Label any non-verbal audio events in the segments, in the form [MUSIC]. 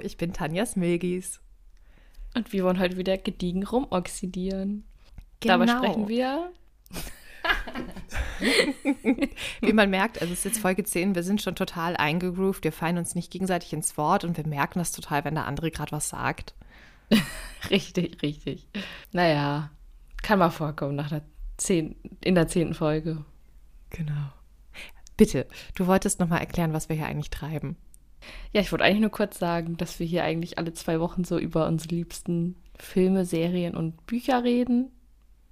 Hallo, ich bin Tanja Smilgis. Und wir wollen heute wieder gediegen rumoxidieren. Genau. Dabei sprechen wir. [LAUGHS] Wie man merkt, also es ist jetzt Folge 10, wir sind schon total eingegroovt, wir fallen uns nicht gegenseitig ins Wort und wir merken das total, wenn der andere gerade was sagt. [LAUGHS] richtig, richtig. Naja, kann mal vorkommen nach der zehn, in der zehnten Folge. Genau. Bitte, du wolltest nochmal erklären, was wir hier eigentlich treiben. Ja, ich wollte eigentlich nur kurz sagen, dass wir hier eigentlich alle zwei Wochen so über unsere liebsten Filme, Serien und Bücher reden.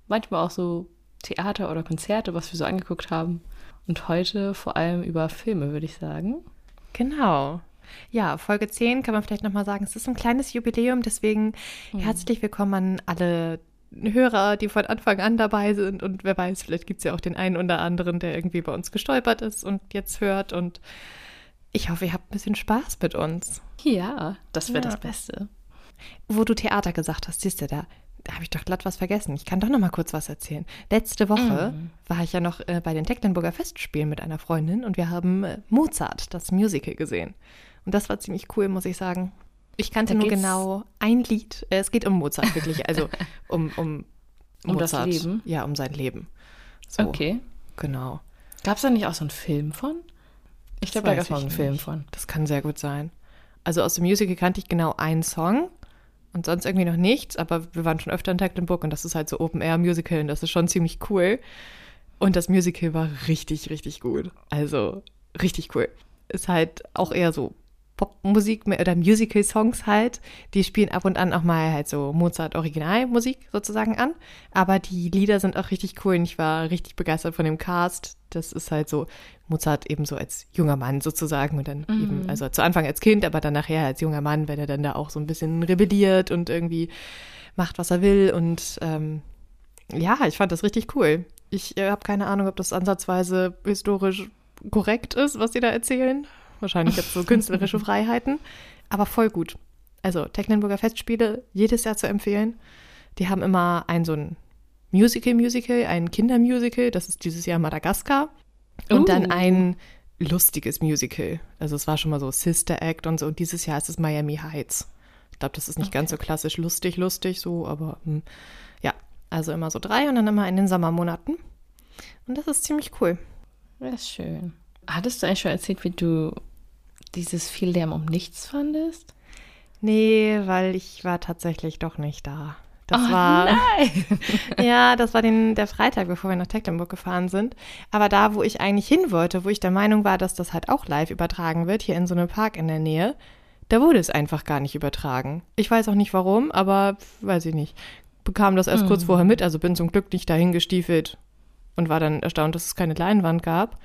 Manchmal auch so Theater oder Konzerte, was wir so angeguckt haben. Und heute vor allem über Filme, würde ich sagen. Genau. Ja, Folge 10 kann man vielleicht nochmal sagen, es ist ein kleines Jubiläum, deswegen mhm. herzlich willkommen an alle Hörer, die von Anfang an dabei sind und wer weiß, vielleicht gibt es ja auch den einen oder anderen, der irgendwie bei uns gestolpert ist und jetzt hört und ich hoffe, ihr habt ein bisschen Spaß mit uns. Ja, das wäre ja. das Beste. Wo du Theater gesagt hast, siehst du da, da habe ich doch glatt was vergessen. Ich kann doch noch mal kurz was erzählen. Letzte Woche mm. war ich ja noch äh, bei den Tecklenburger Festspielen mit einer Freundin und wir haben äh, Mozart, das Musical, gesehen. Und das war ziemlich cool, muss ich sagen. Ich kannte da nur genau ein Lied. Äh, es geht um Mozart wirklich, also [LAUGHS] um, um, um Mozart. das Leben? Ja, um sein Leben. So, okay. Genau. Gab es da nicht auch so einen Film von? Ich glaube, da gab es mal einen Film von. Das kann sehr gut sein. Also aus dem Musical kannte ich genau einen Song und sonst irgendwie noch nichts, aber wir waren schon öfter in Tecklenburg und das ist halt so Open-Air-Musical und das ist schon ziemlich cool. Und das Musical war richtig, richtig gut. Also richtig cool. Ist halt auch eher so Popmusik oder Musical-Songs halt. Die spielen ab und an auch mal halt so Mozart-Originalmusik sozusagen an. Aber die Lieder sind auch richtig cool und ich war richtig begeistert von dem Cast. Das ist halt so Mozart eben so als junger Mann sozusagen und dann mhm. eben, also zu Anfang als Kind, aber dann nachher als junger Mann, wenn er dann da auch so ein bisschen rebelliert und irgendwie macht, was er will. Und ähm, ja, ich fand das richtig cool. Ich äh, habe keine Ahnung, ob das ansatzweise historisch korrekt ist, was sie da erzählen. Wahrscheinlich jetzt so künstlerische [LAUGHS] Freiheiten. Aber voll gut. Also Tecklenburger Festspiele, jedes Jahr zu empfehlen. Die haben immer ein so ein Musical-Musical, ein Kindermusical, das ist dieses Jahr Madagaskar. Und uh. dann ein lustiges Musical. Also es war schon mal so Sister Act und so. Und dieses Jahr ist es Miami Heights. Ich glaube, das ist nicht okay. ganz so klassisch lustig, lustig so, aber hm, ja, also immer so drei und dann immer in den Sommermonaten. Und das ist ziemlich cool. Das ist schön. Hattest du eigentlich schon erzählt, wie du dieses viel Lärm um nichts fandest? Nee, weil ich war tatsächlich doch nicht da. Das oh, war nein. [LAUGHS] ja, das war den, der Freitag, bevor wir nach Tecklenburg gefahren sind. Aber da, wo ich eigentlich hin wollte, wo ich der Meinung war, dass das halt auch live übertragen wird, hier in so einem Park in der Nähe, da wurde es einfach gar nicht übertragen. Ich weiß auch nicht warum, aber weiß ich nicht. Bekam das erst mhm. kurz vorher mit, also bin zum Glück nicht dahin gestiefelt und war dann erstaunt, dass es keine Leinwand gab.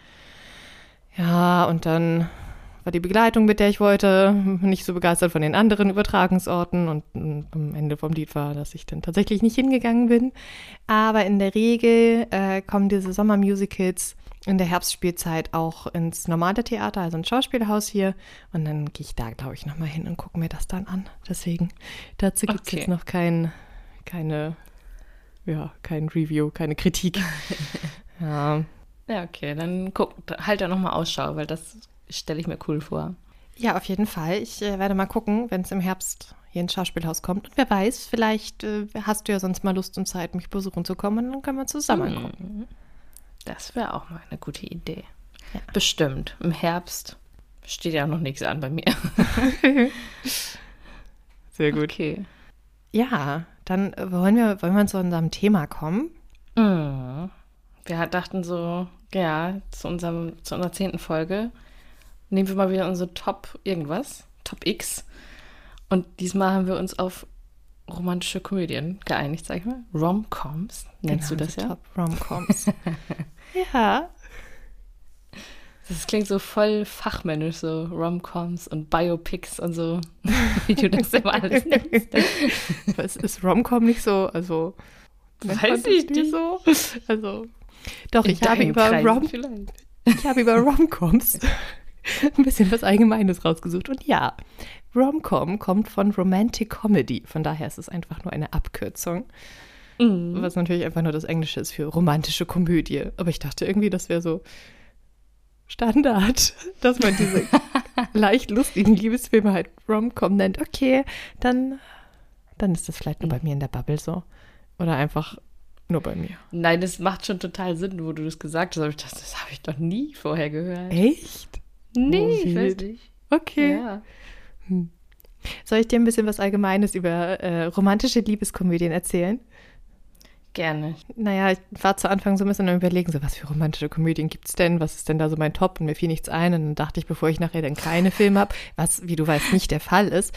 Ja, und dann war die Begleitung, mit der ich wollte, nicht so begeistert von den anderen Übertragungsorten und, und am Ende vom Lied war, dass ich dann tatsächlich nicht hingegangen bin. Aber in der Regel äh, kommen diese Sommermusicals in der Herbstspielzeit auch ins normale Theater, also ins Schauspielhaus hier. Und dann gehe ich da, glaube ich, nochmal hin und gucke mir das dann an. Deswegen, dazu gibt es okay. jetzt noch kein, keine, ja, kein Review, keine Kritik. [LAUGHS] ja. Ja, okay, dann guck, halt da nochmal Ausschau, weil das stelle ich mir cool vor. Ja, auf jeden Fall. Ich äh, werde mal gucken, wenn es im Herbst hier ins Schauspielhaus kommt. Und wer weiß, vielleicht äh, hast du ja sonst mal Lust und Zeit, mich besuchen zu kommen und dann können wir zusammen gucken. Mhm. Das wäre auch mal eine gute Idee. Ja. Bestimmt. Im Herbst steht ja noch nichts an bei mir. [LAUGHS] Sehr gut. Okay. Ja, dann wollen wir, wollen wir zu unserem Thema kommen. Mhm. Wir dachten so, ja, zu, unserem, zu unserer zehnten Folge nehmen wir mal wieder unsere Top irgendwas, Top X. Und diesmal haben wir uns auf romantische Komödien geeinigt, sag ich mal. Rom-Coms, nennst genau, du das ja? Top Rom-Coms. [LAUGHS] ja. Das klingt so voll fachmännisch, so Rom-Coms und Biopics und so, [LAUGHS] wie du das immer alles [LAUGHS] nennst. Was ist Rom-Com nicht so? Also, weiß ich nicht so. Also, doch, ich habe, über Rom ich habe über Rom-Coms [LAUGHS] ein bisschen was Allgemeines rausgesucht. Und ja, Rom-Com kommt von Romantic Comedy. Von daher ist es einfach nur eine Abkürzung. Mhm. Was natürlich einfach nur das Englische ist für romantische Komödie. Aber ich dachte irgendwie, das wäre so Standard, [LAUGHS] dass man diese [LAUGHS] leicht lustigen Liebesfilme halt Rom-Com nennt, okay, dann, dann ist das vielleicht nur bei mir in der Bubble so. Oder einfach nur bei mir. Nein, das macht schon total Sinn, wo du das gesagt hast. Aber ich dachte, das habe ich doch nie vorher gehört. Echt? Nee, Oh, ich weiß nicht. Okay. Ja. Soll ich dir ein bisschen was Allgemeines über äh, romantische Liebeskomödien erzählen? Gerne. Naja, ich war zu Anfang so ein bisschen am überlegen, so was für romantische Komödien gibt's denn? Was ist denn da so mein Top? Und mir fiel nichts ein. Und dann dachte ich, bevor ich nachher dann keine [LAUGHS] Filme habe, was, wie du weißt, nicht der Fall ist,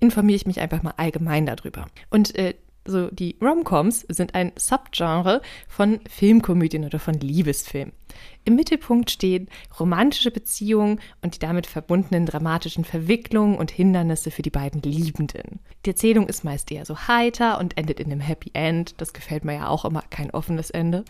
informiere ich mich einfach mal allgemein darüber. Und äh, so die Romcoms sind ein Subgenre von Filmkomödien oder von Liebesfilmen. Im Mittelpunkt stehen romantische Beziehungen und die damit verbundenen dramatischen Verwicklungen und Hindernisse für die beiden Liebenden. Die Erzählung ist meist eher so heiter und endet in einem Happy End. Das gefällt mir ja auch immer, kein offenes Ende.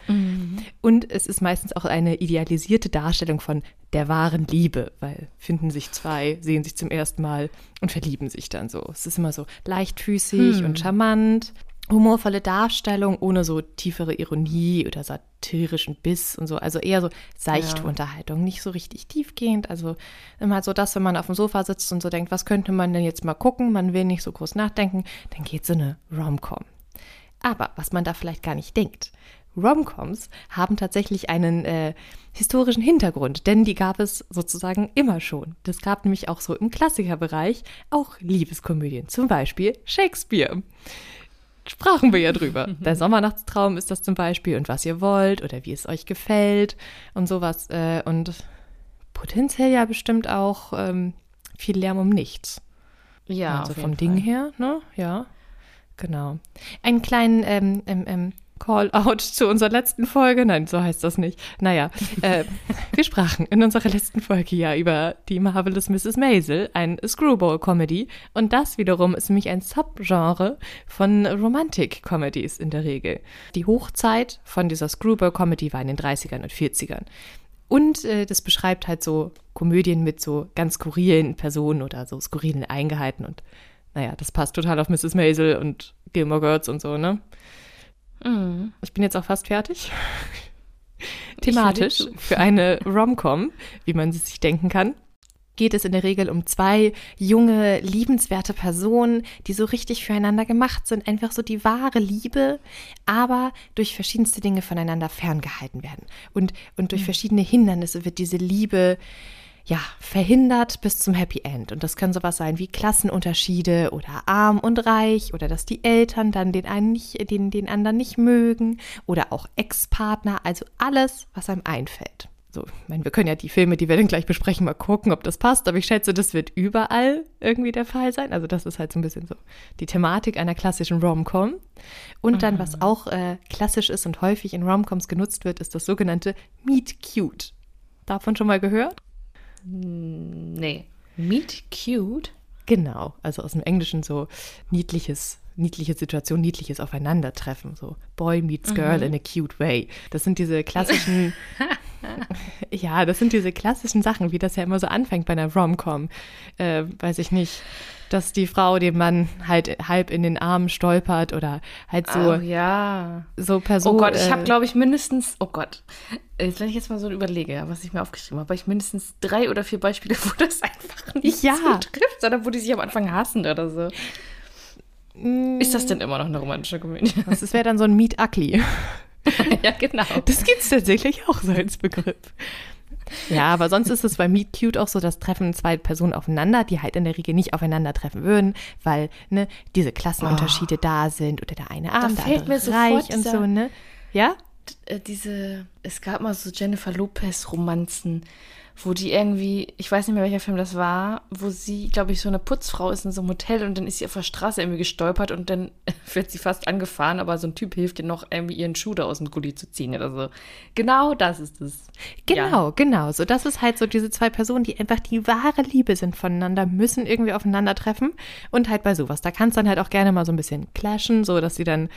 Und es ist meistens auch eine idealisierte Darstellung von der wahren Liebe, weil finden sich zwei, sehen sich zum ersten Mal und verlieben sich dann so. Es ist immer so leichtfüßig und charmant humorvolle Darstellung ohne so tiefere Ironie oder satirischen Biss und so. Also eher so seichte Ja. Unterhaltung, nicht so richtig tiefgehend. Also immer so das, wenn man auf dem Sofa sitzt und so denkt, was könnte man denn jetzt mal gucken? Man will nicht so groß nachdenken, dann geht so eine Rom-Com. Aber was man da vielleicht gar nicht denkt. Romcoms haben tatsächlich einen äh, historischen Hintergrund, denn die gab es sozusagen immer schon. Das gab nämlich auch so im Klassikerbereich auch Liebeskomödien, zum Beispiel Shakespeare sprachen wir ja drüber. [LAUGHS] Der Sommernachtstraum ist das zum Beispiel und was ihr wollt oder wie es euch gefällt und sowas. Äh, und potenziell ja bestimmt auch ähm, viel Lärm um nichts. Ja, also vom Ding Fall. her, ne? Ja, genau. Einen kleinen ähm, ähm, ähm, Call-out zu unserer letzten Folge. Nein, so heißt das nicht. Naja, äh, [LAUGHS] wir sprachen in unserer letzten Folge ja über die Marvelous Mrs. Maisel, ein Screwball-Comedy. Und das wiederum ist nämlich ein Subgenre von Romantic-Comedies in der Regel. Die Hochzeit von dieser Screwball-Comedy war in den 30ern und 40ern. Und äh, das beschreibt halt so Komödien mit so ganz skurrilen Personen oder so skurrilen Eingeheiten. Und naja, das passt total auf Mrs. Maisel und Gilmore Girls und so, ne? Mhm. Ich bin jetzt auch fast fertig. [LAUGHS] Thematisch für eine Rom-Com, wie man sie sich denken kann, geht es in der Regel um zwei junge, liebenswerte Personen, die so richtig füreinander gemacht sind. Einfach so die wahre Liebe, aber durch verschiedenste Dinge voneinander ferngehalten werden. Und, und durch verschiedene Hindernisse wird diese Liebe ja, verhindert bis zum Happy End. Und das kann sowas sein wie Klassenunterschiede oder arm und reich oder dass die Eltern dann den einen nicht, den, den anderen nicht mögen oder auch Ex-Partner, also alles, was einem einfällt. So, ich meine, wir können ja die Filme, die wir dann gleich besprechen, mal gucken, ob das passt, aber ich schätze, das wird überall irgendwie der Fall sein. Also das ist halt so ein bisschen so die Thematik einer klassischen Rom-Com. Und dann, was auch äh, klassisch ist und häufig in Rom-Coms genutzt wird, ist das sogenannte Meet Cute. Davon schon mal gehört? Nee. Meet cute? Genau, also aus dem Englischen so niedliches, niedliche Situation, niedliches Aufeinandertreffen, so Boy meets Girl in a cute way. Das sind diese klassischen, [LAUGHS] ja, das sind diese klassischen Sachen, wie das ja immer so anfängt bei einer Rom-Com. Äh, weiß ich nicht, dass die Frau den Mann halt halb in den Armen stolpert oder halt so, oh ja. so Personen. Oh Gott, ich habe, äh, glaube ich, mindestens, oh Gott, Jetzt, wenn ich jetzt mal so überlege, was ich mir aufgeschrieben habe, habe ich mindestens drei oder vier Beispiele, wo das einfach nicht Ja. zutrifft, sondern wo die sich am Anfang hassen oder so. Ist das denn immer noch eine romantische Komödie? Das wäre dann so ein Meet Ugly. [LAUGHS] [LAUGHS] ja, genau. Das gibt es tatsächlich auch so als Begriff. Ja, aber sonst ist es bei Meet Cute auch so, dass treffen zwei Personen aufeinander, die halt in der Regel nicht aufeinandertreffen würden, weil ne, diese Klassenunterschiede da sind oder der eine arm, der fällt andere mir reich und so, ne? Ja? Äh, diese, es gab mal so Jennifer Lopez-Romanzen, wo die irgendwie, ich weiß nicht mehr welcher Film das war, wo sie, glaube ich, so eine Putzfrau ist in so einem Hotel und dann ist sie auf der Straße irgendwie gestolpert und dann [LAUGHS] wird sie fast angefahren, aber so ein Typ hilft ihr noch irgendwie ihren Schuh da aus dem Gully zu ziehen oder so. Genau das ist es. Genau, Ja. genau. So, das ist halt so diese zwei Personen, die einfach die wahre Liebe sind voneinander, müssen irgendwie aufeinandertreffen. Und halt bei sowas. Da kann es dann halt auch gerne mal so ein bisschen clashen, so dass sie dann,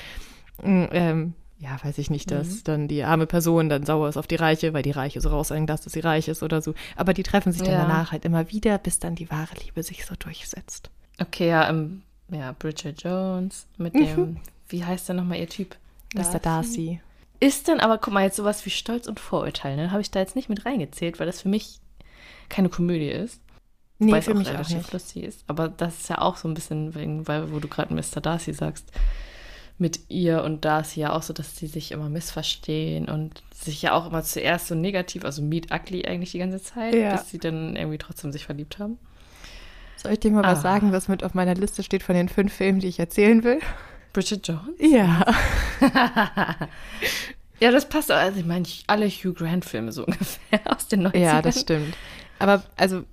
mm, ähm, ja, weiß ich nicht, dass dann die arme Person dann sauer ist auf die Reiche, weil die Reiche so raushängen, dass sie reich ist oder so. Aber die treffen sich dann Ja. danach halt immer wieder, bis dann die wahre Liebe sich so durchsetzt. Okay, ja, ähm, ja, Bridget Jones mit dem, wie heißt der nochmal ihr Typ? Mr. Darcy. Ist denn aber, guck mal, jetzt sowas wie Stolz und Vorurteil, ne? Habe ich da jetzt nicht mit reingezählt, weil das für mich keine Komödie ist. Nee, es für auch mich auch nicht. lustig ist. Aber das ist ja auch so ein bisschen, wegen, weil, wo du gerade Mr. Darcy sagst, mit ihr und Darcy ja auch so, dass sie sich immer missverstehen und sich ja auch immer zuerst so negativ, also meet ugly eigentlich die ganze Zeit, Ja. bis sie dann irgendwie trotzdem sich verliebt haben. Soll ich dir mal was Ah. sagen, was mit auf meiner Liste steht von den fünf Filmen, die ich erzählen will? Bridget Jones? Ja. [LAUGHS] Ja, das passt. Also ich meine, alle Hugh Grant-Filme so [LAUGHS] ungefähr aus den 90ern. Ja, das stimmt. Aber also,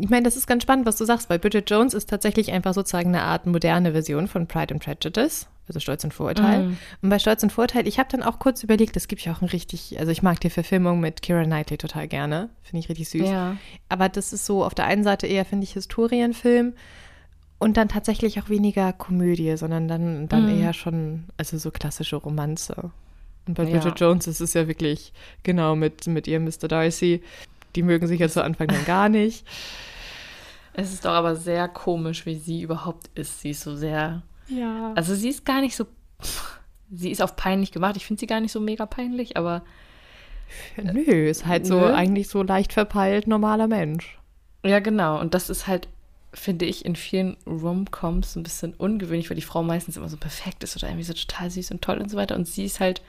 ich meine, das ist ganz spannend, was du sagst, weil Bridget Jones ist tatsächlich einfach sozusagen eine Art moderne Version von Pride and Prejudice, also Stolz und Vorurteil. Mhm. Und bei Stolz und Vorurteil, ich habe dann auch kurz überlegt, es gibt ja auch ein richtig, also ich mag die Verfilmung mit Keira Knightley total gerne, finde ich richtig süß. Ja. Aber das ist so auf der einen Seite eher, finde ich, Historienfilm und dann tatsächlich auch weniger Komödie, sondern dann, dann Mhm. eher schon, also so klassische Romanze. Und bei Ja. Bridget Jones ist es ja wirklich, genau, mit, mit ihr Mr. Darcy. Die mögen sich ja zu Anfang dann gar nicht. Es ist doch aber sehr komisch, wie sie überhaupt ist. Sie ist so sehr. Ja. Also sie ist gar nicht so. Sie ist auf peinlich gemacht. Ich finde sie gar nicht so mega peinlich, aber Nö, ist halt so Nö. eigentlich so leicht verpeilt normaler Mensch. ja, genau. Und das ist halt, finde ich, in vielen Rom-Coms ein bisschen ungewöhnlich, weil die Frau meistens immer so perfekt ist oder irgendwie so total süß und toll und so weiter. Und sie ist halt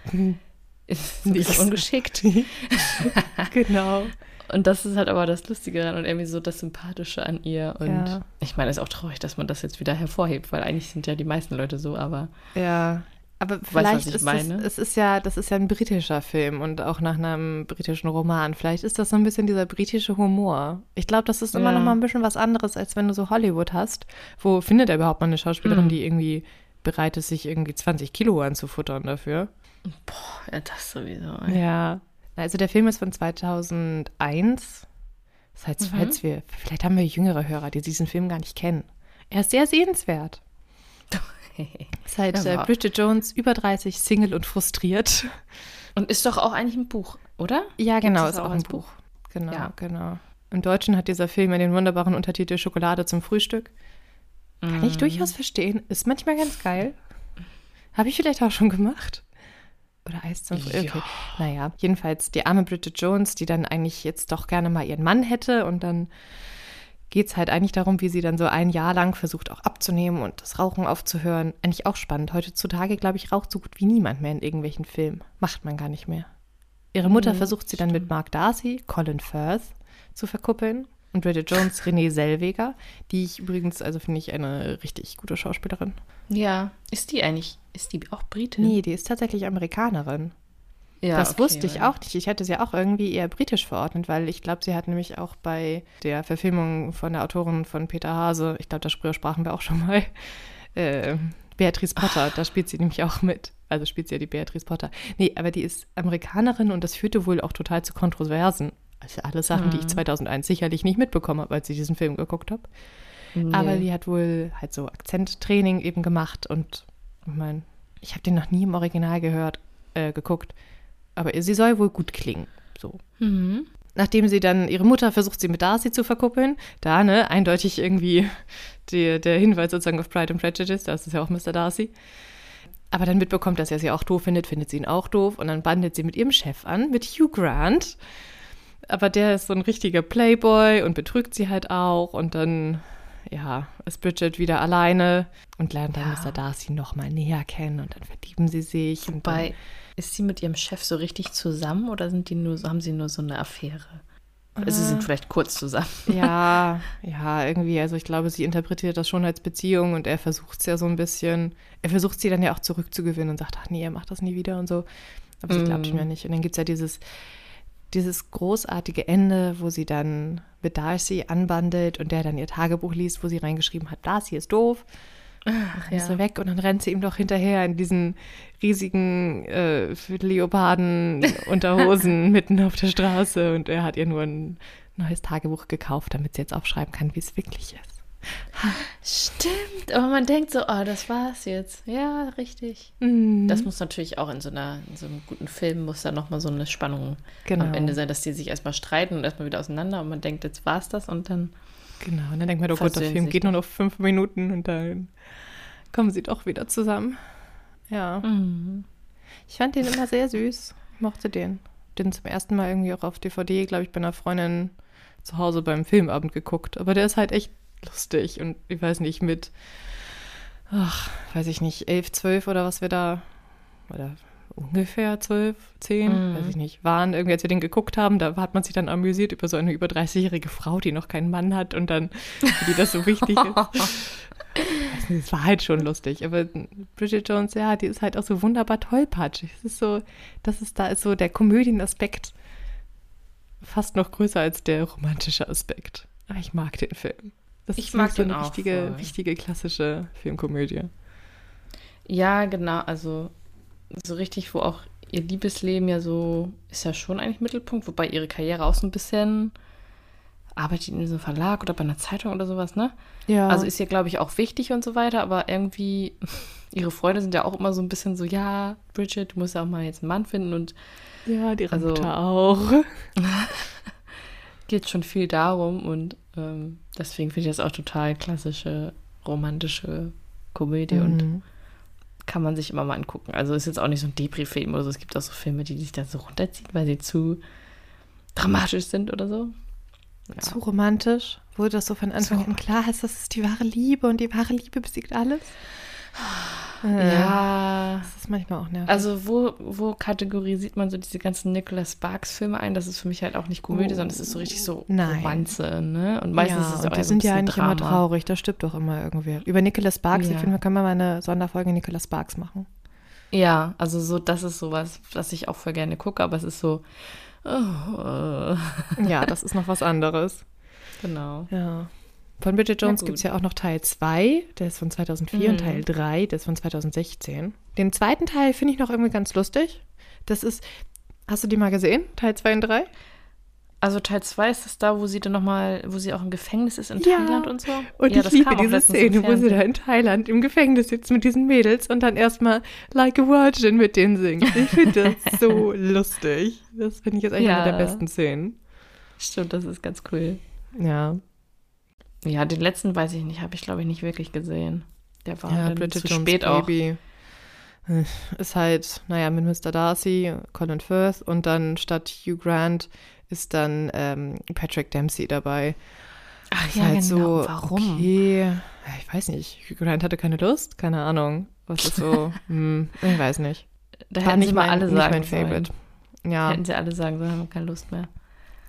ist [LAUGHS] Nicht ungeschickt. [LAUGHS] [LAUGHS] genau. Und das ist halt aber das Lustige daran und irgendwie so das Sympathische an ihr. Und Ja. ich meine, es ist auch traurig, dass man das jetzt wieder hervorhebt, weil eigentlich sind ja die meisten Leute so, aber Ja. Aber vielleicht ich ist es, es ist ja, das ist ja ein britischer Film und auch nach einem britischen Roman. Vielleicht ist das so ein bisschen dieser britische Humor. Ich glaube, das ist immer Ja. noch mal ein bisschen was anderes, als wenn du so Hollywood hast. Wo findet er überhaupt mal eine Schauspielerin, Mhm. die irgendwie bereit ist, sich irgendwie 20 Kilo anzufuttern dafür? Ja, das sowieso. Ja. Also der Film ist von 2001. Das heißt, Mhm. falls wir, vielleicht haben wir jüngere Hörer, die diesen Film gar nicht kennen. Er ist sehr sehenswert. [LAUGHS] Ist halt Ja, äh, Bridget Jones, über 30, Single und frustriert. Und ist doch auch eigentlich ein Buch, oder? Ja, genau, ist auch ein als Buch. Genau, Ja. genau. Im Deutschen hat dieser Film ja den wunderbaren Untertitel Schokolade zum Frühstück. Kann ich Mhm. durchaus verstehen. Ist manchmal ganz geil. Habe ich vielleicht auch schon gemacht. Oder Eis zum Frühstück. Ja. Okay. Naja, jedenfalls die arme Bridget Jones, die dann eigentlich jetzt doch gerne mal ihren Mann hätte und dann geht es halt eigentlich darum, wie sie dann so ein Jahr lang versucht auch abzunehmen und das Rauchen aufzuhören. Eigentlich auch spannend. Heutzutage, glaube ich, raucht so gut wie niemand mehr in irgendwelchen Filmen. Macht man gar nicht mehr. Ihre Mutter Mhm, versucht sie dann mit Mark Darcy, Colin Firth zu verkuppeln und Bridget Jones, Renée Zellweger, die ich übrigens, also finde ich eine richtig gute Schauspielerin. Ja, ist die eigentlich, ist die auch Britin? Nee, die ist tatsächlich Amerikanerin. ja, das okay, wusste ich auch nicht. Ich hätte sie auch irgendwie eher britisch verordnet, weil ich glaube, sie hat nämlich auch bei der Verfilmung von der Autorin von Peter Hase, ich glaube, darüber sprachen wir auch schon mal, [LAUGHS] äh, Beatrice Potter, da spielt sie nämlich auch mit. Also spielt sie ja die Beatrice Potter. Nee, aber die ist Amerikanerin und das führte wohl auch total zu Kontroversen. Also alle Sachen, die ich Mhm. 2001 sicherlich nicht mitbekommen habe, als ich diesen Film geguckt habe. Nee. Aber die hat wohl halt so Akzenttraining eben gemacht und ich meine, ich habe den noch nie im Original gehört, äh, geguckt. Aber sie soll wohl gut klingen. So. Mhm. Nachdem sie dann, ihre Mutter versucht, sie mit Darcy zu verkuppeln, da, ne, eindeutig irgendwie [LAUGHS] die, der Hinweis sozusagen auf Pride and Prejudice, das ist ja auch Mr. Darcy. Aber dann mitbekommt, dass er sie auch doof findet, findet sie ihn auch doof und dann bandet sie mit ihrem Chef an, mit Hugh Grant. Aber der ist so ein richtiger Playboy und betrügt sie halt auch und dann, ja, ist Bridget wieder alleine und lernt dann Ja. Mr. Darcy nochmal näher kennen und dann verlieben sie sich. Wobei, ist sie mit ihrem Chef so richtig zusammen oder sind die nur, haben sie nur so eine Affäre? Also sie Ah. sind vielleicht kurz zusammen. [LAUGHS] Ja, [LAUGHS] ja, irgendwie. Also ich glaube, sie interpretiert das schon als Beziehung und er versucht es ja so ein bisschen. Er versucht sie dann ja auch zurückzugewinnen und sagt, ach nee, er macht das nie wieder und so. Aber sie glaubt ihm ja nicht. Und dann gibt es ja dieses, dieses großartige Ende, wo sie dann mit Darcy anbandelt und der dann ihr Tagebuch liest, wo sie reingeschrieben hat, Darcy ist doof. Ach, ist er weg und dann rennt sie ihm doch hinterher in diesen riesigen äh, Leoparden-Unterhosen [LAUGHS] mitten auf der Straße und er hat ihr nur ein neues Tagebuch gekauft, damit sie jetzt aufschreiben kann, wie es wirklich ist. Stimmt, aber man denkt so, oh, das war's jetzt. Ja, richtig. Mhm. Das muss natürlich auch in so, einer, in so einem guten Film, muss da nochmal so eine Spannung Genau. am Ende sein, dass die sich erstmal streiten und erstmal wieder auseinander und man denkt, jetzt war's das und dann, Genau, und dann denkt man, oh Gott, der Film geht nur noch fünf Minuten und dann kommen sie doch wieder zusammen. Ja. Ich fand den immer sehr süß. Ich mochte den. Den zum ersten Mal irgendwie auch auf DVD, glaube ich, bei einer Freundin zu Hause beim Filmabend geguckt. Aber der ist halt echt lustig und ich weiß nicht, mit, ach, weiß ich nicht, elf, zwölf oder was wir da, oder ungefähr zwölf, zehn, mm. weiß ich nicht, waren irgendwie, als wir den geguckt haben, da hat man sich dann amüsiert über so eine über 30-jährige Frau, die noch keinen Mann hat und dann, wie das so wichtig ist. [LAUGHS] Es war halt schon lustig, aber Bridget Jones, ja, die ist halt auch so wunderbar tollpatschig. Es ist so, das ist, da ist so der Komödienaspekt fast noch größer als der romantische Aspekt. Aber ich mag den Film. Das ich ist mag so eine richtige, richtige klassische Filmkomödie. Ja, genau, also so richtig, wo auch ihr Liebesleben ja so, ist ja schon eigentlich Mittelpunkt, wobei ihre Karriere auch so ein bisschen arbeitet in so einem Verlag oder bei einer Zeitung oder sowas, ne? Ja. Also ist ihr, glaube ich, auch wichtig und so weiter, aber irgendwie, [LAUGHS] ihre Freunde sind ja auch immer so ein bisschen so, ja, Bridget, du musst ja auch mal jetzt einen Mann finden und ja, die also, Mutter auch. [LAUGHS] geht schon viel darum und ähm, deswegen finde ich das auch total klassische romantische Komödie mhm. und kann man sich immer mal angucken. Also ist jetzt auch nicht so ein Depri-Film oder so. Es gibt auch so Filme, die sich da so runterziehen, weil sie zu dramatisch sind oder so. Ja. Zu romantisch? Wurde das so von Anfang an klar heißt, das ist die wahre Liebe und die wahre Liebe besiegt alles? Ja. Das ist manchmal auch nervig. Also, wo, wo kategorisiert man so diese ganzen Nicholas Sparks-Filme ein? Das ist für mich halt auch nicht Komödie, oh. sondern es ist so richtig so Nein. Romanze, ne? Und meistens ja, ist es auch die sind ja eigentlich Drama. immer traurig, das stimmt doch immer irgendwie. Über Nicholas Sparks, ja. ich finde, können wir mal eine Sonderfolge Nicholas Sparks machen. Ja, also so, das ist sowas, was ich auch voll gerne gucke, aber es ist so. Oh. Ja, das ist noch was anderes. Genau. Ja. Von Bridget Jones gibt es ja auch noch Teil 2, der ist von 2004, mhm. und Teil 3, der ist von 2016. Den zweiten Teil finde ich noch irgendwie ganz lustig. Das ist, hast du die mal gesehen, Teil 2 und 3? Also Teil 2 ist das da, wo sie dann nochmal, wo sie auch im Gefängnis ist in ja. Thailand und so. Und ja, ich liebe diese Szene, wo sie da in Thailand im Gefängnis sitzt mit diesen Mädels und dann erstmal Like a Virgin mit denen singt. Ich finde das so [LAUGHS] lustig. Das finde ich jetzt eigentlich ja. eine der besten Szenen. Stimmt, das ist ganz cool. Ja. Ja, den letzten weiß ich nicht, habe ich glaube ich nicht wirklich gesehen. Der war ja, Bridget zu spät Baby. auch. Äh, ist halt, naja, mit Mr. Darcy, Colin Firth und dann statt Hugh Grant ist dann ähm, Patrick Dempsey dabei. Ach ist ja, halt genau. So, Warum? Okay, ich weiß nicht. Hugh Grant hatte keine Lust, keine Ahnung. Was ist so? [LAUGHS] hm, ich weiß nicht. Da hätten nicht mal alle sagen nicht mein Favorite. Ja. Hätten sie alle sagen sollen, haben keine Lust mehr.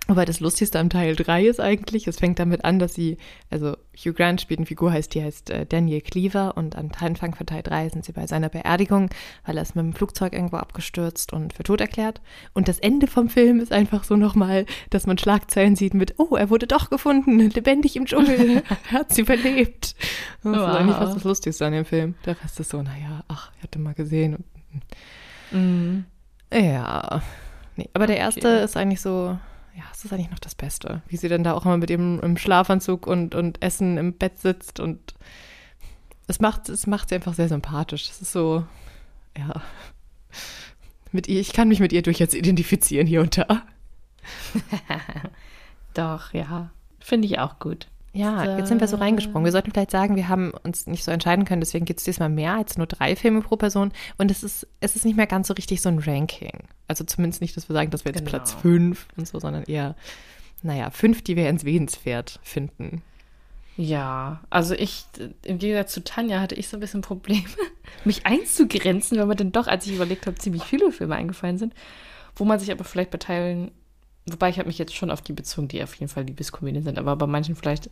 Wobei das Lustigste am Teil 3 ist eigentlich, es fängt damit an, dass sie, also Hugh Grant spielt eine Figur, heißt, die heißt äh, Daniel Cleaver und am Anfang von Teil 3 sind sie bei seiner Beerdigung, weil er ist mit dem Flugzeug irgendwo abgestürzt und für tot erklärt. Und das Ende vom Film ist einfach so nochmal, dass man Schlagzeilen sieht mit, oh, er wurde doch gefunden, lebendig im Dschungel, [LAUGHS] er hat sie überlebt. Das wow. ist eigentlich fast das Lustigste an dem Film. Der Rest ist so, naja, ach, ich hatte mal gesehen. Mhm. Ja. Nee, aber der erste okay. ist eigentlich so, ja, es ist eigentlich noch das Beste. Wie sie dann da auch immer mit ihrem Schlafanzug und, und Essen im Bett sitzt und es macht, es macht sie einfach sehr sympathisch. Es ist so, ja. Mit ihr, ich kann mich mit ihr durchaus identifizieren hier und da. [LAUGHS] Doch, ja. Finde ich auch gut. Ja, jetzt sind wir so reingesprungen. Wir sollten vielleicht sagen, wir haben uns nicht so entscheiden können, deswegen gibt es diesmal mehr als nur drei Filme pro Person. Und es ist, es ist nicht mehr ganz so richtig so ein Ranking. Also zumindest nicht, dass wir sagen, das wäre jetzt genau. Platz fünf und so, sondern eher, naja, fünf, die wir erwähnenswert finden. Ja, also ich, im Gegensatz zu Tanja, hatte ich so ein bisschen Probleme, [LAUGHS] mich einzugrenzen, weil mir dann doch, als ich überlegt habe, ziemlich viele Filme eingefallen sind, wo man sich aber vielleicht bei Teilen Wobei ich habe mich jetzt schon auf die bezogen, die auf jeden Fall Liebeskomödien sind, aber bei manchen vielleicht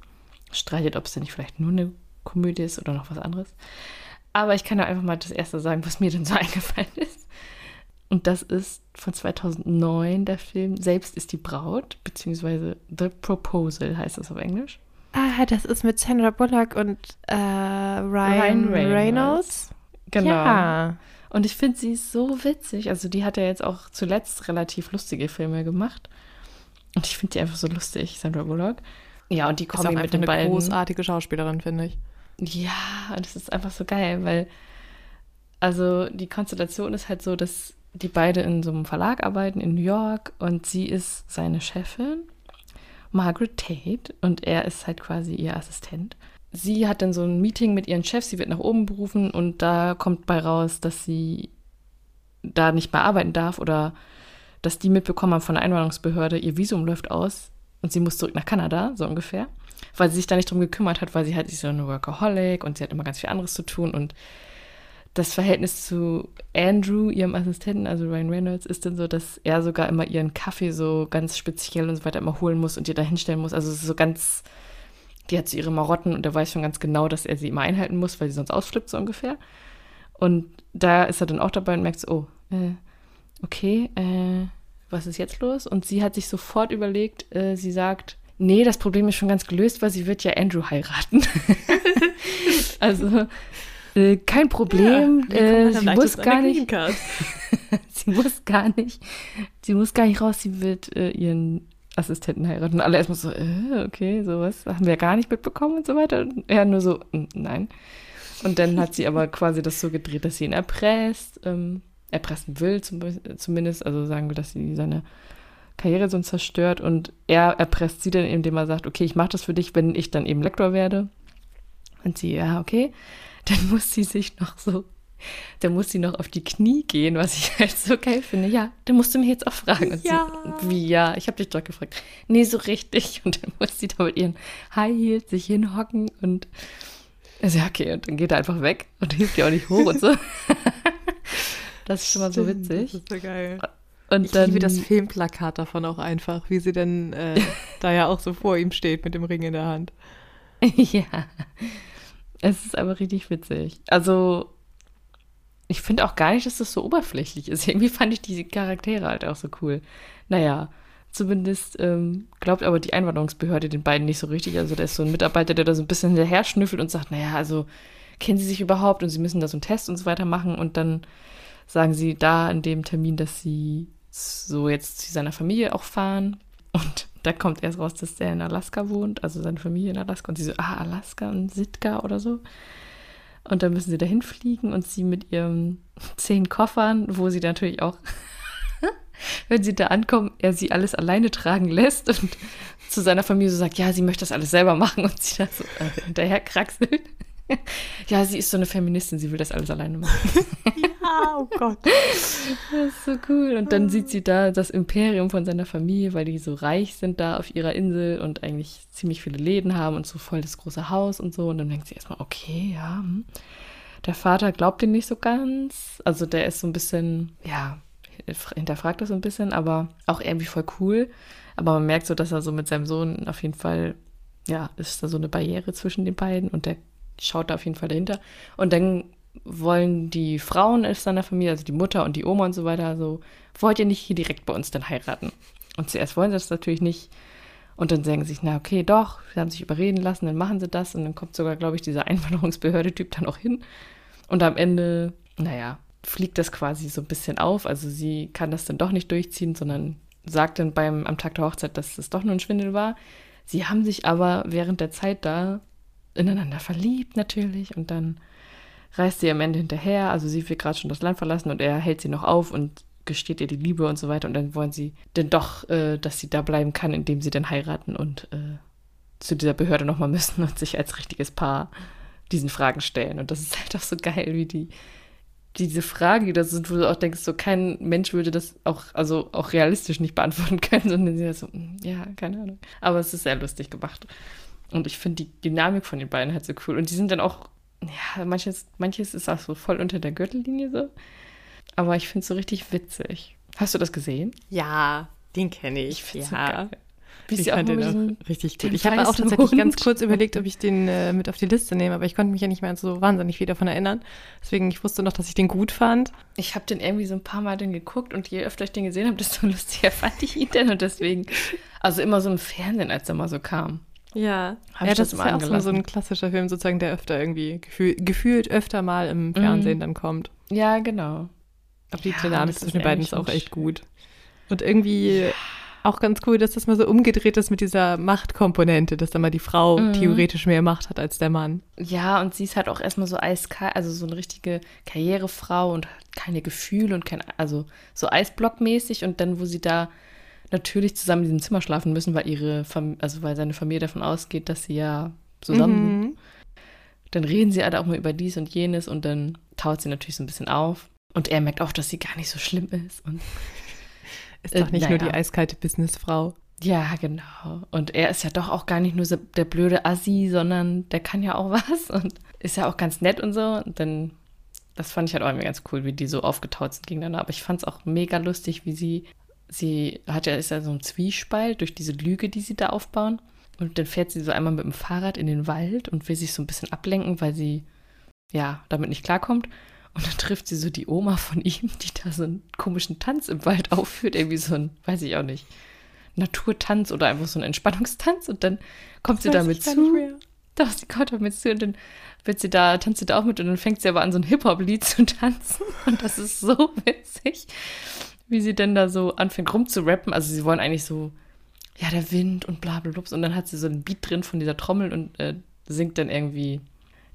streitet, ob es denn nicht vielleicht nur eine Komödie ist oder noch was anderes. Aber ich kann ja einfach mal das erste sagen, was mir denn so [LAUGHS] eingefallen ist. Und das ist von 2009 der Film Selbst ist die Braut, beziehungsweise The Proposal heißt es auf Englisch. Ah, das ist mit Sandra Bullock und äh, Ryan, Ryan Reynolds. Reynolds. Genau. Ja. Und ich finde sie so witzig. Also die hat ja jetzt auch zuletzt relativ lustige Filme gemacht. Und ich finde die einfach so lustig, Sandra Bullock. Ja, und die Kombi mit den eine beiden. großartige Schauspielerin, finde ich. Ja, das ist einfach so geil, weil also die Konstellation ist halt so, dass die beide in so einem Verlag arbeiten in New York und sie ist seine Chefin, Margaret Tate, und er ist halt quasi ihr Assistent sie hat dann so ein Meeting mit ihren Chefs, sie wird nach oben berufen und da kommt bei raus, dass sie da nicht mehr arbeiten darf oder dass die mitbekommen haben von der Einwanderungsbehörde, ihr Visum läuft aus. und sie muss zurück nach Kanada, so ungefähr, weil sie sich da nicht drum gekümmert hat, weil sie halt ist so eine Workaholic und sie hat immer ganz viel anderes zu tun und das Verhältnis zu Andrew, ihrem Assistenten, also Ryan Reynolds, ist dann so, dass er sogar immer ihren Kaffee so ganz speziell und so weiter immer holen muss und ihr da hinstellen muss. Also es ist so ganz, die hat so ihre Marotten und er weiß schon ganz genau, dass er sie immer einhalten muss, weil sie sonst ausflippt, so ungefähr. Und da ist er dann auch dabei und merkt so, oh, äh, okay, äh, was ist jetzt los? Und sie hat sich sofort überlegt, äh, sie sagt, nee, das Problem ist schon ganz gelöst, weil sie wird ja Andrew heiraten. [LAUGHS] also äh, kein Problem, ja, äh, sie muss gar nicht. [LAUGHS] sie muss gar nicht, sie muss gar nicht raus, sie wird äh, ihren Assistenten heiraten. Und alle erstmal so, äh, okay, sowas haben wir gar nicht mitbekommen und so weiter. Und er nur so, nein. Und dann hat sie aber [LAUGHS] quasi das so gedreht, dass sie ihn erpresst, ähm, erpressen will zum, zumindest, also sagen wir, dass sie seine Karriere so zerstört und er erpresst sie dann, indem er sagt, okay, ich mache das für dich, wenn ich dann eben Lektor werde. Und sie, ja, okay. Dann muss sie sich noch so, [LAUGHS] dann muss sie noch auf die Knie gehen, was ich [LAUGHS] halt so geil finde. Ja, dann musst du mir jetzt auch fragen. Und ja. Sie, wie, ja, ich habe dich doch gefragt. Nee, so richtig. [LAUGHS] Und dann muss sie da mit ihren High Heels sich hinhocken und also ja, okay, und dann geht er einfach weg und hilft ihr auch nicht hoch und so. das ist schon mal so witzig. Das ist so geil. Und ich dann, liebe das Filmplakat davon auch einfach, wie sie dann äh, da ja auch so vor ihm steht mit dem Ring in der Hand. ja. Es ist aber richtig witzig. Also, ich finde auch gar nicht, dass das so oberflächlich ist. [LAUGHS] Irgendwie fand ich diese Charaktere halt auch so cool. Naja, zumindest ähm, glaubt aber die Einwanderungsbehörde den beiden nicht so richtig. Also, da ist so ein Mitarbeiter, der da so ein bisschen hinterher schnüffelt und sagt: Naja, also, kennen sie sich überhaupt? Und sie müssen da so einen Test und so weiter machen. Und dann sagen sie da an dem Termin, dass sie so jetzt zu seiner Familie auch fahren. Und da kommt erst raus, dass der in Alaska wohnt, also seine Familie in Alaska. Und sie so, ah, Alaska und Sitka oder so. Und dann müssen sie dahin fliegen und sie mit ihren [LAUGHS] zehn Koffern, wo sie natürlich auch, [LAUGHS] wenn sie da ankommen, er sie alles alleine tragen lässt und [LAUGHS] zu seiner Familie so sagt, ja, sie möchte das alles selber machen und sie dann so äh, hinterher kraxelt. [LAUGHS] ja, sie ist so eine Feministin, sie will das alles alleine machen. [LAUGHS] ja, oh Gott. [LAUGHS] Das ist so cool. Und dann sieht sie da das Imperium von seiner Familie, weil die so reich sind da auf ihrer Insel und eigentlich ziemlich viele Läden haben und so voll das große Haus und so. Und dann denkt sie erstmal, okay, ja. Hm. Der Vater glaubt ihn nicht so ganz. Also der ist so ein bisschen, ja, hinterfragt das so ein bisschen, aber auch irgendwie voll cool. Aber man merkt so, dass er so mit seinem Sohn auf jeden Fall, ja, ist da so eine Barriere zwischen den beiden und der schaut da auf jeden Fall dahinter. Und dann wollen die Frauen aus seiner Familie, also die Mutter und die Oma und so weiter, so, wollt ihr nicht hier direkt bei uns dann heiraten? Und zuerst wollen sie das natürlich nicht. Und dann sagen sie sich, na okay, doch, sie haben sich überreden lassen, dann machen sie das. Und dann kommt sogar, glaube ich, dieser [LAUGHS] Einwanderungsbehörde-Typ dann auch hin. Und am Ende, naja, fliegt das quasi so ein bisschen auf. Also sie kann das dann doch nicht durchziehen, sondern sagt dann beim, am Tag der Hochzeit, dass es doch nur ein Schwindel war. Sie haben sich aber während der Zeit da ineinander verliebt natürlich und dann reist sie am Ende hinterher, also sie will gerade schon das Land verlassen und er hält sie noch auf und gesteht ihr die Liebe und so weiter und dann wollen sie denn doch, äh, dass sie da bleiben kann, indem sie dann heiraten und äh, zu dieser Behörde nochmal müssen und sich als richtiges Paar diesen Fragen stellen und das ist halt auch so geil, wie die diese Fragen, die da sind, wo du auch denkst, so kein Mensch würde das auch, also auch realistisch nicht beantworten [LAUGHS] können, sondern sie so, hm, ja, keine Ahnung. Aber es ist sehr lustig gemacht. Und ich finde die Dynamik von den beiden halt so cool. Und die sind dann auch, ja, manches, manches ist auch so voll unter der Gürtellinie so. Aber ich finde es so richtig witzig. Hast du das gesehen? Ja, den kenne ich. ich ja. ich fand den auch richtig gut. Ich habe auch tatsächlich Hund. ganz kurz überlegt, ob ich den äh, mit auf die Liste nehme, aber ich konnte mich ja nicht mehr so wahnsinnig viel davon erinnern. Deswegen, ich wusste noch, dass ich den gut fand. Ich habe den irgendwie so ein paar Mal dann geguckt und je öfter ich den gesehen habe, [LAUGHS] desto lustiger fand ich ihn denn und deswegen, also immer so im Fernsehen, als er mal so kam. Ja, Hab ja das, das ist ja auch so, so ein klassischer Film, sozusagen, der öfter irgendwie gefühl, gefühlt öfter mal im Fernsehen mhm. dann kommt. Ja, genau. Aber die ja, Dynamik zwischen den beiden ist auch echt gut. Und irgendwie ja. auch ganz cool, dass das mal so umgedreht ist mit dieser Machtkomponente, dass dann mal die Frau mhm. theoretisch mehr Macht hat als der Mann. Ja, und sie ist halt auch erstmal so eiskalt, also so eine richtige Karrierefrau und keine Gefühle und kein, also so Eisblockmäßig und dann, wo sie da natürlich zusammen in diesem Zimmer schlafen müssen, weil ihre Fam also weil seine Familie davon ausgeht, dass sie ja zusammen mhm. sind. Dann reden sie halt auch mal über dies und jenes und dann taut sie natürlich so ein bisschen auf. Und er merkt auch, dass sie gar nicht so schlimm ist. Und, [LAUGHS] ist doch nicht äh, naja. nur die eiskalte Businessfrau. Ja, genau. Und er ist ja doch auch gar nicht nur der blöde Assi, sondern der kann ja auch [LAUGHS] was und ist ja auch ganz nett und so. Und dann, das fand ich halt auch immer ganz cool, wie die so aufgetaut sind gegeneinander. Aber ich fand es auch mega lustig, wie sie, sie hat ja, ist ja so ein Zwiespalt durch diese Lüge, die sie da aufbauen. Und dann fährt sie so einmal mit dem Fahrrad in den Wald und will sich so ein bisschen ablenken, weil sie ja damit nicht klarkommt. Und dann trifft sie so die Oma von ihm, die da so einen komischen Tanz im Wald aufführt, irgendwie so ein, weiß ich auch nicht, Naturtanz oder einfach so ein Entspannungstanz. Und dann kommt das sie damit zu. Doch, sie kommt damit zu und dann wird sie da, tanzt sie da auch mit und dann fängt sie aber an, so ein Hip-Hop-Lied zu tanzen. [LAUGHS] Und das ist so witzig, wie sie denn da so anfängt rumzurappen. Also sie wollen eigentlich so ja, der Wind und bla bla bla. Und dann hat sie so ein Beat drin von dieser Trommel und äh, singt dann irgendwie,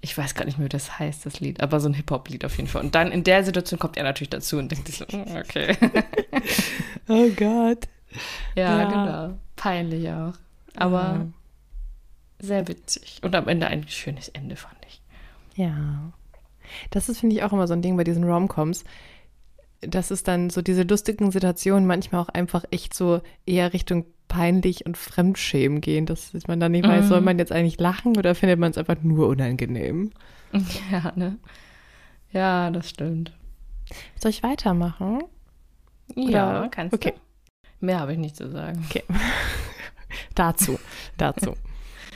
ich weiß gar nicht mehr, wie das heißt, das Lied, aber so ein Hip-Hop-Lied auf jeden Fall. Und dann in der Situation kommt er natürlich dazu und denkt sich so, mm, okay. [LAUGHS] oh Gott. Ja, ja, genau. Peinlich auch. Aber ja. sehr witzig. Und am Ende ein schönes Ende, fand ich. Ja. Das ist, finde ich, auch immer so ein Ding bei diesen Romcoms dass es dann so diese lustigen Situationen manchmal auch einfach echt so eher Richtung peinlich und Fremdschämen gehen, dass man dann nicht weiß, soll mhm. man jetzt eigentlich lachen oder findet man es einfach nur unangenehm? [LAUGHS] Ja, ne? Ja, das stimmt. Soll ich weitermachen? Ja, oder? kannst okay. du. Mehr habe ich nicht zu sagen. Okay. [LAUGHS] dazu, dazu.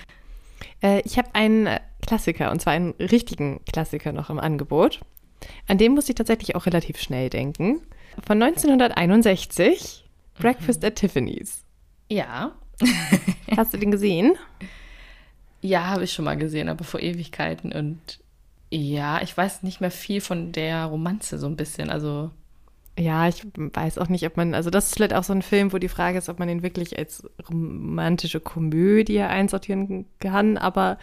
[LAUGHS] äh, ich habe einen Klassiker, und zwar einen richtigen Klassiker noch im Angebot. An den musste ich tatsächlich auch relativ schnell denken. Von 1961, Breakfast mhm. at Tiffany's. Ja. [LAUGHS] [LAUGHS] Hast du den gesehen? Ja, habe ich schon mal gesehen, aber vor Ewigkeiten. Und ja, ich weiß nicht mehr viel von der Romanze so ein bisschen. Also. Ja, ich weiß auch nicht, ob man, also das ist vielleicht auch so ein Film, wo die Frage ist, ob man ihn wirklich als romantische Komödie einsortieren kann, aber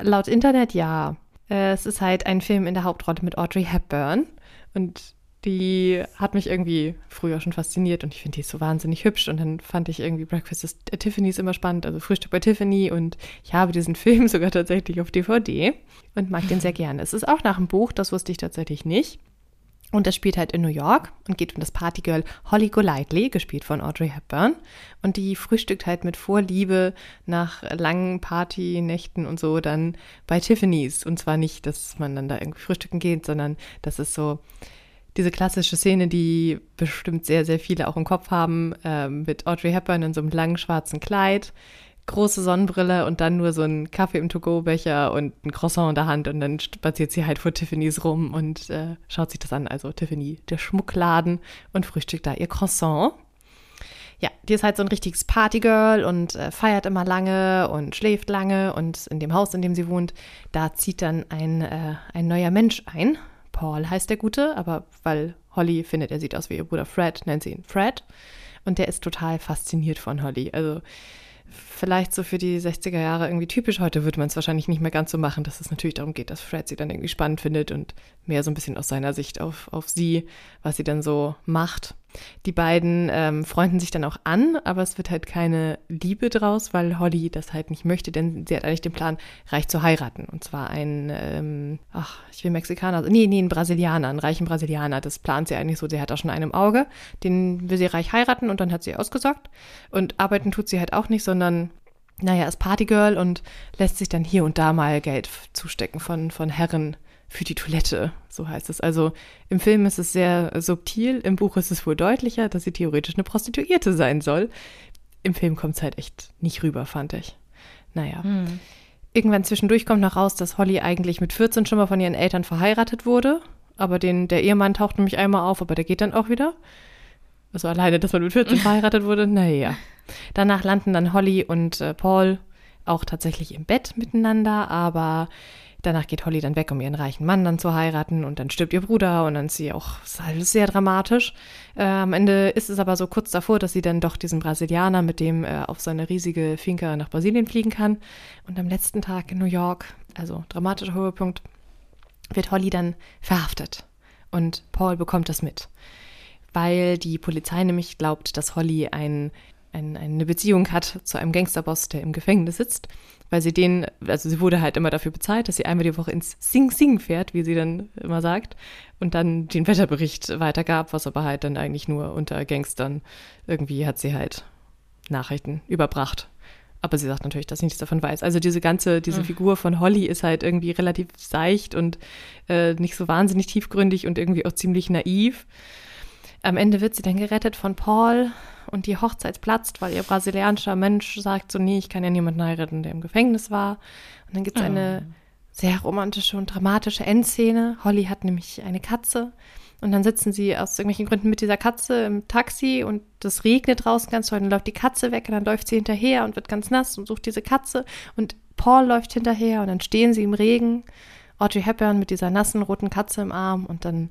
laut Internet ja. Äh, es ist halt ein Film in der Hauptrolle mit Audrey Hepburn und die hat mich irgendwie früher schon fasziniert und ich finde die so wahnsinnig hübsch. Und dann fand ich irgendwie Breakfast at Tiffany's immer spannend, also Frühstück bei Tiffany. Und ich habe diesen [LAUGHS] Film sogar tatsächlich auf DVD und mag den sehr [LAUGHS] gerne. Es ist auch nach einem Buch, das wusste ich tatsächlich nicht. Und das spielt halt in New York und geht um das Partygirl Holly Golightly, gespielt von Audrey Hepburn. Und die frühstückt halt mit Vorliebe nach langen Partynächten und so dann bei Tiffany's. Und zwar nicht, dass man dann da irgendwie frühstücken geht, sondern das ist so, diese klassische Szene, die bestimmt sehr, sehr viele auch im Kopf haben, äh, mit Audrey Hepburn in so einem langen schwarzen Kleid, große Sonnenbrille und dann nur so ein Kaffee im To-Go-Becher und ein Croissant in der Hand und dann spaziert sie halt vor Tiffany's rum und äh, schaut sich das an. Also Tiffany, der Schmuckladen und frühstückt da ihr Croissant. Ja, die ist halt so ein richtiges Partygirl und äh, feiert immer lange und schläft lange und in dem Haus, in dem sie wohnt, da zieht dann ein, äh, ein neuer Mensch ein, Paul heißt der Gute, aber weil Holly findet, er sieht aus wie ihr Bruder Fred, nennt sie ihn Fred. Und der ist total fasziniert von Holly. Also vielleicht so für die 60er Jahre irgendwie typisch. Heute würde man es wahrscheinlich nicht mehr ganz so machen, dass es natürlich darum geht, dass Fred sie dann irgendwie spannend findet und mehr so ein bisschen aus seiner Sicht auf, auf sie, was sie dann so macht. Die beiden ähm, freunden sich dann auch an, aber es wird halt keine Liebe draus, weil Holly das halt nicht möchte, denn sie hat eigentlich den Plan, reich zu heiraten. Und zwar einen, ähm, ach, ich will Mexikaner, nee, nee, einen Brasilianer, einen reichen Brasilianer. Das plant sie eigentlich so, sie hat auch schon einen im Auge, den will sie reich heiraten und dann hat sie ausgesorgt. Und arbeiten tut sie halt auch nicht, sondern naja, ist Partygirl und lässt sich dann hier und da mal Geld zustecken von, von Herren für die Toilette, so heißt es. Also im Film ist es sehr subtil, im Buch ist es wohl deutlicher, dass sie theoretisch eine Prostituierte sein soll. Im Film kommt es halt echt nicht rüber, fand ich. Naja. Hm. Irgendwann zwischendurch kommt noch raus, dass Holly eigentlich mit 14 schon mal von ihren Eltern verheiratet wurde. Aber den, der Ehemann taucht nämlich einmal auf, aber der geht dann auch wieder. Also alleine, dass man mit 14 [LAUGHS] verheiratet wurde, naja. Danach landen dann Holly und äh, Paul auch tatsächlich im Bett miteinander, aber Danach geht Holly dann weg, um ihren reichen Mann dann zu heiraten und dann stirbt ihr Bruder und dann ist sie auch ist alles sehr dramatisch. Äh, am Ende ist es aber so kurz davor, dass sie dann doch diesen Brasilianer mit dem äh, auf seine riesige Finca nach Brasilien fliegen kann. Und am letzten Tag in New York, also dramatischer Höhepunkt, wird Holly dann verhaftet und Paul bekommt das mit, weil die Polizei nämlich glaubt, dass Holly ein, eine Beziehung hat zu einem Gangsterboss, der im Gefängnis sitzt, weil sie den, also sie wurde halt immer dafür bezahlt, dass sie einmal die Woche ins Sing Sing fährt, wie sie dann immer sagt, und dann den Wetterbericht weitergab, was aber halt dann eigentlich nur unter Gangstern irgendwie hat sie halt Nachrichten überbracht. Aber sie sagt natürlich, dass sie nichts davon weiß. Also diese ganze, diese mhm. Figur von Holly ist halt irgendwie relativ seicht und äh, nicht so wahnsinnig tiefgründig und irgendwie auch ziemlich naiv. Am Ende wird sie dann gerettet von Paul und die Hochzeit platzt, weil ihr brasilianischer Mensch sagt so, nee, ich kann ja niemanden heiraten, der im Gefängnis war. Und dann gibt es eine oh. sehr romantische und dramatische Endszene. Holly hat nämlich eine Katze und dann sitzen sie aus irgendwelchen Gründen mit dieser Katze im Taxi und das regnet draußen ganz toll. Dann läuft die Katze weg und dann läuft sie hinterher und wird ganz nass und sucht diese Katze. Und Paul läuft hinterher und dann stehen sie im Regen. Audrey Hepburn mit dieser nassen roten Katze im Arm und dann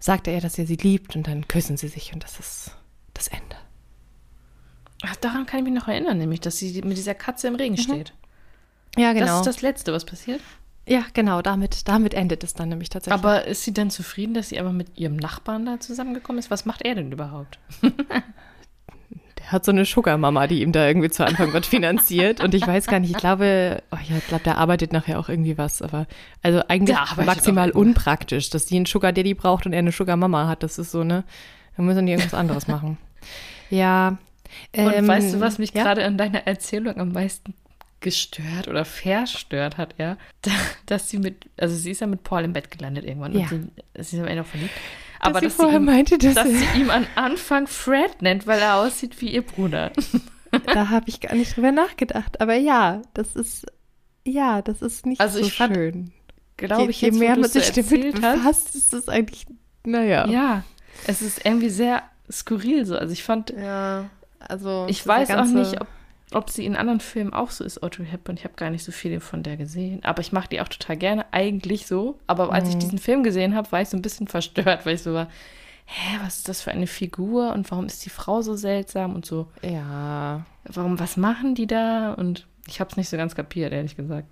sagt er, dass er sie liebt und dann küssen sie sich und das ist das Ende. Ach, daran kann ich mich noch erinnern, nämlich, dass sie mit dieser Katze im Regen mhm. steht. Ja, genau. Das ist das Letzte, was passiert. Ja, genau, damit, damit endet es dann nämlich tatsächlich. Aber ist sie denn zufrieden, dass sie aber mit ihrem Nachbarn da zusammengekommen ist? Was macht er denn überhaupt? [LAUGHS] der hat so eine Sugar-Mama, die ihm da irgendwie zu Anfang was finanziert. Und ich weiß gar nicht, ich glaube, oh, ich glaube, der arbeitet nachher auch irgendwie was. Aber also eigentlich maximal unpraktisch, dass sie einen Sugar-Daddy braucht und er eine Sugar-Mama hat. Das ist so, ne? Dann müssen die irgendwas anderes [LAUGHS] machen. Ja. Und ähm, weißt du, was mich ja? gerade an deiner Erzählung am meisten gestört oder verstört hat er, [LAUGHS] dass sie mit, also sie ist ja mit Paul im Bett gelandet irgendwann ja. und sie, sie ist am Ende noch verliebt. Aber dass, dass, sie, ihm, meinte, dass, dass sie ihm am Anfang Fred nennt, weil er aussieht wie ihr Bruder. [LAUGHS] Da habe ich gar nicht drüber nachgedacht. Aber ja, das ist, ja, das ist nicht also so ich fand, schön. Glaube ich, je jetzt, mehr man sich damit befasst, ist das eigentlich, naja. Ja, es ist irgendwie sehr skurril so. Also ich fand, ja, also ich weiß auch nicht, ob ob sie in anderen Filmen auch so ist, Audrey Hepburn. Ich habe gar nicht so viele von der gesehen. Aber ich mache die auch total gerne, eigentlich so. Aber als mhm. ich diesen Film gesehen habe, war ich so ein bisschen [LAUGHS] verstört, weil ich so war, hä, was ist das für eine Figur und warum ist die Frau so seltsam und so. Ja. Warum, was machen die da? Und ich habe es nicht so ganz kapiert, ehrlich gesagt.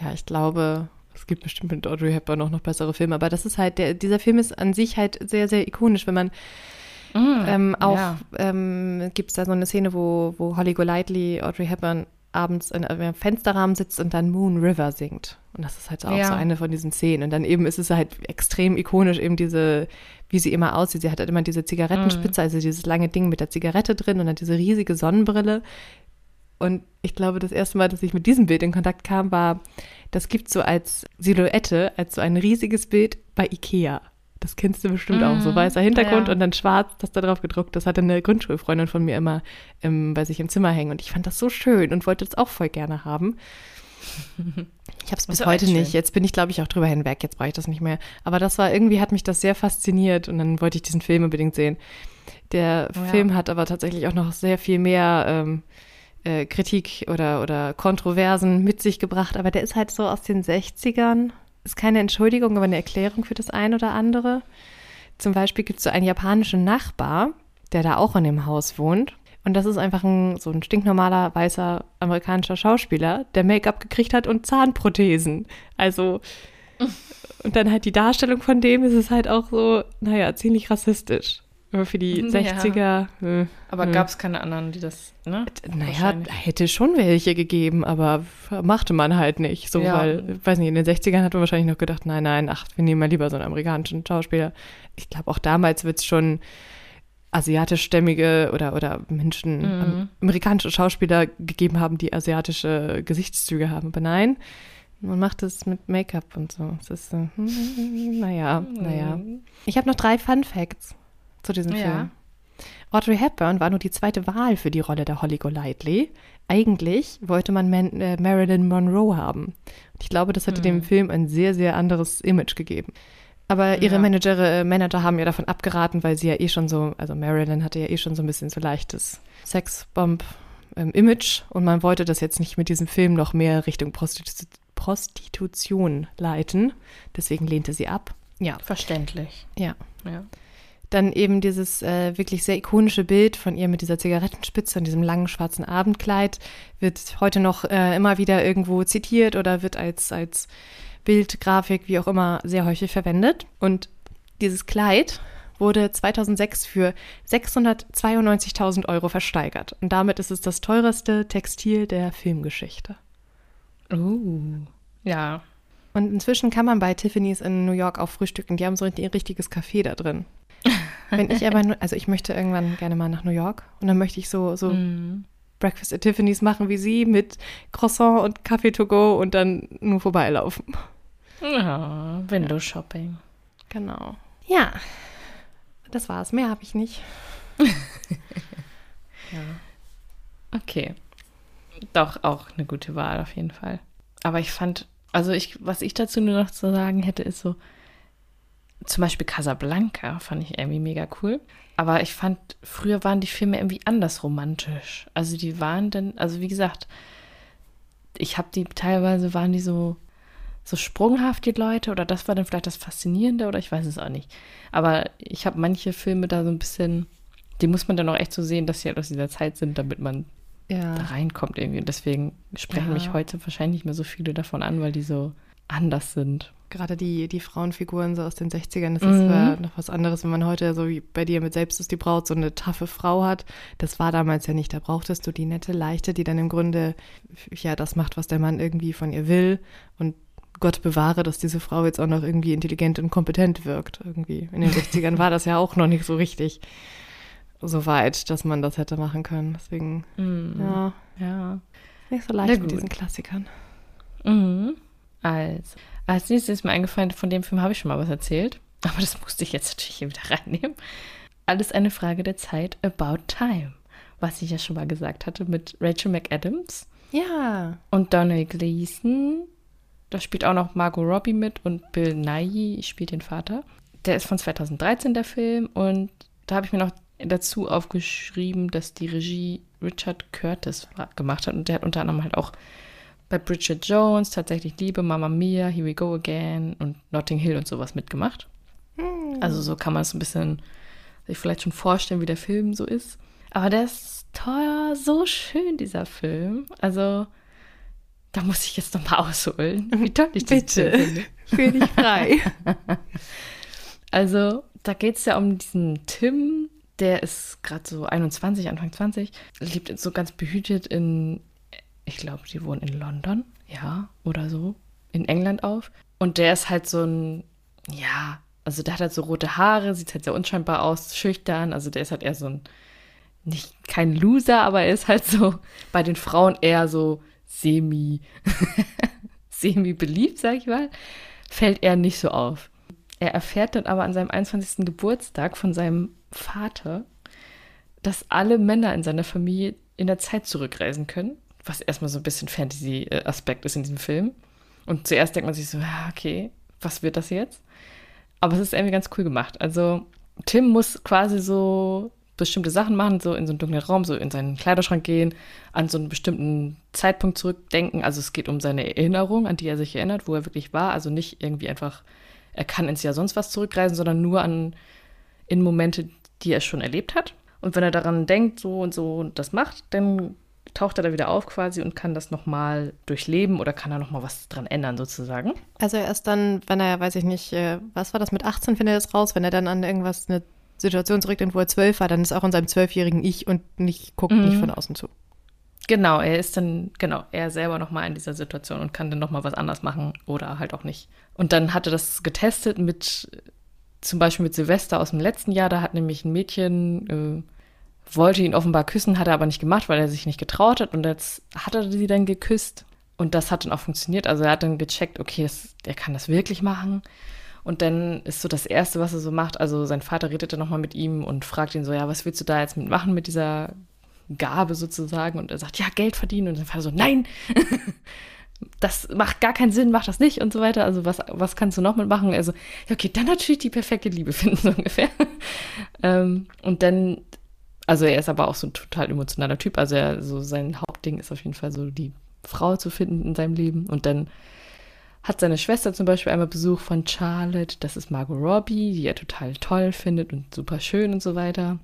Ja, ich glaube, es gibt bestimmt mit Audrey Hepburn auch noch bessere Filme, aber das ist halt, der, dieser Film ist an sich halt sehr, sehr ikonisch, wenn man Mm, ähm, auch ja. ähm, gibt es da so eine Szene, wo, wo Holly Golightly, Audrey Hepburn abends in einem Fensterrahmen sitzt und dann Moon River singt. Und das ist halt auch ja. so eine von diesen Szenen. Und dann eben ist es halt extrem ikonisch, eben diese, wie sie immer aussieht. Sie hat halt immer diese Zigarettenspitze, mm. also dieses lange Ding mit der Zigarette drin und dann diese riesige Sonnenbrille. Und ich glaube, das erste Mal, dass ich mit diesem Bild in Kontakt kam, war, das gibt so als Silhouette, als so ein riesiges Bild bei Ikea. Das kennst du bestimmt mhm. auch. So mhm. weißer Hintergrund ja. und dann schwarz, das da drauf gedruckt. Das hatte eine Grundschulfreundin von mir immer im, bei sich im Zimmer hängen. Und ich fand das so schön und wollte das auch voll gerne haben. [LAUGHS] Ich habe es bis heute nicht. Jetzt bin ich, glaube ich, auch drüber hinweg. Jetzt brauche ich das nicht mehr. Aber das war irgendwie, hat mich das sehr fasziniert und dann wollte ich diesen Film unbedingt sehen. Der oh, Film ja. hat aber tatsächlich auch noch sehr viel mehr ähm, äh, Kritik oder, oder Kontroversen mit sich gebracht. Aber der ist halt so aus den 60ern ist keine Entschuldigung, aber eine Erklärung für das ein oder andere. Zum Beispiel gibt es so einen japanischen Nachbar, der da auch in dem Haus wohnt. Und das ist einfach ein, so ein stinknormaler, weißer amerikanischer Schauspieler, der Make-up gekriegt hat und Zahnprothesen. Also, [LAUGHS] und dann halt die Darstellung von dem ist es halt auch so, naja, ziemlich rassistisch. Aber für die 60er. Ja. Äh, aber äh. gab es keine anderen, die das, ne? Naja, hätte schon welche gegeben, aber machte man halt nicht. So, ja. weil, weiß nicht, in den 60ern hat man wahrscheinlich noch gedacht, nein, nein, ach, wir nehmen mal lieber so einen amerikanischen Schauspieler. Ich glaube, auch damals wird es schon asiatischstämmige oder, oder Menschen, mhm. amerikanische Schauspieler gegeben haben, die asiatische Gesichtszüge haben. Aber nein, man macht es mit Make-up und so. Es ist so, [LAUGHS] hm, naja, naja. Mhm. Ich habe noch drei Fun Facts zu diesem ja. Film. Audrey Hepburn war nur die zweite Wahl für die Rolle der Holly Golightly. Eigentlich wollte man Man äh, Marilyn Monroe haben. Und ich glaube, das hätte mhm. dem Film ein sehr, sehr anderes Image gegeben. Aber ihre ja. Manager, äh, Manager haben ja davon abgeraten, weil sie ja eh schon so, also Marilyn hatte ja eh schon so ein bisschen so leichtes Sexbomb-Image ähm, und man wollte das jetzt nicht mit diesem Film noch mehr Richtung Prostitu Prostitution leiten. Deswegen lehnte sie ab. Ja. Verständlich. Ja. ja. Dann eben dieses äh, wirklich sehr ikonische Bild von ihr mit dieser Zigarettenspitze und diesem langen schwarzen Abendkleid wird heute noch äh, immer wieder irgendwo zitiert oder wird als, als Bild, Grafik, wie auch immer, sehr häufig verwendet. Und dieses Kleid wurde 2006 für 692.000 Euro versteigert. Und damit ist es das teuerste Textil der Filmgeschichte. Oh, ja. Und inzwischen kann man bei Tiffany's in New York auch frühstücken. Die haben so ein richtiges Café da drin. [LAUGHS] Wenn ich aber, also ich möchte irgendwann gerne mal nach New York und dann möchte ich so, so mm. Breakfast at Tiffany's machen wie sie mit Croissant und Kaffee to go und dann nur vorbeilaufen. Ja, Window Shopping. Genau. Ja, das war's. Mehr habe ich nicht. [LAUGHS] ja. Okay. Doch, auch eine gute Wahl auf jeden Fall. Aber ich fand, also ich, was ich dazu nur noch zu sagen hätte, ist so, zum Beispiel Casablanca fand ich irgendwie mega cool. Aber ich fand, früher waren die Filme irgendwie anders romantisch. Also die waren dann, also wie gesagt, ich habe die teilweise waren die so so sprunghaft die Leute oder das war dann vielleicht das Faszinierende oder ich weiß es auch nicht. Aber ich habe manche Filme da so ein bisschen, die muss man dann auch echt so sehen, dass sie halt aus dieser Zeit sind, damit man ja. da reinkommt irgendwie. Und deswegen sprechen ja. mich heute wahrscheinlich nicht mehr so viele davon an, weil die so anders sind. Gerade die, die Frauenfiguren so aus den 60ern, das mhm. ist äh, noch was anderes, wenn man heute so wie bei dir mit Selbst ist die Braut so eine taffe Frau hat. Das war damals ja nicht. Da brauchtest du die nette Leichte, die dann im Grunde ja das macht, was der Mann irgendwie von ihr will. Und Gott bewahre, dass diese Frau jetzt auch noch irgendwie intelligent und kompetent wirkt. Irgendwie. In den [LAUGHS] 60ern war das ja auch noch nicht so richtig so weit, dass man das hätte machen können. Deswegen, mm. ja. Ja. Nicht so leicht mit diesen Klassikern. Mhm. Also, als nächstes ist mir eingefallen, von dem Film habe ich schon mal was erzählt. [LAUGHS] Aber das musste ich jetzt natürlich hier wieder reinnehmen. Alles eine Frage der Zeit, About Time. Was ich ja schon mal gesagt hatte mit Rachel McAdams. Ja. Und Donald Gleason da spielt auch noch Margot Robbie mit und Bill Nighy spielt den Vater. Der ist von 2013, der Film. Und da habe ich mir noch dazu aufgeschrieben, dass die Regie Richard Curtis gemacht hat. Und der hat unter anderem halt auch bei Bridget Jones, Tatsächlich Liebe, Mama Mia, Here We Go Again und Notting Hill und sowas mitgemacht. Hm. Also so kann man es ein bisschen sich vielleicht schon vorstellen, wie der Film so ist. Aber der ist teuer, so schön, dieser Film. Also da muss ich jetzt nochmal ausholen, wie toll ich das Bitte, finde. fühl dich frei. [LAUGHS] also, da geht es ja um diesen Tim, der ist gerade so 21, Anfang 20, lebt so ganz behütet in, ich glaube, die wohnen in London, ja, oder so, in England auf. Und der ist halt so ein, ja, also der hat halt so rote Haare, sieht halt sehr unscheinbar aus, schüchtern, also der ist halt eher so ein, nicht kein Loser, aber er ist halt so bei den Frauen eher so semi, [LAUGHS] semi beliebt, sag ich mal, fällt er nicht so auf. Er erfährt dann aber an seinem 21. Geburtstag von seinem Vater, dass alle Männer in seiner Familie in der Zeit zurückreisen können, was erstmal so ein bisschen Fantasy-Aspekt ist in diesem Film. Und zuerst denkt man sich so, okay, was wird das jetzt? Aber es ist irgendwie ganz cool gemacht. Also Tim muss quasi so bestimmte Sachen machen, so in so einen dunklen Raum, so in seinen Kleiderschrank gehen, an so einen bestimmten Zeitpunkt zurückdenken. Also es geht um seine Erinnerung, an die er sich erinnert, wo er wirklich war. Also nicht irgendwie einfach, er kann ins Jahr sonst was zurückreisen, sondern nur an in Momente, die er schon erlebt hat. Und wenn er daran denkt, so und so und das macht, dann taucht er da wieder auf quasi und kann das nochmal durchleben oder kann da nochmal was dran ändern sozusagen. Also erst dann, wenn er, weiß ich nicht, äh, was war das mit 18, findet er das raus, wenn er dann an irgendwas eine Situation zurückdenkt, wo er zwölf war, dann ist auch in seinem zwölfjährigen Ich und nicht, guckt mhm. nicht von außen zu. Genau, er ist dann, genau, er selber nochmal in dieser Situation und kann dann nochmal was anders machen oder halt auch nicht. Und dann hat er das getestet mit, zum Beispiel mit Silvester aus dem letzten Jahr, da hat nämlich ein Mädchen, äh, wollte ihn offenbar küssen, hat er aber nicht gemacht, weil er sich nicht getraut hat und jetzt hat er sie dann geküsst und das hat dann auch funktioniert. Also er hat dann gecheckt, okay, das, er kann das wirklich machen. Und dann ist so das Erste, was er so macht, also sein Vater redet dann nochmal mit ihm und fragt ihn so, ja, was willst du da jetzt mitmachen mit dieser Gabe sozusagen? Und er sagt, ja, Geld verdienen. Und sein Vater so, nein, [LAUGHS] das macht gar keinen Sinn, mach das nicht und so weiter. Also was, was kannst du noch mitmachen? Also, ja, okay, dann natürlich die perfekte Liebe finden, [LAUGHS] so ungefähr. ähm, und dann, also er ist aber auch so ein total emotionaler Typ. Also er, so sein Hauptding ist auf jeden Fall so die Frau zu finden in seinem Leben. Und dann hat seine Schwester zum Beispiel einmal Besuch von Charlotte, das ist Margot Robbie, die er total toll findet und super schön und so weiter.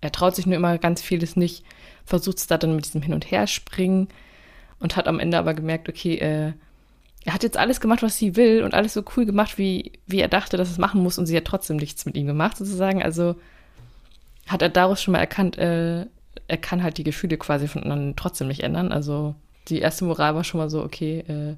Er traut sich nur immer ganz vieles nicht, versucht es da dann mit diesem Hin- und Herspringen und hat am Ende aber gemerkt, okay, äh, er hat jetzt alles gemacht, was sie will und alles so cool gemacht, wie, wie er dachte, dass es machen muss und sie hat trotzdem nichts mit ihm gemacht, sozusagen. Also hat er daraus schon mal erkannt, äh, er kann halt die Gefühle quasi von anderen trotzdem nicht ändern. Also die erste Moral war schon mal so, okay, äh,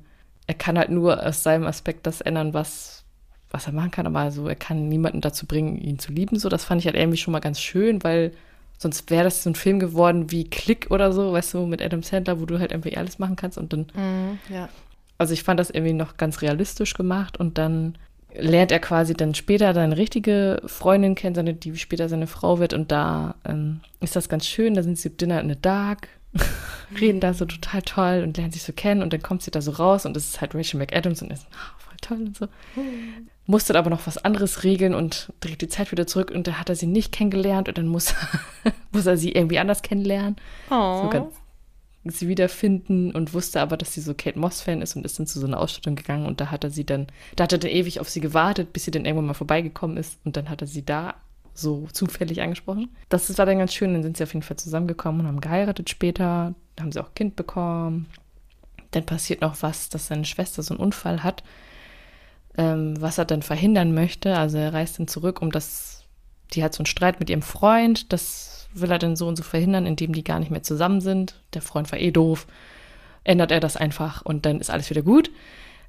er kann halt nur aus seinem Aspekt das ändern, was, was er machen kann, aber also er kann niemanden dazu bringen, ihn zu lieben. So, das fand ich halt irgendwie schon mal ganz schön, weil Sonst wäre das so ein Film geworden wie Klick oder so, weißt du, mit Adam Sandler, wo du halt irgendwie alles machen kannst und dann. Mhm, ja. Also ich fand das irgendwie noch ganz realistisch gemacht und dann lernt er quasi dann später seine richtige Freundin kennen, seine, die später seine Frau wird und da ähm, ist das ganz schön, da sind sie Dinner in the Dark, [LAUGHS] reden da so total toll und lernen sich so kennen und dann kommt sie da so raus und es ist halt Rachel McAdams und ist oh, voll toll und so. Musste aber noch was anderes regeln und dreht die Zeit wieder zurück und da hat er sie nicht kennengelernt und dann muss, [LAUGHS] muss er sie irgendwie anders kennenlernen. Oh. So ganz sie wiederfinden und wusste aber, dass sie so Kate Moss-Fan ist und ist dann zu so einer Ausstattung gegangen und da hat er sie dann, da hat er dann ewig auf sie gewartet, bis sie dann irgendwann mal vorbeigekommen ist und dann hat er sie da so zufällig angesprochen. Das war dann ganz schön, dann sind sie auf jeden Fall zusammengekommen und haben geheiratet später, da haben sie auch Kind bekommen. Dann passiert noch was, dass seine Schwester so einen Unfall hat, ähm, was er dann verhindern möchte. Also er reist dann zurück, um das, die hat so einen Streit mit ihrem Freund, das will er denn so und so verhindern, indem die gar nicht mehr zusammen sind. Der Freund war eh doof. Ändert er das einfach und dann ist alles wieder gut.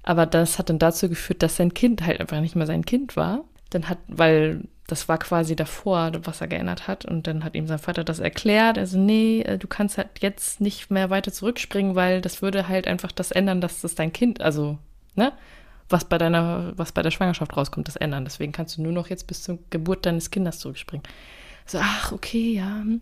Aber das hat dann dazu geführt, dass sein Kind halt einfach nicht mehr sein Kind war. Dann hat, weil das war quasi davor, was er geändert hat. Und dann hat ihm sein Vater das erklärt. Also, nee, äh, du kannst halt jetzt nicht mehr weiter zurückspringen, weil das würde halt einfach das ändern, dass das dein Kind, also, ne? Was bei deiner, was bei der Schwangerschaft rauskommt, das ändern. Deswegen kannst du nur noch jetzt bis zur Geburt deines Kindes zurückspringen. So, ach, okay, ja. Hm.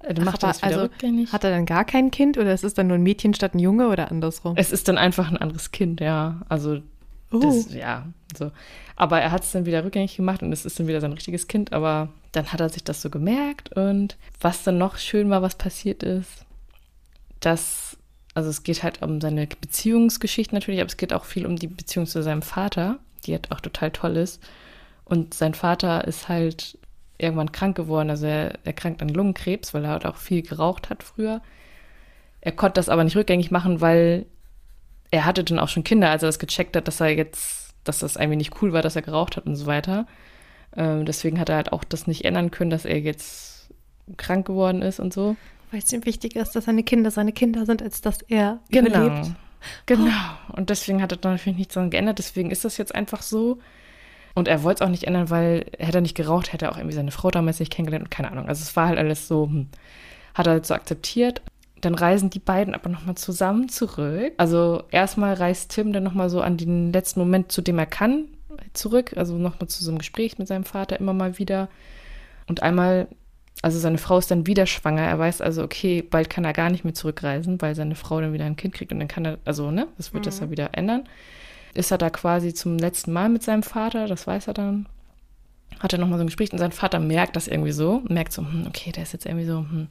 Äh, dann macht er das also, rückgängig. Hat er dann gar kein Kind oder ist es dann nur ein Mädchen statt ein Junge oder andersrum? Es ist dann einfach ein anderes Kind, ja. Also, uh. das, ja, so. Aber er hat es dann wieder rückgängig gemacht und es ist dann wieder sein richtiges Kind, aber dann hat er sich das so gemerkt und was dann noch schön war, was passiert ist, dass, also es geht halt um seine Beziehungsgeschichte natürlich, aber es geht auch viel um die Beziehung zu seinem Vater, die halt auch total toll ist. Und sein Vater ist halt irgendwann krank geworden. Also er erkrankt an Lungenkrebs, weil er halt auch viel geraucht hat früher. Er konnte das aber nicht rückgängig machen, weil er hatte dann auch schon Kinder, als er das gecheckt hat, dass er jetzt, dass das irgendwie nicht cool war, dass er geraucht hat und so weiter. Ähm, deswegen hat er halt auch das nicht ändern können, dass er jetzt krank geworden ist und so. Weil es ihm wichtiger ist, dass seine Kinder seine Kinder sind, als dass er genau. überlebt. Genau. Und deswegen hat er dann natürlich nichts daran geändert. Deswegen ist das jetzt einfach so. Und er wollte es auch nicht ändern, weil hätte er nicht geraucht, hätte er auch irgendwie seine Frau damals nicht kennengelernt und keine Ahnung. Also es war halt alles so, hm, hat er so akzeptiert. Dann reisen die beiden aber nochmal zusammen zurück. Also erstmal reist Tim dann nochmal so an den letzten Moment, zu dem er kann, zurück. Also nochmal zu so einem Gespräch mit seinem Vater immer mal wieder. Und einmal, also seine Frau ist dann wieder schwanger. Er weiß also, okay, bald kann er gar nicht mehr zurückreisen, weil seine Frau dann wieder ein Kind kriegt und dann kann er, also, ne, das wird mhm. das ja wieder ändern ist er da quasi zum letzten Mal mit seinem Vater, das weiß er dann. Hat er nochmal so ein Gespräch und sein Vater merkt das irgendwie so, merkt so, hm, okay, der ist jetzt irgendwie so, hm,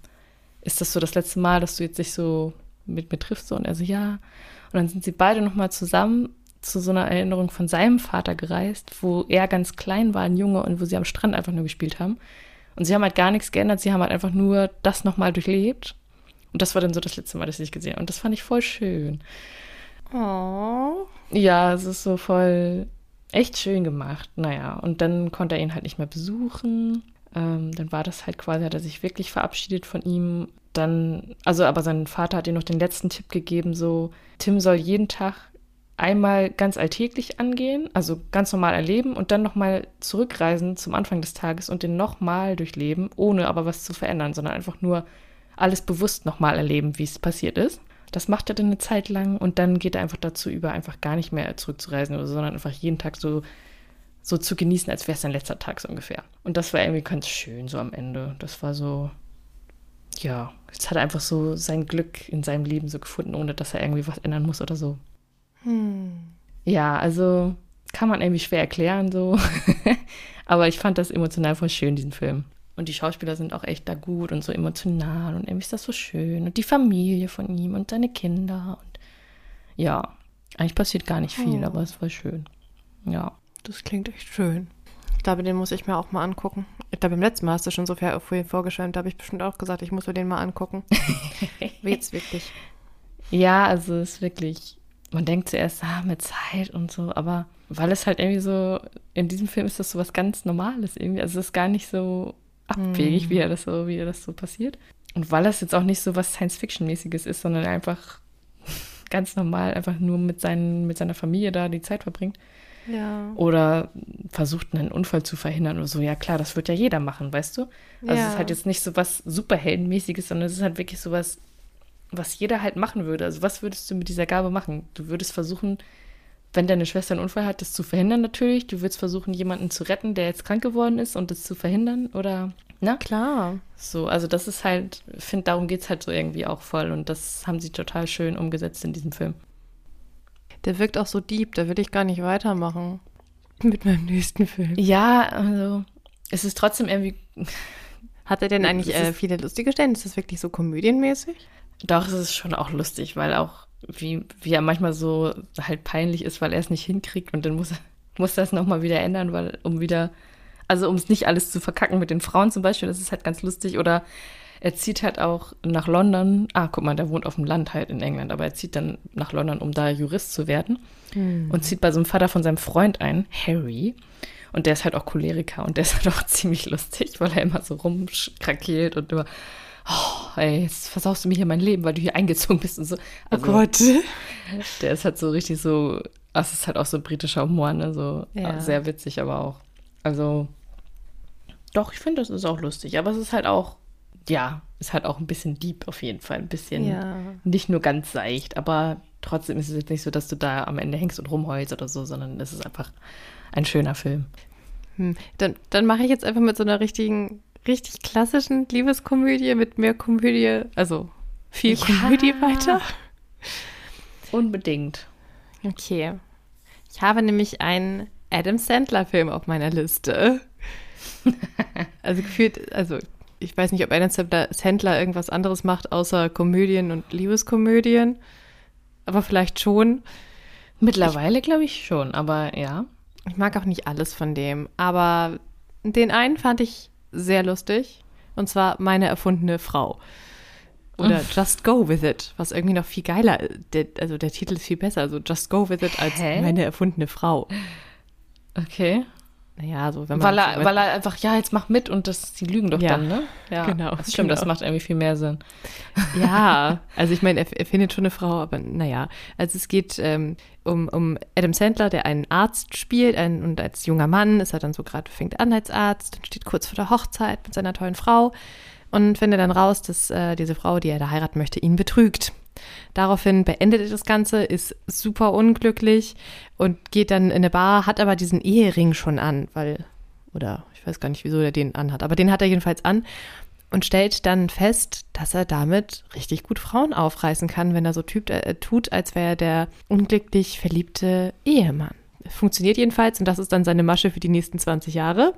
ist das so das letzte Mal, dass du jetzt dich so mit mir triffst? Und er so, ja. Und dann sind sie beide nochmal zusammen zu so einer Erinnerung von seinem Vater gereist, wo er ganz klein war, ein Junge, und wo sie am Strand einfach nur gespielt haben. Und sie haben halt gar nichts geändert, sie haben halt einfach nur das nochmal durchlebt. Und das war dann so das letzte Mal, dass ich gesehen habe. Und das fand ich voll schön. Oh. Ja, es ist so voll echt schön gemacht. Naja, und dann konnte er ihn halt nicht mehr besuchen. Ähm, dann war das halt quasi, hat er sich wirklich verabschiedet von ihm. Dann, also, aber sein Vater hat ihm noch den letzten Tipp gegeben, so, Tim soll jeden Tag einmal ganz alltäglich angehen, also ganz normal erleben und dann nochmal zurückreisen zum Anfang des Tages und den nochmal durchleben, ohne aber was zu verändern, sondern einfach nur alles bewusst nochmal erleben, wie es passiert ist. Das macht er dann eine Zeit lang und dann geht er einfach dazu über, einfach gar nicht mehr zurückzureisen oder so, sondern einfach jeden Tag so, so zu genießen, als wäre es sein letzter Tag so ungefähr. Und das war irgendwie ganz schön so am Ende. Das war so, ja, jetzt hat er einfach so sein Glück in seinem Leben so gefunden, ohne dass er irgendwie was ändern muss oder so. Hm. Ja, also kann man irgendwie schwer erklären so. [LAUGHS] Aber ich fand das emotional voll schön, diesen Film. Und die Schauspieler sind auch echt da gut und so emotional und irgendwie ist das so schön. Und die Familie von ihm und seine Kinder. Und ja, eigentlich passiert gar nicht viel, oh. aber es war schön. Ja. Das klingt echt schön. Ich glaube, den muss ich mir auch mal angucken. Ich glaube, beim letzten Mal hast du schon so viel vorhin vorgestellt. Da habe ich bestimmt auch gesagt, ich muss mir den mal angucken. [LAUGHS] Wie jetzt wirklich. Ja, also es ist wirklich, man denkt zuerst, ah, mit Zeit und so, aber weil es halt irgendwie so, in diesem Film ist das so was ganz Normales irgendwie. Also es ist gar nicht so abwegig, mhm. wie er das so, wie er das so passiert. Und weil das jetzt auch nicht so was Science-Fiction-mäßiges ist, sondern einfach [LAUGHS] ganz normal einfach nur mit, seinen, mit seiner Familie da die Zeit verbringt, Ja. Oder versucht einen Unfall zu verhindern oder so. Ja, klar, das wird ja jeder machen, weißt du? Also ja. es ist halt jetzt nicht so was Superheldenmäßiges, sondern es ist halt wirklich so was, was jeder halt machen würde. Also was würdest du mit dieser Gabe machen? Du würdest versuchen, wenn deine Schwester einen Unfall hat, das zu verhindern natürlich. Du würdest versuchen, jemanden zu retten, der jetzt krank geworden ist und das zu verhindern oder, na? Klar. So, also das ist halt, ich finde, darum geht es halt so irgendwie auch voll und das haben sie total schön umgesetzt in diesem Film. Der wirkt auch so deep, da will ich gar nicht weitermachen. Mit meinem nächsten Film. Ja, also es ist trotzdem irgendwie. [LAUGHS] Hat er denn eigentlich äh, viele lustige Stellen? Ist das wirklich so komödienmäßig? Doch, es ist schon auch lustig, weil auch, wie, wie er manchmal so halt peinlich ist, weil er es nicht hinkriegt und dann muss er [LAUGHS] muss das nochmal wieder ändern, weil um wieder, also um es nicht alles zu verkacken mit den Frauen zum Beispiel, das ist halt ganz lustig. Oder er zieht halt auch nach London. Ah, guck mal, der wohnt auf dem Land halt in England, aber er zieht dann nach London, um da Jurist zu werden. Mhm. Und zieht bei so einem Vater von seinem Freund ein, Harry. Und der ist halt auch Choleriker und der ist [LAUGHS] halt auch ziemlich lustig, weil er immer so rumkrakeelt und immer, oh, ey, jetzt versaust du mir hier mein Leben, weil du hier eingezogen bist und so. Oh also, oh Gott. [LAUGHS] Der ist halt so richtig so, das ist halt auch so britischer Humor, ne? So ja. sehr witzig, aber auch. Also, doch, ich finde, das ist auch lustig, aber es ist halt auch ja, ist halt auch ein bisschen deep auf jeden Fall. Ein bisschen ja. nicht nur ganz seicht, aber trotzdem ist es jetzt nicht so, dass du da am Ende hängst und rumheulst oder so, sondern es ist einfach ein schöner Film. Hm. Dann, dann mache ich jetzt einfach mit so einer richtigen, richtig klassischen Liebeskomödie mit mehr Komödie, also viel ja. Komödie weiter. Unbedingt. Okay. Ich habe nämlich einen Adam Sandler-Film auf meiner Liste. [LAUGHS] also gefühlt, also ich weiß nicht, ob Adam Sandler irgendwas anderes macht, außer Komödien und Liebeskomödien. Aber vielleicht schon. Mittlerweile glaube ich schon, aber ja. Ich mag auch nicht alles von dem. Aber den einen fand ich sehr lustig. Und zwar meine erfundene Frau. Oder Just Go With It, was irgendwie noch viel geiler ist. Also der Titel ist viel besser. Also Just Go With It als Hä? meine erfundene Frau. Okay. Naja, so wenn man. Weil er, weil er einfach, ja, jetzt mach mit und das, die lügen doch ja, dann, ne? Ja, genau. Das stimmt, genau. das macht irgendwie viel mehr Sinn. Ja, [LAUGHS] also ich meine, er, er, findet schon eine Frau, aber naja. Also es geht ähm, um, um Adam Sandler, der einen Arzt spielt ein, und als junger Mann ist er dann so gerade, fängt an als Arzt, steht kurz vor der Hochzeit mit seiner tollen Frau und findet dann raus, dass äh, diese Frau, die er da heiraten möchte, ihn betrügt. Daraufhin beendet er das Ganze, ist super unglücklich und geht dann in eine Bar, hat aber diesen Ehering schon an, weil, oder ich weiß gar nicht, wieso er den anhat, aber den hat er jedenfalls an und stellt dann fest, dass er damit richtig gut Frauen aufreißen kann, wenn er so typt, äh, tut, als wäre er der unglücklich verliebte Ehemann. Funktioniert jedenfalls und das ist dann seine Masche für die nächsten 20 Jahre.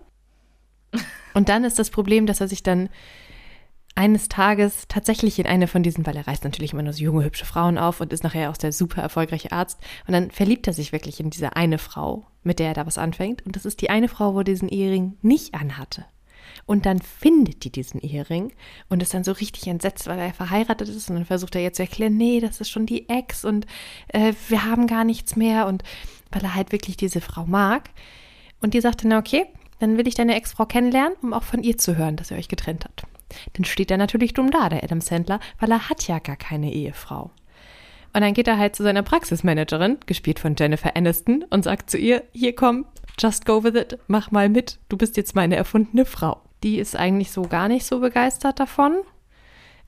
[LAUGHS] Und dann ist das Problem, dass er sich dann eines Tages tatsächlich in eine von diesen, weil er reißt natürlich immer nur so junge, hübsche Frauen auf und ist nachher auch der super erfolgreiche Arzt. Und dann verliebt er sich wirklich in diese eine Frau, mit der er da was anfängt. Und das ist die eine Frau, wo er diesen Ehering nicht anhatte. Und dann findet die diesen Ehering und ist dann so richtig entsetzt, weil er verheiratet ist. Und dann versucht er jetzt zu erklären, nee, das ist schon die Ex und äh, wir haben gar nichts mehr. Und weil er halt wirklich diese Frau mag. Und die sagt dann, okay, dann will ich deine Ex-Frau kennenlernen, um auch von ihr zu hören, dass ihr euch getrennt habt. Dann steht er natürlich dumm da, der Adam Sandler, weil er hat ja gar keine Ehefrau. Und dann geht er halt zu seiner Praxismanagerin, gespielt von Jennifer Aniston, und sagt zu ihr, hier komm, just go with it, mach mal mit, du bist jetzt meine erfundene Frau. Die ist eigentlich so gar nicht so begeistert davon,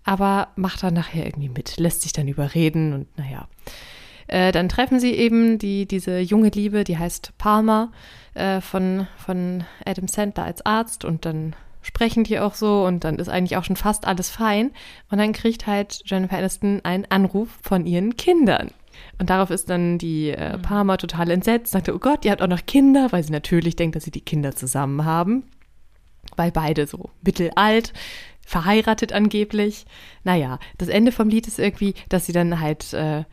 aber macht dann nachher irgendwie mit, lässt sich dann überreden und naja. Äh, dann treffen sie eben die, diese junge Liebe, die heißt Palmer, äh, von, von Adam Sandler als Arzt und dann sprechen die auch so und dann ist eigentlich auch schon fast alles fein. Und dann kriegt halt Jennifer Aniston einen Anruf von ihren Kindern. Und darauf ist dann die äh, mhm. Parma total entsetzt, sagte, oh Gott, ihr habt auch noch Kinder, weil sie natürlich denkt, dass sie die Kinder zusammen haben. Weil beide so mittelalt, verheiratet angeblich. Naja, das Ende vom Lied ist irgendwie, dass sie dann halt äh,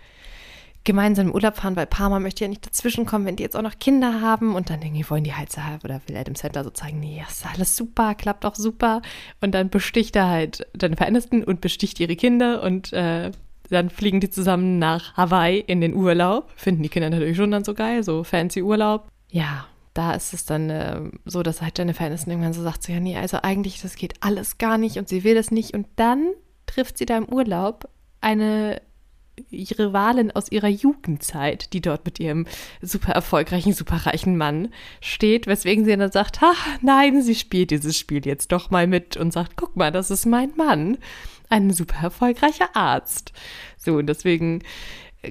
gemeinsam im Urlaub fahren, weil Parma möchte ja nicht dazwischenkommen, wenn die jetzt auch noch Kinder haben. Und dann irgendwie wollen die halt so, oder will Adam Sandler so zeigen, nee, das ist alles super, klappt auch super. Und dann besticht er halt Jennifer Aniston und besticht ihre Kinder und äh, dann fliegen die zusammen nach Hawaii in den Urlaub, finden die Kinder natürlich schon dann so geil, so fancy Urlaub. Ja, da ist es dann äh, so, dass halt Jennifer Aniston irgendwann so sagt, so, ja nee, also eigentlich, das geht alles gar nicht und sie will das nicht. Und dann trifft sie da im Urlaub eine Rivalen aus ihrer Jugendzeit, die dort mit ihrem super erfolgreichen, super reichen Mann steht, weswegen sie dann sagt, ha, nein, sie spielt dieses Spiel jetzt doch mal mit und sagt, guck mal, das ist mein Mann, ein super erfolgreicher Arzt. So, und deswegen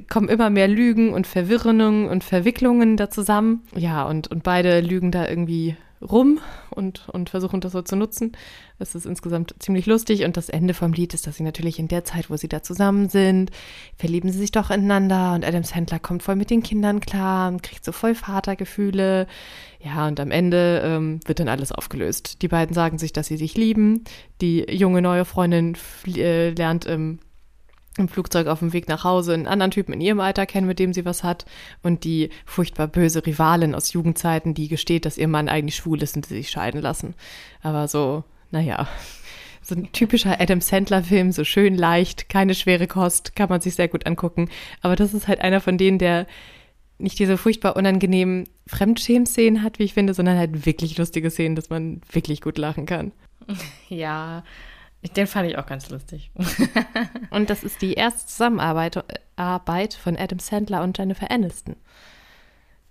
kommen immer mehr Lügen und Verwirrungen und Verwicklungen da zusammen. Ja, und, und beide lügen da irgendwie rum und, und versuchen das so zu nutzen. Es ist insgesamt ziemlich lustig und das Ende vom Lied ist, dass sie natürlich in der Zeit, wo sie da zusammen sind, verlieben sie sich doch ineinander und Adam Sandler kommt voll mit den Kindern klar und kriegt so voll Vatergefühle. Ja, und am Ende ähm, wird dann alles aufgelöst. Die beiden sagen sich, dass sie sich lieben. Die junge neue Freundin äh, lernt im im Flugzeug auf dem Weg nach Hause einen anderen Typen in ihrem Alter kennen, mit dem sie was hat. Und die furchtbar böse Rivalin aus Jugendzeiten, die gesteht, dass ihr Mann eigentlich schwul ist und sie sich scheiden lassen. Aber so, naja, so ein typischer Adam Sandler-Film, so schön leicht, keine schwere Kost, kann man sich sehr gut angucken. Aber das ist halt einer von denen, der nicht diese furchtbar unangenehmen Fremdschämen-Szenen hat, wie ich finde, sondern halt wirklich lustige Szenen, dass man wirklich gut lachen kann. [LAUGHS] Ja, den fand ich auch ganz lustig. [LAUGHS] und das ist die erste Zusammenarbeit Arbeit von Adam Sandler und Jennifer Aniston.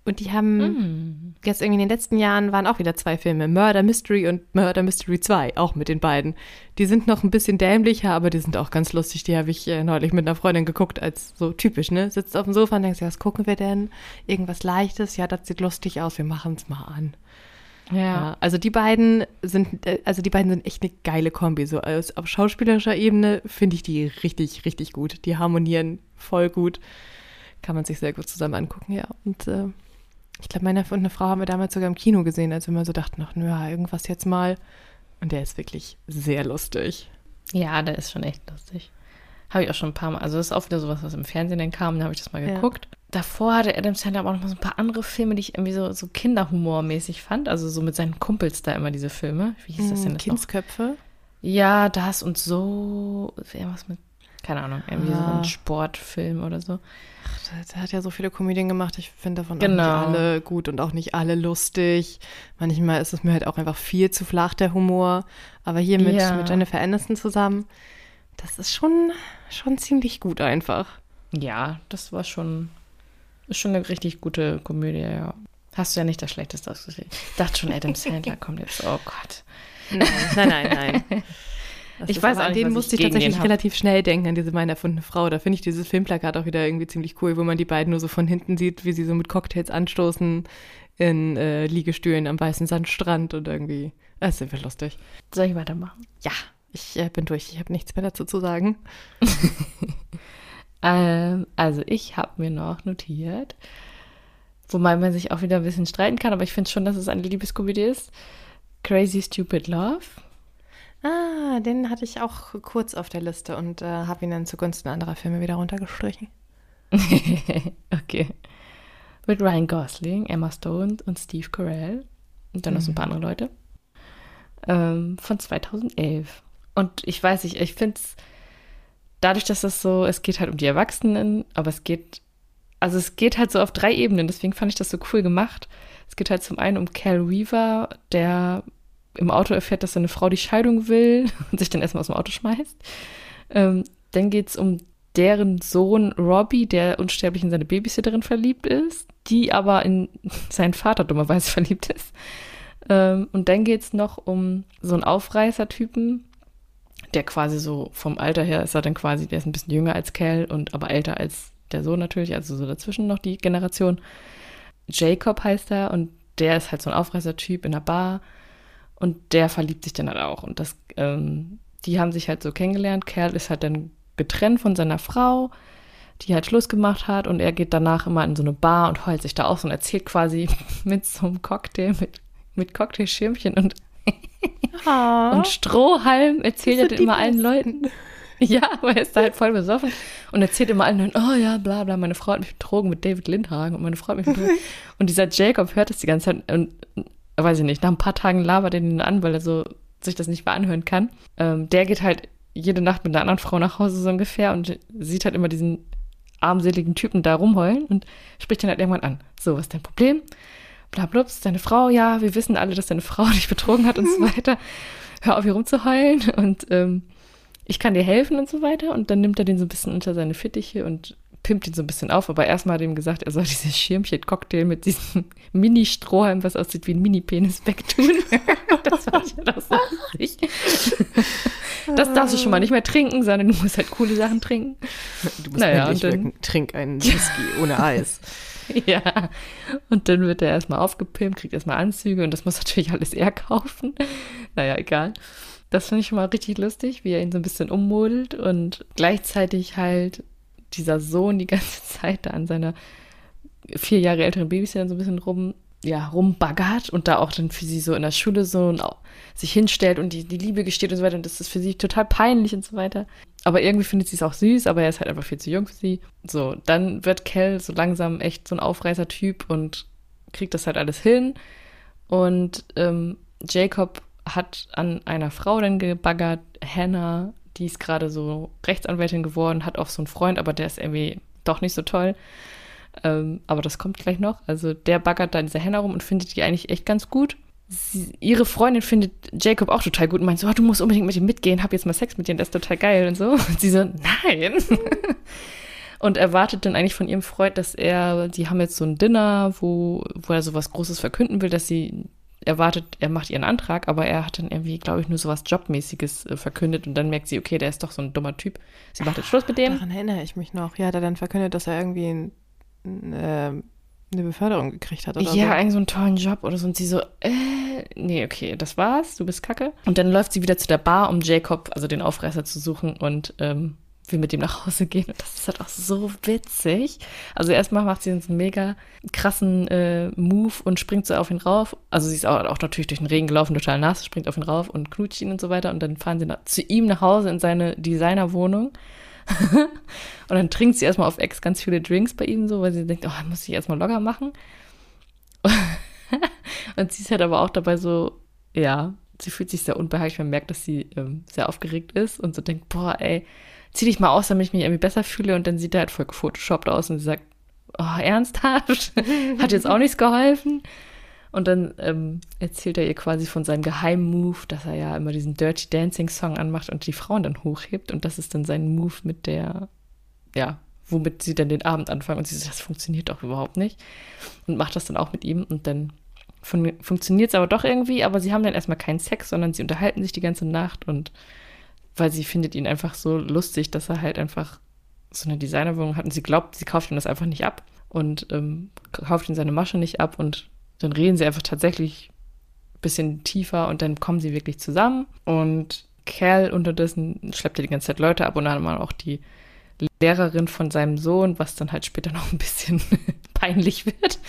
Und die haben mm. jetzt irgendwie in den letzten Jahren waren auch wieder zwei Filme, Murder Mystery und Murder Mystery 2, auch mit den beiden. Die sind noch ein bisschen dämlicher, aber die sind auch ganz lustig. Die habe ich äh, neulich mit einer Freundin geguckt, als so typisch, ne? Sitzt auf dem Sofa und denkst, ja, was gucken wir denn? Irgendwas Leichtes? Ja, das sieht lustig aus, wir machen es mal an. Ja. ja. Also die beiden sind, äh, also die beiden sind echt eine geile Kombi. So aus, auf schauspielerischer Ebene finde ich die richtig, richtig gut. Die harmonieren voll gut. Kann man sich sehr gut zusammen angucken, ja. Und äh, ich glaube, meine und eine Frau haben wir damals sogar im Kino gesehen, als wir mal so dachten, ach, naja, irgendwas jetzt mal. Und der ist wirklich sehr lustig. Ja, der ist schon echt lustig. Habe ich auch schon ein paar Mal. Also das ist auch wieder sowas, was im Fernsehen dann kam, da habe ich das mal geguckt. Ja. Davor hatte Adam Sandler aber auch noch mal so ein paar andere Filme, die ich irgendwie so, so Kinderhumormäßig fand. Also so mit seinen Kumpels da immer diese Filme. Wie hieß das denn? Das Kindsköpfe? Noch? Ja, das und so. Irgendwas mit, keine Ahnung, irgendwie ah. so ein Sportfilm oder so. Ach, der, hat ja so viele Komödien gemacht. Ich finde davon genau. auch nicht alle gut und auch nicht alle lustig. Manchmal ist es mir halt auch einfach viel zu flach, der Humor. Aber hier mit, ja. mit Jennifer Aniston zusammen das ist schon, schon ziemlich gut einfach. Ja, das war schon, ist schon eine richtig gute Komödie, ja. Hast du ja nicht das Schlechteste ausgesehen. Ich dachte schon, Adam Sandler kommt jetzt. Oh Gott. Nein, nein, nein, nein. [LAUGHS] ich weiß an den musste ich tatsächlich relativ schnell denken, an diese meine erfundene Frau. Da finde ich dieses Filmplakat auch wieder irgendwie ziemlich cool, wo man die beiden nur so von hinten sieht, wie sie so mit Cocktails anstoßen in äh, Liegestühlen am weißen Sandstrand und irgendwie. Das ist einfach lustig. Soll ich weitermachen? Ja. Ich äh, bin durch, ich habe nichts mehr dazu zu sagen. [LAUGHS] ähm, also ich habe mir noch notiert, wobei man sich auch wieder ein bisschen streiten kann, aber ich finde schon, dass es eine Liebeskomödie ist. Crazy Stupid Love. Ah, den hatte ich auch kurz auf der Liste und äh, habe ihn dann zugunsten anderer Filme wieder runtergestrichen. [LAUGHS] okay. Mit Ryan Gosling, Emma Stone und Steve Carell und dann mhm. noch so ein paar mhm. andere Leute. Ähm, von 2011. Und ich weiß nicht, ich finde es dadurch, dass das so, es geht halt um die Erwachsenen, aber es geht, also es geht halt so auf drei Ebenen, deswegen fand ich das so cool gemacht. Es geht halt zum einen um Cal Weaver, der im Auto erfährt, dass seine Frau die Scheidung will [LAUGHS] und sich dann erstmal aus dem Auto schmeißt. Ähm, dann geht es um deren Sohn Robbie, der unsterblich in seine Babysitterin verliebt ist, die aber in [LAUGHS] seinen Vater dummerweise [LAUGHS] verliebt ist. Ähm, und dann geht es noch um so einen Aufreißer-Typen, der quasi so vom Alter her ist er dann quasi, der ist ein bisschen jünger als Cal und aber älter als der Sohn natürlich, also so dazwischen noch die Generation. Jacob heißt er und der ist halt so ein Aufreißer-Typ in der Bar und der verliebt sich dann halt auch und das, ähm, die haben sich halt so kennengelernt. Cal ist halt dann getrennt von seiner Frau, die halt Schluss gemacht hat und er geht danach immer in so eine Bar und heult sich da aus und erzählt quasi [LAUGHS] mit so einem Cocktail, mit, mit Cocktailschirmchen und Oh. Und Strohhalm erzählt er immer allen Leuten. [LAUGHS] Ja, aber er ist da halt voll besoffen und erzählt immer allen Leuten, oh ja, bla bla, meine Frau hat mich betrogen mit David Lindhagen und meine Frau hat mich betrogen. [LAUGHS] und dieser Jacob hört das die ganze Zeit und, weiß ich nicht, nach ein paar Tagen labert er ihn an, weil er so sich das nicht mehr anhören kann. Ähm, der geht halt jede Nacht mit einer anderen Frau nach Hause so ungefähr und sieht halt immer diesen armseligen Typen da rumheulen und spricht ihn halt irgendwann an. So, was ist dein Problem? Blablups, deine Frau, ja, wir wissen alle, dass deine Frau [LAUGHS] dich betrogen hat und so [LAUGHS] weiter. Hör auf, hier rumzuheulen. Und ähm, ich kann dir helfen und so weiter. Und dann nimmt er den so ein bisschen unter seine Fittiche und pimpt ihn so ein bisschen auf. Aber erstmal hat er ihm gesagt, er soll dieses Schirmchen-Cocktail mit diesem [LAUGHS] Mini-Strohhalm, was aussieht wie ein Mini-Penis, wegtun. das ich halt auch so. Das darfst du schon mal nicht mehr trinken, sondern du musst halt coole Sachen trinken. Du musst naja, und dann, trink einen Whisky ohne Eis. [LAUGHS] ja. Und dann wird er erstmal aufgepimpt, kriegt erstmal Anzüge und das muss natürlich alles er kaufen. [LAUGHS] Naja, egal. Das finde ich schon mal richtig lustig, wie er ihn so ein bisschen ummodelt und gleichzeitig halt dieser Sohn die ganze [LAUGHS] Zeit da an seiner vier Jahre älteren Babysitter so ein bisschen rum, ja, rumbaggert und da auch dann für sie so in der Schule so und sich hinstellt und die, die Liebe gesteht und so weiter und das ist für sie total peinlich und so weiter. Aber irgendwie findet sie es auch süß, aber er ist halt einfach viel zu jung für sie. So, dann wird Kel so langsam echt so ein Aufreißer-Typ und kriegt das halt alles hin. Und ähm, Jacob hat an einer Frau dann gebaggert, Hannah, die ist gerade so Rechtsanwältin geworden, hat auch so einen Freund, aber der ist irgendwie doch nicht so toll. Ähm, aber das kommt gleich noch. Also der baggert da in dieser Hannah rum und findet die eigentlich echt ganz gut. Sie, ihre Freundin findet Jacob auch total gut und meint so, oh, du musst unbedingt mit ihm mitgehen, hab jetzt mal Sex mit dir, das ist total geil und so. Und sie so, nein. [LAUGHS] und erwartet dann eigentlich von ihrem Freund, dass er, die haben jetzt so ein Dinner, wo, wo er so was Großes verkünden will, dass sie erwartet, er macht ihren Antrag, aber er hat dann irgendwie, glaube ich, nur so was Jobmäßiges äh, verkündet und dann merkt sie, okay, der ist doch so ein dummer Typ. Sie macht jetzt Schluss mit dem. Daran erinnere ich mich noch. Ja, hat er dann verkündet, dass er irgendwie ein, eine Beförderung gekriegt hat oder ja, so. Ja, so einen tollen Job oder so. Und sie so, äh, nee, okay, das war's, du bist kacke. Und dann läuft sie wieder zu der Bar, um Jacob, also den Aufreißer, zu suchen und ähm, will mit ihm nach Hause gehen. Und das ist halt auch so witzig. Also erstmal macht sie einen mega krassen äh, Move und springt so auf ihn rauf. Also sie ist auch, auch natürlich durch den Regen gelaufen, total nass, springt auf ihn rauf und knutscht ihn und so weiter. Und dann fahren sie nach, zu ihm nach Hause in seine Designerwohnung. [LAUGHS] und dann trinkt sie erstmal auf Ex ganz viele Drinks bei ihm so, weil sie denkt, oh, muss ich erstmal locker machen. [LAUGHS] und sie ist halt aber auch dabei so, ja, sie fühlt sich sehr unbehaglich, man merkt, dass sie ähm, sehr aufgeregt ist und so denkt, boah, ey, zieh dich mal aus, damit ich mich irgendwie besser fühle. Und dann sieht er halt voll gefotoshoppt aus und sie sagt, oh, ernsthaft? [LAUGHS] Hat jetzt auch nichts geholfen. Und dann ähm, erzählt er ihr quasi von seinem geheimen Move, dass er ja immer diesen Dirty Dancing Song anmacht und die Frauen dann hochhebt. Und das ist dann sein Move mit der, ja, womit sie dann den Abend anfangen. Und sie sagt, das funktioniert doch überhaupt nicht. Und macht das dann auch mit ihm. Und dann fun funktioniert es aber doch irgendwie. Aber sie haben dann erstmal keinen Sex, sondern sie unterhalten sich die ganze Nacht und weil sie findet ihn einfach so lustig, dass er halt einfach so eine Designerwohnung hat und sie glaubt, sie kauft ihm das einfach nicht ab und ähm, kauft ihm seine Masche nicht ab und dann reden sie einfach tatsächlich ein bisschen tiefer und dann kommen sie wirklich zusammen und Kerl unterdessen schleppt er die ganze Zeit Leute ab und dann mal auch die Lehrerin von seinem Sohn, was dann halt später noch ein bisschen [LAUGHS] peinlich wird.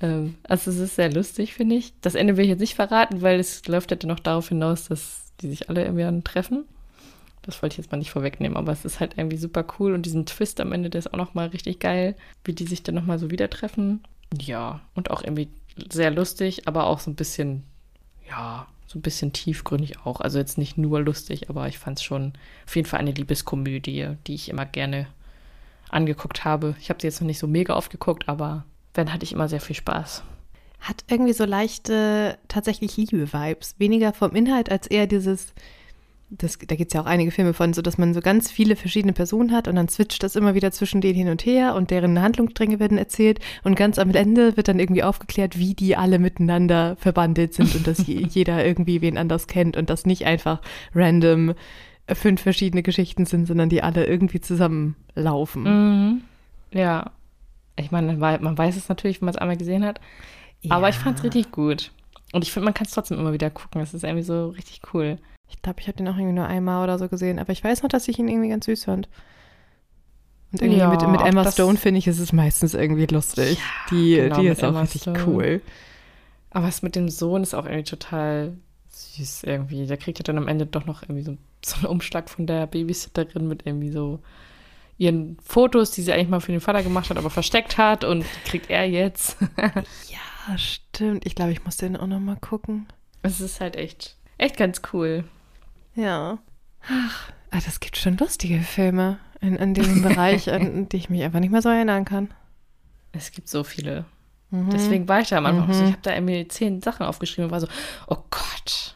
Ähm, also es ist sehr lustig, finde ich. Das Ende will ich jetzt nicht verraten, weil es läuft ja dann noch darauf hinaus, dass die sich alle irgendwie treffen. Das wollte ich jetzt mal nicht vorwegnehmen, aber es ist halt irgendwie super cool und diesen Twist am Ende, der ist auch nochmal richtig geil, wie die sich dann nochmal so wieder treffen. Ja, und auch irgendwie sehr lustig, aber auch so ein bisschen, ja, so ein bisschen tiefgründig auch. Also jetzt nicht nur lustig, aber ich fand es schon auf jeden Fall eine Liebeskomödie, die ich immer gerne angeguckt habe. Ich habe sie jetzt noch nicht so mega oft geguckt, aber wenn hatte ich immer sehr viel Spaß. Hat irgendwie so leichte, tatsächlich Liebe-Vibes. Weniger vom Inhalt als eher dieses, das, da gibt es ja auch einige Filme von, so dass man so ganz viele verschiedene Personen hat und dann switcht das immer wieder zwischen denen hin und her und deren Handlungsstränge werden erzählt und ganz am Ende wird dann irgendwie aufgeklärt, wie die alle miteinander verbandelt sind und dass [LAUGHS] jeder irgendwie wen anders kennt und das nicht einfach random fünf verschiedene Geschichten sind, sondern die alle irgendwie zusammenlaufen. Mhm. Ja. Ich meine, man weiß es natürlich, wenn man es einmal gesehen hat. Ja. Aber ich fand es richtig gut. Und ich finde, man kann es trotzdem immer wieder gucken. Es ist irgendwie so richtig cool. Ich glaube, ich habe den auch irgendwie nur einmal oder so gesehen, aber ich weiß noch, dass ich ihn irgendwie ganz süß fand. Und irgendwie ja, mit, mit Emma Stone finde ich, ist es meistens irgendwie lustig. Ja, die, genau, die ist auch richtig Stone. cool. Aber es mit dem Sohn ist auch irgendwie total süß irgendwie. Der kriegt ja dann am Ende doch noch irgendwie so, so einen Umschlag von der Babysitterin mit irgendwie so ihren Fotos, die sie eigentlich mal für den Vater gemacht hat, aber versteckt hat und kriegt er jetzt. [LAUGHS] ja, stimmt. Ich glaube, ich muss den auch noch mal gucken. Es ist halt echt, echt ganz cool. Ja. Ach, ah, das gibt schon lustige Filme in, in diesem [LAUGHS] Bereich, an die ich mich einfach nicht mehr so erinnern kann. Es gibt so viele. Mhm. Deswegen war ich da am Anfang mhm. so, ich habe da irgendwie zehn Sachen aufgeschrieben und war so, oh Gott.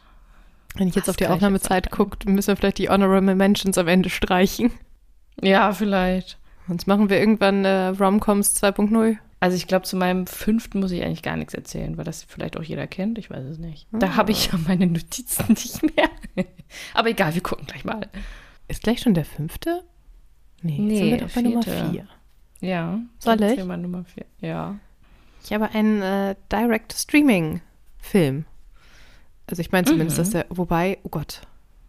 Wenn ich jetzt auf die Aufnahmezeit gucke, müssen wir vielleicht die Honorable Mentions am Ende streichen. Ja, vielleicht. Sonst machen wir irgendwann äh, Romcoms 2.0. Also ich glaube, zu meinem fünften muss ich eigentlich gar nichts erzählen, weil das vielleicht auch jeder kennt. Ich weiß es nicht. Da habe ich ja meine Notizen [LAUGHS] nicht mehr. Aber egal, wir gucken gleich mal. Ist gleich schon der fünfte? Nee, nee sind wir doch bei Nummer vier. Ja. Soll ich? Mal Nummer vier. Ja. Ich habe einen äh, Direct-Streaming-Film. Also ich meine zumindest, mhm. dass der, wobei, oh Gott,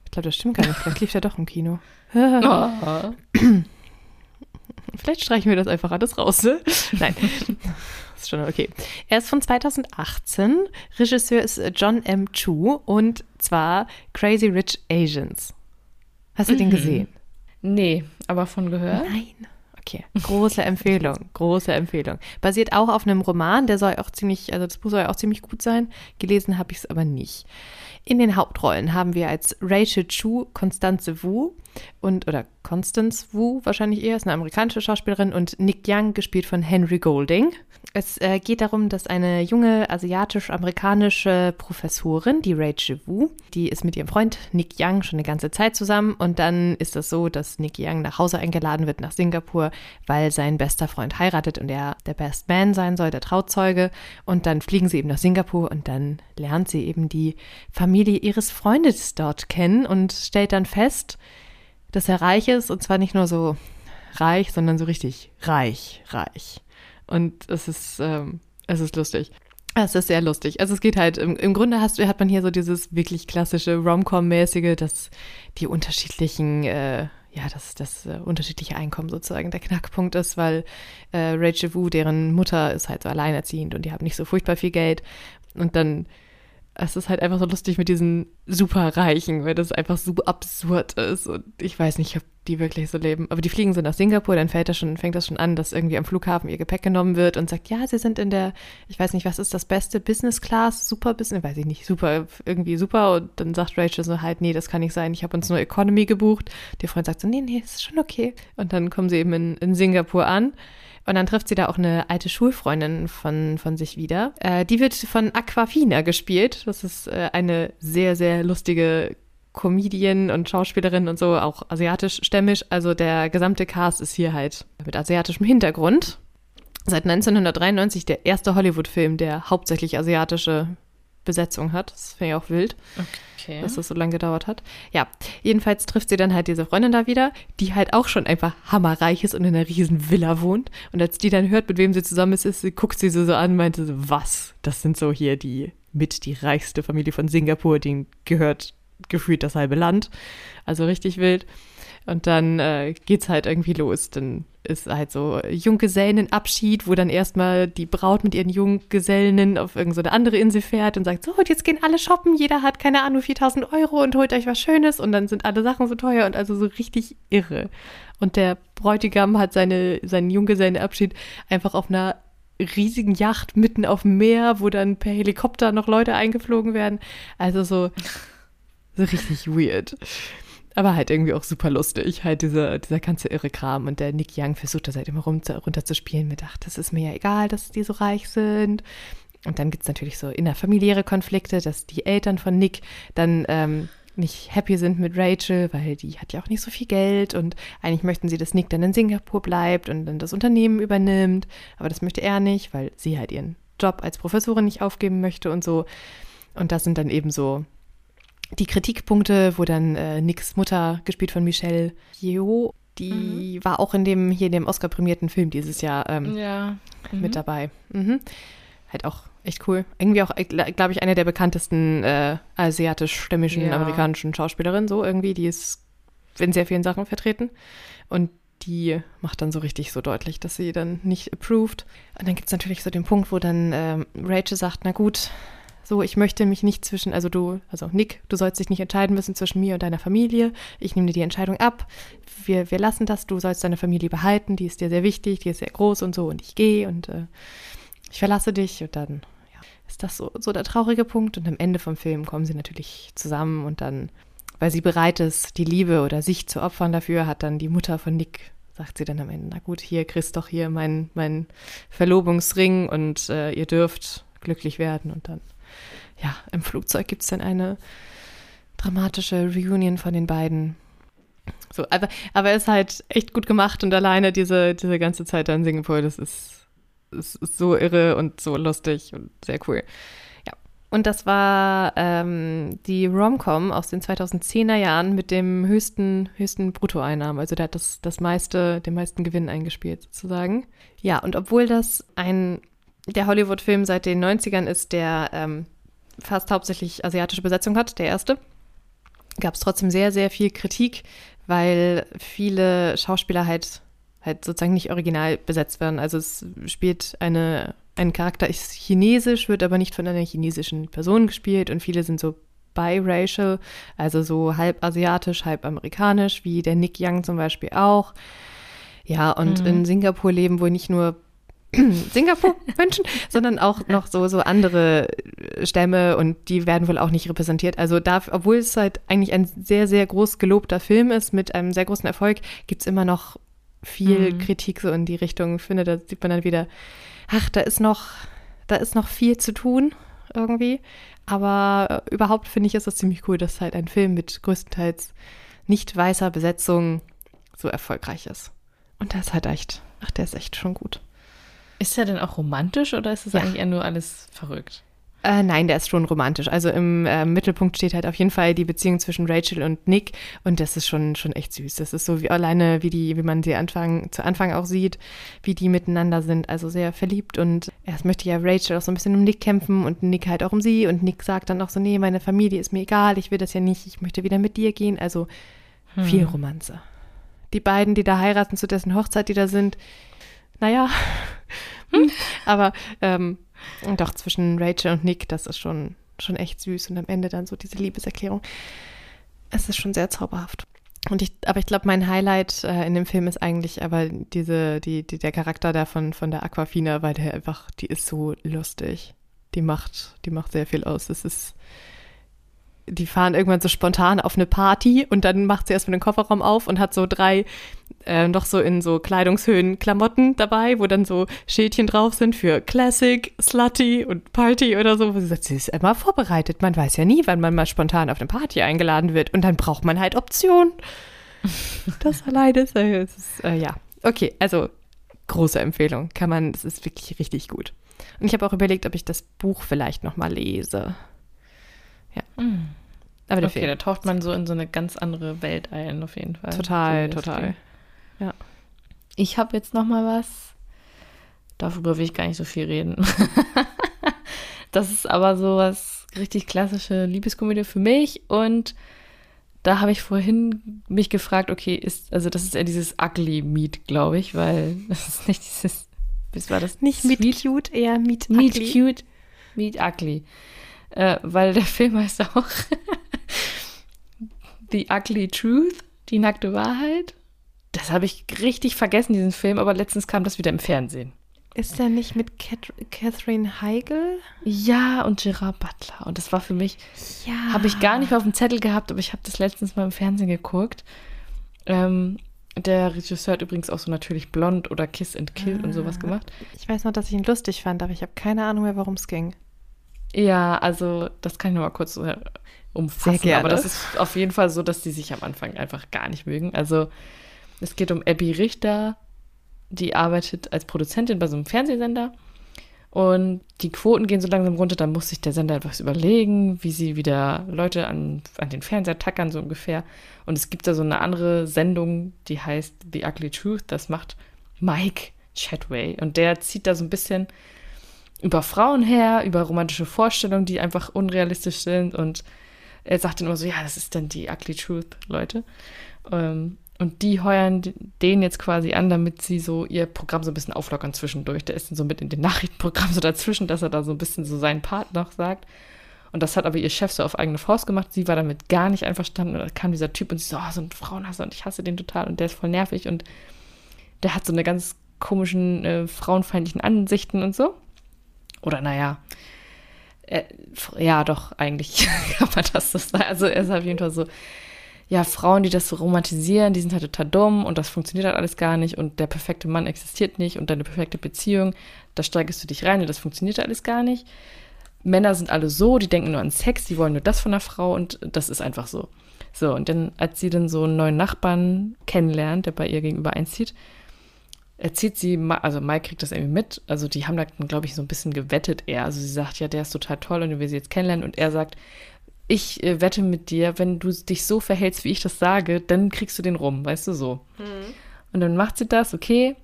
ich glaube, das stimmt gar nicht. Vielleicht lief der doch im Kino. [LAUGHS] [CLEARS THROAT] oh. Vielleicht streichen wir das einfach alles raus. Ne? Nein. ist schon okay. Er ist von 2018. Regisseur ist John M. Chu und zwar Crazy Rich Asians. Hast du mhm. den gesehen? Nee, aber von gehört? Nein. Okay, große Empfehlung, große Empfehlung. Basiert auch auf einem Roman, der soll auch ziemlich, also das Buch soll auch ziemlich gut sein. Gelesen habe ich es aber nicht. In den Hauptrollen haben wir als Rachel Chu Constanze Wu und oder Constance Wu wahrscheinlich eher, ist eine amerikanische Schauspielerin und Nick Young gespielt von Henry Golding. Es äh, geht darum, dass eine junge asiatisch-amerikanische Professorin, die Rachel Wu, die ist mit ihrem Freund Nick Young schon eine ganze Zeit zusammen und dann ist es so, dass Nick Young nach Hause eingeladen wird nach Singapur, weil sein bester Freund heiratet und er der Best Man sein soll, der Trauzeuge und dann fliegen sie eben nach Singapur und dann lernt sie eben die Familie ihres Freundes dort kennen und stellt dann fest, dass er reich ist und zwar nicht nur so reich, sondern so richtig reich, reich. Und es ist, ähm, es ist lustig. Es ist sehr lustig. Also es geht halt, im, im Grunde hast, hat man hier so dieses wirklich klassische Rom-Com-mäßige, dass die unterschiedlichen, äh, ja, das, das äh, unterschiedliche Einkommen sozusagen der Knackpunkt ist, weil äh, Rachel Wu, deren Mutter ist halt so alleinerziehend und die haben nicht so furchtbar viel Geld. Und dann es ist halt einfach so lustig mit diesen Superreichen, weil das einfach so absurd ist. Und ich weiß nicht, ob die wirklich so leben. Aber die fliegen so nach Singapur, dann fällt das schon, fängt das schon an, dass irgendwie am Flughafen ihr Gepäck genommen wird und sagt, ja, sie sind in der, ich weiß nicht, was ist das Beste, Business Class, Super Business, weiß ich nicht, super, irgendwie super. Und dann sagt Rachel so halt, nee, das kann nicht sein, ich habe uns nur Economy gebucht. Der Freund sagt so, nee, nee, ist schon okay. Und dann kommen sie eben in, in Singapur an. Und dann trifft sie da auch eine alte Schulfreundin von, von sich wieder. Äh, die wird von Aquafina gespielt. Das ist äh, eine sehr, sehr lustige Comedian und Schauspielerin und so, auch asiatisch-stämmig. Also der gesamte Cast ist hier halt mit asiatischem Hintergrund. Seit 1993 der erste Hollywood-Film, der hauptsächlich asiatische Besetzung hat. Das finde ich auch wild. Okay. Dass das so lange gedauert hat. Ja, jedenfalls trifft sie dann halt diese Freundin da wieder, die halt auch schon einfach hammerreich ist und in einer riesen Villa wohnt. Und als die dann hört, mit wem sie zusammen ist, ist sie, guckt sie so, so an und meinte so, was? Das sind so hier die mit die reichste Familie von Singapur, denen gehört gefühlt das halbe Land. Also richtig wild. Und dann äh, geht's halt irgendwie los. Dann ist halt so Junggesellenabschied, wo dann erstmal die Braut mit ihren Junggesellen auf irgendeine so andere Insel fährt und sagt, so, und jetzt gehen alle shoppen, jeder hat, keine Ahnung, 4000 Euro und holt euch was Schönes und dann sind alle Sachen so teuer und also so richtig irre. Und der Bräutigam hat seine, seinen Junggesellenabschied einfach auf einer riesigen Yacht mitten auf dem Meer, wo dann per Helikopter noch Leute eingeflogen werden. Also so, [LAUGHS] so richtig weird. Aber halt irgendwie auch super lustig, halt dieser, dieser ganze irre Kram. Und der Nick Young versucht das halt immer runter, runter zu spielen mit, ach, das ist mir ja egal, dass die so reich sind. Und dann gibt es natürlich so innerfamiliäre Konflikte, dass die Eltern von Nick dann ähm, nicht happy sind mit Rachel, weil die hat ja auch nicht so viel Geld und eigentlich möchten sie, dass Nick dann in Singapur bleibt und dann das Unternehmen übernimmt. Aber das möchte er nicht, weil sie halt ihren Job als Professorin nicht aufgeben möchte und so. Und das sind dann eben so die Kritikpunkte, wo dann äh, Nicks Mutter, gespielt von Michelle Yeoh, die mhm. war auch in dem hier in dem Oscar-prämierten Film dieses Jahr ähm, ja. mhm. mit dabei. Mhm. Halt auch echt cool. Irgendwie auch, glaube ich, eine der bekanntesten äh, asiatisch-stämmigen ja. amerikanischen Schauspielerinnen, so irgendwie. Die ist in sehr vielen Sachen vertreten. Und die macht dann so richtig so deutlich, dass sie dann nicht approved. Und dann gibt es natürlich so den Punkt, wo dann ähm, Rachel sagt, na gut, so, ich möchte mich nicht zwischen, also du, also Nick, du sollst dich nicht entscheiden müssen zwischen mir und deiner Familie. Ich nehme dir die Entscheidung ab. Wir, wir lassen das, du sollst deine Familie behalten, die ist dir sehr wichtig, die ist sehr groß und so. Und ich gehe und äh, ich verlasse dich. Und dann ja, ist das so, so der traurige Punkt. Und am Ende vom Film kommen sie natürlich zusammen. Und dann, weil sie bereit ist, die Liebe oder sich zu opfern dafür, hat dann die Mutter von Nick sagt sie dann am Ende, na gut, hier, kriegst doch hier mein, mein Verlobungsring. Und äh, ihr dürft glücklich werden. Und dann ja, im Flugzeug gibt es dann eine dramatische Reunion von den beiden. So, aber, aber er ist halt echt gut gemacht und alleine diese, diese ganze Zeit da in Singapur, das ist, das ist so irre und so lustig und sehr cool. Ja. Und das war ähm, die Romcom aus den 2010er Jahren mit dem höchsten, höchsten Bruttoeinnahmen. Also der hat das, das meiste, den meisten Gewinn eingespielt sozusagen. Ja, und obwohl das ein der Hollywood-Film seit den 90ern ist, der ähm, fast hauptsächlich asiatische Besetzung hat, der erste, gab es trotzdem sehr, sehr viel Kritik, weil viele Schauspieler halt, halt sozusagen nicht original besetzt werden. Also es spielt eine, ein Charakter ist chinesisch, wird aber nicht von einer chinesischen Person gespielt und viele sind so biracial, also so halb asiatisch, halb amerikanisch, wie der Nick Young zum Beispiel auch. Ja, und mhm. in Singapur leben wohl nicht nur [CLEARS THROAT] Singapur-Menschen, sondern auch noch so, so andere Stämme und die werden wohl auch nicht repräsentiert. Also da, obwohl es halt eigentlich ein sehr, sehr groß gelobter Film ist mit einem sehr großen Erfolg, gibt es immer noch viel mhm. Kritik so in die Richtung. Ich finde, da sieht man dann wieder, ach, da ist noch, da ist noch viel zu tun irgendwie. Aber überhaupt finde ich, ist das ziemlich cool, dass halt ein Film mit größtenteils nicht weißer Besetzung so erfolgreich ist. Und der ist halt echt, ach, der ist echt schon gut. Ist er denn auch romantisch oder ist es ja. eigentlich eher nur alles verrückt? Äh, nein, der ist schon romantisch. Also im äh, Mittelpunkt steht halt auf jeden Fall die Beziehung zwischen Rachel und Nick und das ist schon, schon echt süß. Das ist so wie alleine, wie die, wie man sie Anfang, zu Anfang auch sieht, wie die miteinander sind. Also sehr verliebt und erst möchte ja Rachel auch so ein bisschen um Nick kämpfen und Nick halt auch um sie und Nick sagt dann auch so, nee, meine Familie ist mir egal, ich will das ja nicht, ich möchte wieder mit dir gehen. Also hm. viel Romanze. Die beiden, die da heiraten, zu dessen Hochzeit die da sind, naja, hm. aber ähm, doch zwischen Rachel und Nick, das ist schon, schon echt süß und am Ende dann so diese Liebeserklärung. Es ist schon sehr zauberhaft. Und ich, aber ich glaube, mein Highlight äh, in dem Film ist eigentlich aber diese, die, die, der Charakter da von, von der Aquafina, weil der einfach, die ist so lustig. Die macht, die macht sehr viel aus. Es ist, die fahren irgendwann so spontan auf eine Party und dann macht sie erstmal den Kofferraum auf und hat so drei äh, noch so in so Kleidungshöhen Klamotten dabei, wo dann so Schildchen drauf sind für Classic, Slutty und Party oder so. Wo sie sagt, sie ist immer vorbereitet. Man weiß ja nie, wann man mal spontan auf eine Party eingeladen wird und dann braucht man halt Optionen. [LAUGHS] das alleine ist, äh, ist äh, ja. Okay, also große Empfehlung. Kann man, es ist wirklich richtig gut. Und ich habe auch überlegt, ob ich das Buch vielleicht noch mal lese. Ja. Mm. Aber okay, da taucht man so in so eine ganz andere Welt ein, auf jeden Fall. Total, total. Ja. Ich habe jetzt noch mal was. Darüber will ich gar nicht so viel reden. [LAUGHS] das ist aber so was richtig klassische Liebeskomödie für mich und da habe ich vorhin mich gefragt, okay, ist also das ist ja dieses ugly Meat, glaube ich, weil [LAUGHS] das ist nicht dieses was war das? Nicht Meat cute, eher Meat ugly. Meat cute, Meat ugly äh, weil der [LAUGHS] Film heißt auch The Ugly Truth, die nackte Wahrheit. Das habe ich richtig vergessen, diesen Film, aber letztens kam das wieder im Fernsehen. Ist der nicht mit Kat Catherine Heigl? Ja, und Gerard Butler. Und das war für mich, ja. habe ich gar nicht mehr auf dem Zettel gehabt, aber ich habe das letztens mal im Fernsehen geguckt. Ähm, der Regisseur hat übrigens auch so natürlich Blond oder Kiss and Kill ah. und sowas ah. gemacht. Ich weiß noch, dass ich ihn lustig fand, aber ich habe keine Ahnung mehr, worum es ging. Ja, also das kann ich nur mal kurz äh, umfassen. Sehr gerne. Aber das ist auf jeden Fall so, dass die sich am Anfang einfach gar nicht mögen. Also es geht um Abby Richter, die arbeitet als Produzentin bei so einem Fernsehsender. Und die Quoten gehen so langsam runter, dann muss sich der Sender etwas überlegen, wie sie wieder Leute an, an den Fernseher tackern, so ungefähr. Und es gibt da so eine andere Sendung, die heißt The Ugly Truth. Das macht Mike Chatway. Und der zieht da so ein bisschen über Frauen her, über romantische Vorstellungen, die einfach unrealistisch sind. Und er sagt dann immer so, ja, das ist dann die ugly truth, Leute. Ähm, und die heuern den jetzt quasi an, damit sie so ihr Programm so ein bisschen auflockern zwischendurch. Der ist dann so mit in den Nachrichtenprogramm [LAUGHS] so dazwischen, dass er da so ein bisschen so seinen Part noch sagt. Und das hat aber ihr Chef so auf eigene Faust gemacht. Sie war damit gar nicht einverstanden. Und dann kam dieser Typ und sie so, oh, so ein Frauenhasser und ich hasse den total und der ist voll nervig und der hat so eine ganz komischen, äh, frauenfeindlichen Ansichten und so. Oder naja, äh, ja, doch, eigentlich [LAUGHS] kann man das so sagen. Also er ist auf jeden Fall so, ja, Frauen, die das so romantisieren, die sind halt total dumm und das funktioniert halt alles gar nicht und der perfekte Mann existiert nicht und deine perfekte Beziehung, da steigst du dich rein und das funktioniert halt alles gar nicht. Männer sind alle so, die denken nur an Sex, die wollen nur das von der Frau und das ist einfach so. So, und dann, als sie dann so einen neuen Nachbarn kennenlernt, der bei ihr gegenüber einzieht, erzählt sie, also Mike kriegt das irgendwie mit, also die haben da, glaube ich, so ein bisschen gewettet er. Also sie sagt, ja, der ist total toll und will sie jetzt kennenlernen und er sagt, ich äh, wette mit dir, wenn du dich so verhältst, wie ich das sage, dann kriegst du den rum, weißt du so. Mhm. Und dann macht sie das, okay.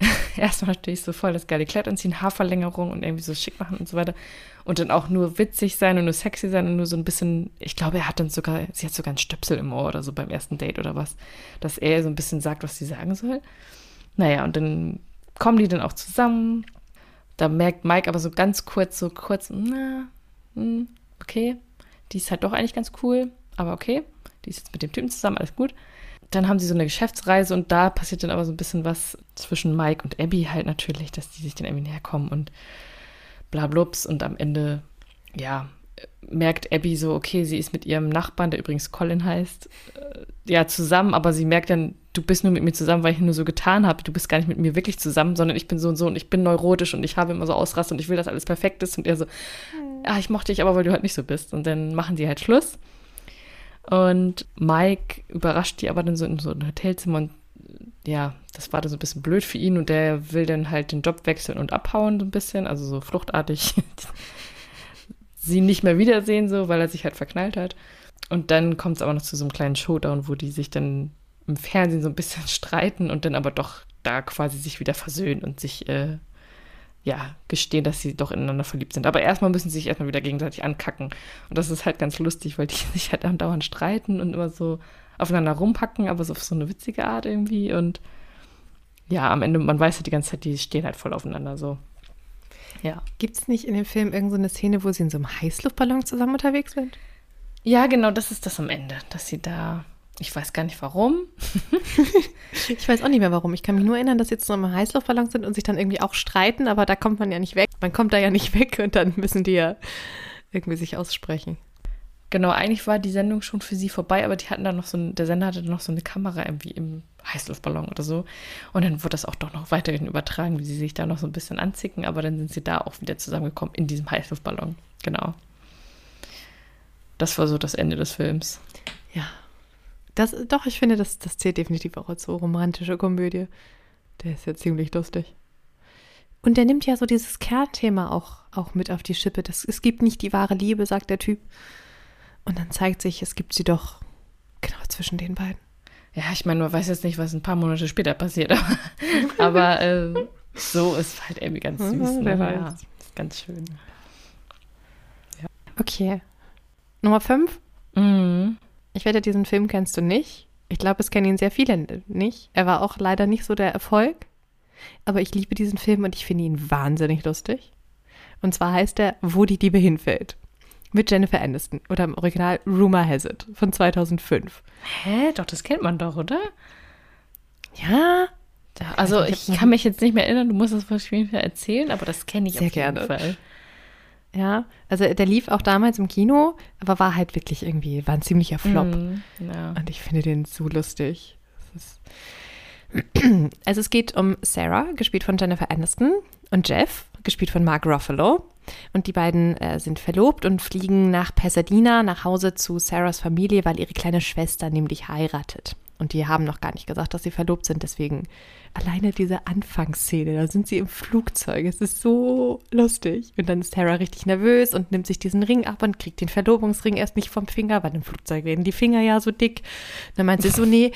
[LAUGHS] Erstmal natürlich so voll das geile Kleid anziehen, Haarverlängerung und irgendwie so schick machen und so weiter. Und dann auch nur witzig sein und nur sexy sein und nur so ein bisschen, ich glaube, er hat dann sogar, sie hat sogar einen Stöpsel im Ohr oder so beim ersten Date oder was, dass er so ein bisschen sagt, was sie sagen soll. Naja, und dann kommen die dann auch zusammen. Da merkt Mike aber so ganz kurz, so kurz, na, hm, okay, die ist halt doch eigentlich ganz cool, aber okay, die ist jetzt mit dem Typen zusammen, alles gut. Dann haben sie so eine Geschäftsreise und da passiert dann aber so ein bisschen was zwischen Mike und Abby halt natürlich, dass die sich dann irgendwie näher kommen und bla blups und am Ende, ja, merkt Abby so, okay, sie ist mit ihrem Nachbarn, der übrigens Colin heißt, äh, ja, zusammen, aber sie merkt dann, du bist nur mit mir zusammen, weil ich nur so getan habe. Du bist gar nicht mit mir wirklich zusammen, sondern ich bin so und so und ich bin neurotisch und ich habe immer so Ausrast und ich will, dass alles perfekt ist. Und er so, ah, ich mochte dich aber, weil du halt nicht so bist. Und dann machen sie halt Schluss. Und Mike überrascht die aber dann so in so ein Hotelzimmer und ja, das war dann so ein bisschen blöd für ihn und der will dann halt den Job wechseln und abhauen so ein bisschen, also so fluchtartig [LAUGHS] sie nicht mehr wiedersehen, so, weil er sich halt verknallt hat. Und dann kommt es aber noch zu so einem kleinen Showdown, wo die sich dann im Fernsehen so ein bisschen [LAUGHS] streiten und dann aber doch da quasi sich wieder versöhnen und sich, äh, ja, gestehen, dass sie doch ineinander verliebt sind. Aber erstmal müssen sie sich erstmal wieder gegenseitig ankacken. Und das ist halt ganz lustig, weil die [LAUGHS] sich halt andauernd streiten und immer so aufeinander rumpacken, aber so auf so eine witzige Art irgendwie. Und ja, am Ende, man weiß ja die ganze Zeit, die stehen halt voll aufeinander so. Ja. Gibt es nicht in dem Film irgendeine so Szene, wo sie in so einem Heißluftballon zusammen unterwegs sind? Ja, genau, das ist das am Ende, dass sie da ich weiß gar nicht warum. [LAUGHS] ich weiß auch nicht mehr warum. Ich kann mich nur erinnern, dass sie jetzt noch im Heißluftballon sind und sich dann irgendwie auch streiten, aber da kommt man ja nicht weg. Man kommt da ja nicht [LAUGHS] weg und dann müssen die ja irgendwie sich aussprechen. Genau, eigentlich war die Sendung schon für sie vorbei, aber die hatten dann noch so, ein, der Sender hatte noch so eine Kamera irgendwie im Heißluftballon oder so. Und dann wurde das auch doch noch weiterhin übertragen, wie sie sich da noch so ein bisschen anzicken, aber dann sind sie da auch wieder zusammengekommen in diesem Heißluftballon. Genau. Das war so das Ende des Films. Ja, das, doch, ich finde, das, das zählt definitiv auch als so romantische Komödie. Der ist ja ziemlich lustig. Und der nimmt ja so dieses Kernthema auch, auch mit auf die Schippe. Das, es gibt nicht die wahre Liebe, sagt der Typ. Und dann zeigt sich, es gibt sie doch genau zwischen den beiden. Ja, ich meine, man weiß jetzt nicht, was ein paar Monate später passiert, aber, [LAUGHS] aber äh, so ist halt irgendwie ganz süß. Mhm, ne? Ja, ganz schön. Ja. Okay. Nummer fünf. Mhm. Ich wette, diesen Film kennst du nicht. Ich glaube, es kennen ihn sehr viele nicht. Er war auch leider nicht so der Erfolg. Aber ich liebe diesen Film und ich finde ihn wahnsinnig lustig. Und zwar heißt er Wo die Liebe hinfällt. Mit Jennifer Aniston. Oder im Original Rumor Has It von 2005. Hä? Doch, das kennt man doch, oder? Ja. Also ich kann mich jetzt nicht mehr erinnern, du musst es wahrscheinlich erzählen, aber das kenne ich sehr auf jeden gerne. Fall. Ja, also der lief auch damals im Kino, aber war halt wirklich irgendwie, war ein ziemlicher Flop. Mm, ja. Und ich finde den so lustig. [CLEARS THROAT] also es geht um Sarah, gespielt von Jennifer Aniston, und Jeff, gespielt von Mark Ruffalo. Und die beiden äh, sind verlobt und fliegen nach Pasadena nach Hause zu Sarahs Familie, weil ihre kleine Schwester nämlich heiratet. Und die haben noch gar nicht gesagt, dass sie verlobt sind. Deswegen alleine diese Anfangsszene, da sind sie im Flugzeug. Es ist so lustig. Und dann ist Sarah richtig nervös und nimmt sich diesen Ring ab und kriegt den Verlobungsring erst nicht vom Finger, weil im Flugzeug werden die Finger ja so dick. Dann meint sie so, nee,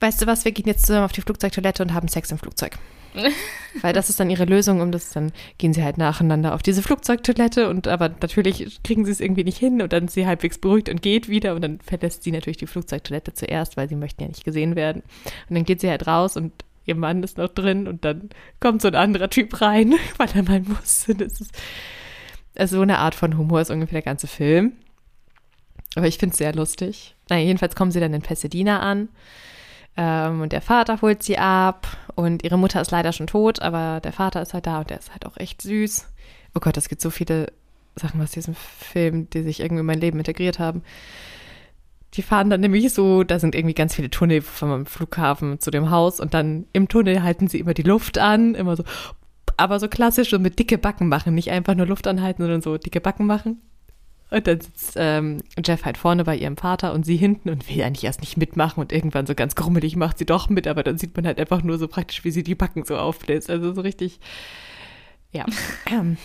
weißt du was, wir gehen jetzt zusammen auf die Flugzeugtoilette und haben Sex im Flugzeug. [LAUGHS] Weil das ist dann ihre Lösung, um das, dann gehen sie halt nacheinander auf diese Flugzeugtoilette und aber natürlich kriegen sie es irgendwie nicht hin und dann ist sie halbwegs beruhigt und geht wieder und dann verlässt sie natürlich die Flugzeugtoilette zuerst, weil sie möchten ja nicht gesehen werden. Und dann geht sie halt raus und ihr Mann ist noch drin und dann kommt so ein anderer Typ rein, [LAUGHS] weil er mal muss. Und das ist, also so eine Art von Humor ist ungefähr der ganze Film. Aber ich finde es sehr lustig. Naja, jedenfalls kommen sie dann in Pasadena an ähm, und der Vater holt sie ab und ihre Mutter ist leider schon tot, aber der Vater ist halt da und der ist halt auch echt süß. Oh Gott, es gibt so viele Sachen aus diesem Film, die sich irgendwie in mein Leben integriert haben. Die fahren dann nämlich so, da sind irgendwie ganz viele Tunnel vom Flughafen zu dem Haus und dann im Tunnel halten sie immer die Luft an, immer so aber so klassisch und mit dicke Backen machen. Nicht einfach nur Luft anhalten, sondern so dicke Backen machen. Und dann sitzt ähm, Jeff halt vorne bei ihrem Vater und sie hinten und will eigentlich erst nicht mitmachen und irgendwann so ganz grummelig macht sie doch mit, aber dann sieht man halt einfach nur so praktisch, wie sie die Backen so aufbläst. Also so richtig, ja. [LAUGHS] Ähm,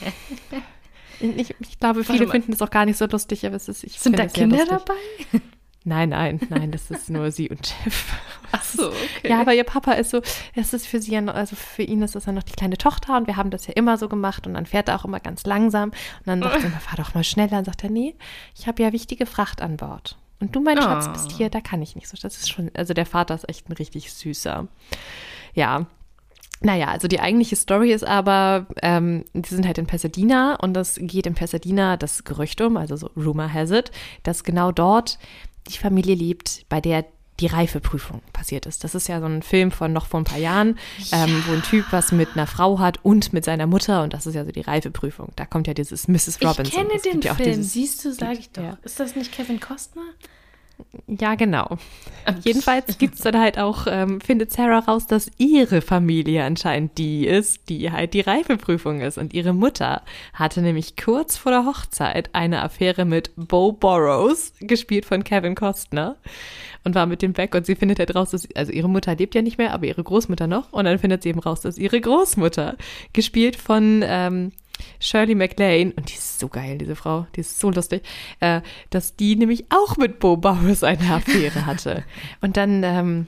ich, ich, glaube, viele finden es auch gar nicht so lustig, aber es ist, ich Sind da Kinder dabei? [LAUGHS] Nein, nein, nein, das ist nur sie und Jeff. [LAUGHS] Ach so, okay. Ja, aber ihr Papa ist so, es ist für sie ja noch, also für ihn ist das ja noch die kleine Tochter und wir haben das ja immer so gemacht und dann fährt er auch immer ganz langsam und dann sagt [LAUGHS] er, fahr doch mal schneller. Dann sagt er, nee, ich habe ja wichtige Fracht an Bord. Und du, mein oh. Schatz, bist hier, da kann ich nicht so. Das ist schon, also der Vater ist echt ein richtig süßer. Ja, naja, also die eigentliche Story ist aber, ähm, die sind halt in Pasadena und das geht in Pasadena das Gerücht um, also so Rumor has it, dass genau dort die Familie lebt, bei der die Reifeprüfung passiert ist. Das ist ja so ein Film von noch vor ein paar Jahren, ja. ähm, wo ein Typ was mit einer Frau hat und mit seiner Mutter und das ist ja so die Reifeprüfung. Da kommt ja dieses Mrs. Robinson. Ich kenne den ja Film, siehst du, sag ich doch. Ja. Ist das nicht Kevin Costner? Ja, genau. Jedenfalls gibt es dann halt auch, ähm, findet Sarah raus, dass ihre Familie anscheinend die ist, die halt die Reifeprüfung ist. Und ihre Mutter hatte nämlich kurz vor der Hochzeit eine Affäre mit Bo Burrows, gespielt von Kevin Costner, und war mit dem weg. Und sie findet halt raus, dass, also ihre Mutter lebt ja nicht mehr, aber ihre Großmutter noch. Und dann findet sie eben raus, dass ihre Großmutter, gespielt von, ähm, Shirley MacLaine, und die ist so geil, diese Frau, die ist so lustig, äh, dass die nämlich auch mit Bo Bowers eine Affäre hatte. [LAUGHS] Und dann ähm,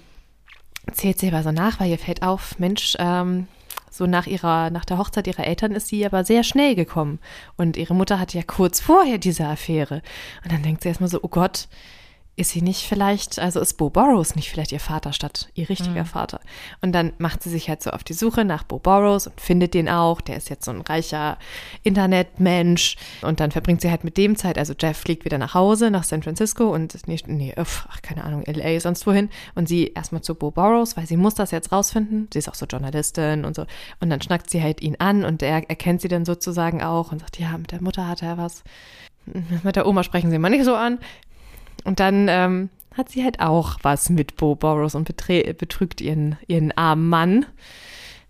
zählt sie aber so nach, weil ihr fällt auf, Mensch, ähm, so nach ihrer, nach der Hochzeit ihrer Eltern ist sie aber sehr schnell gekommen. Und ihre Mutter hatte ja kurz vorher diese Affäre. Und dann denkt sie erstmal so, oh Gott, ist sie nicht vielleicht, also ist Bo Burrows nicht vielleicht ihr Vater statt ihr richtiger mhm. Vater? Und dann macht sie sich halt so auf die Suche nach Bo Burrows und findet den auch. Der ist jetzt so ein reicher Internetmensch. Und dann verbringt sie halt mit dem Zeit. Also Jeff fliegt wieder nach Hause, nach San Francisco und nee, nee ach, keine Ahnung, LA, sonst wohin. Und sie erstmal zu Bo Burrows, weil sie muss das jetzt rausfinden. Sie ist auch so Journalistin und so. Und dann schnackt sie halt ihn an und er erkennt sie dann sozusagen auch und sagt, ja, mit der Mutter hat er was. Mit der Oma sprechen sie mal nicht so an. Und dann ähm, hat sie halt auch was mit Bo Boros und betrügt ihren, ihren armen Mann.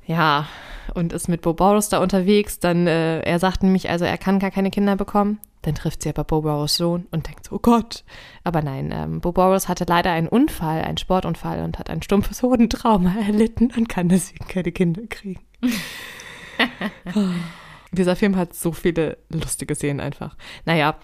Ja, und ist mit Bo Boros da unterwegs. Dann, äh, er sagt nämlich, also er kann gar keine Kinder bekommen. Dann trifft sie aber Bo Boros Sohn und denkt so, oh Gott. Aber nein, ähm, Bo Boros hatte leider einen Unfall, einen Sportunfall und hat ein stumpfes Hodentrauma [LAUGHS] erlitten und kann deswegen keine Kinder kriegen. [LAUGHS] Dieser Film hat so viele lustige Szenen einfach. Naja,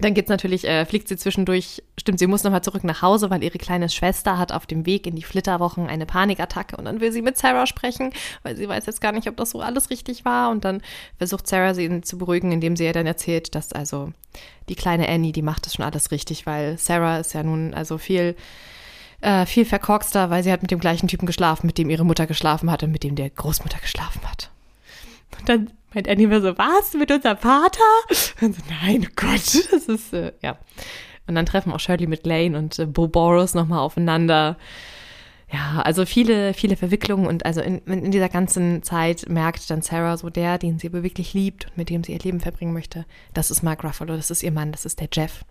dann geht's natürlich, äh, fliegt sie zwischendurch, stimmt, sie muss nochmal zurück nach Hause, weil ihre kleine Schwester hat auf dem Weg in die Flitterwochen eine Panikattacke und dann will sie mit Sarah sprechen, weil sie weiß jetzt gar nicht, ob das so alles richtig war und dann versucht Sarah sie zu beruhigen, indem sie ihr dann erzählt, dass also die kleine Annie, die macht das schon alles richtig, weil Sarah ist ja nun also viel äh, viel verkorkster, weil sie hat mit dem gleichen Typen geschlafen, mit dem ihre Mutter geschlafen hat und mit dem der Großmutter geschlafen hat. Und dann meint Annie immer so, was, mit unserem Vater? Und so, nein, oh Gott, das ist, äh, ja. Und dann treffen auch Shirley mit Lane und äh, Bo Boros nochmal aufeinander. Ja, also viele, viele Verwicklungen und also in, in dieser ganzen Zeit merkt dann Sarah so der, den sie aber wirklich liebt und mit dem sie ihr Leben verbringen möchte, das ist Mark Ruffalo, das ist ihr Mann, das ist der Jeff.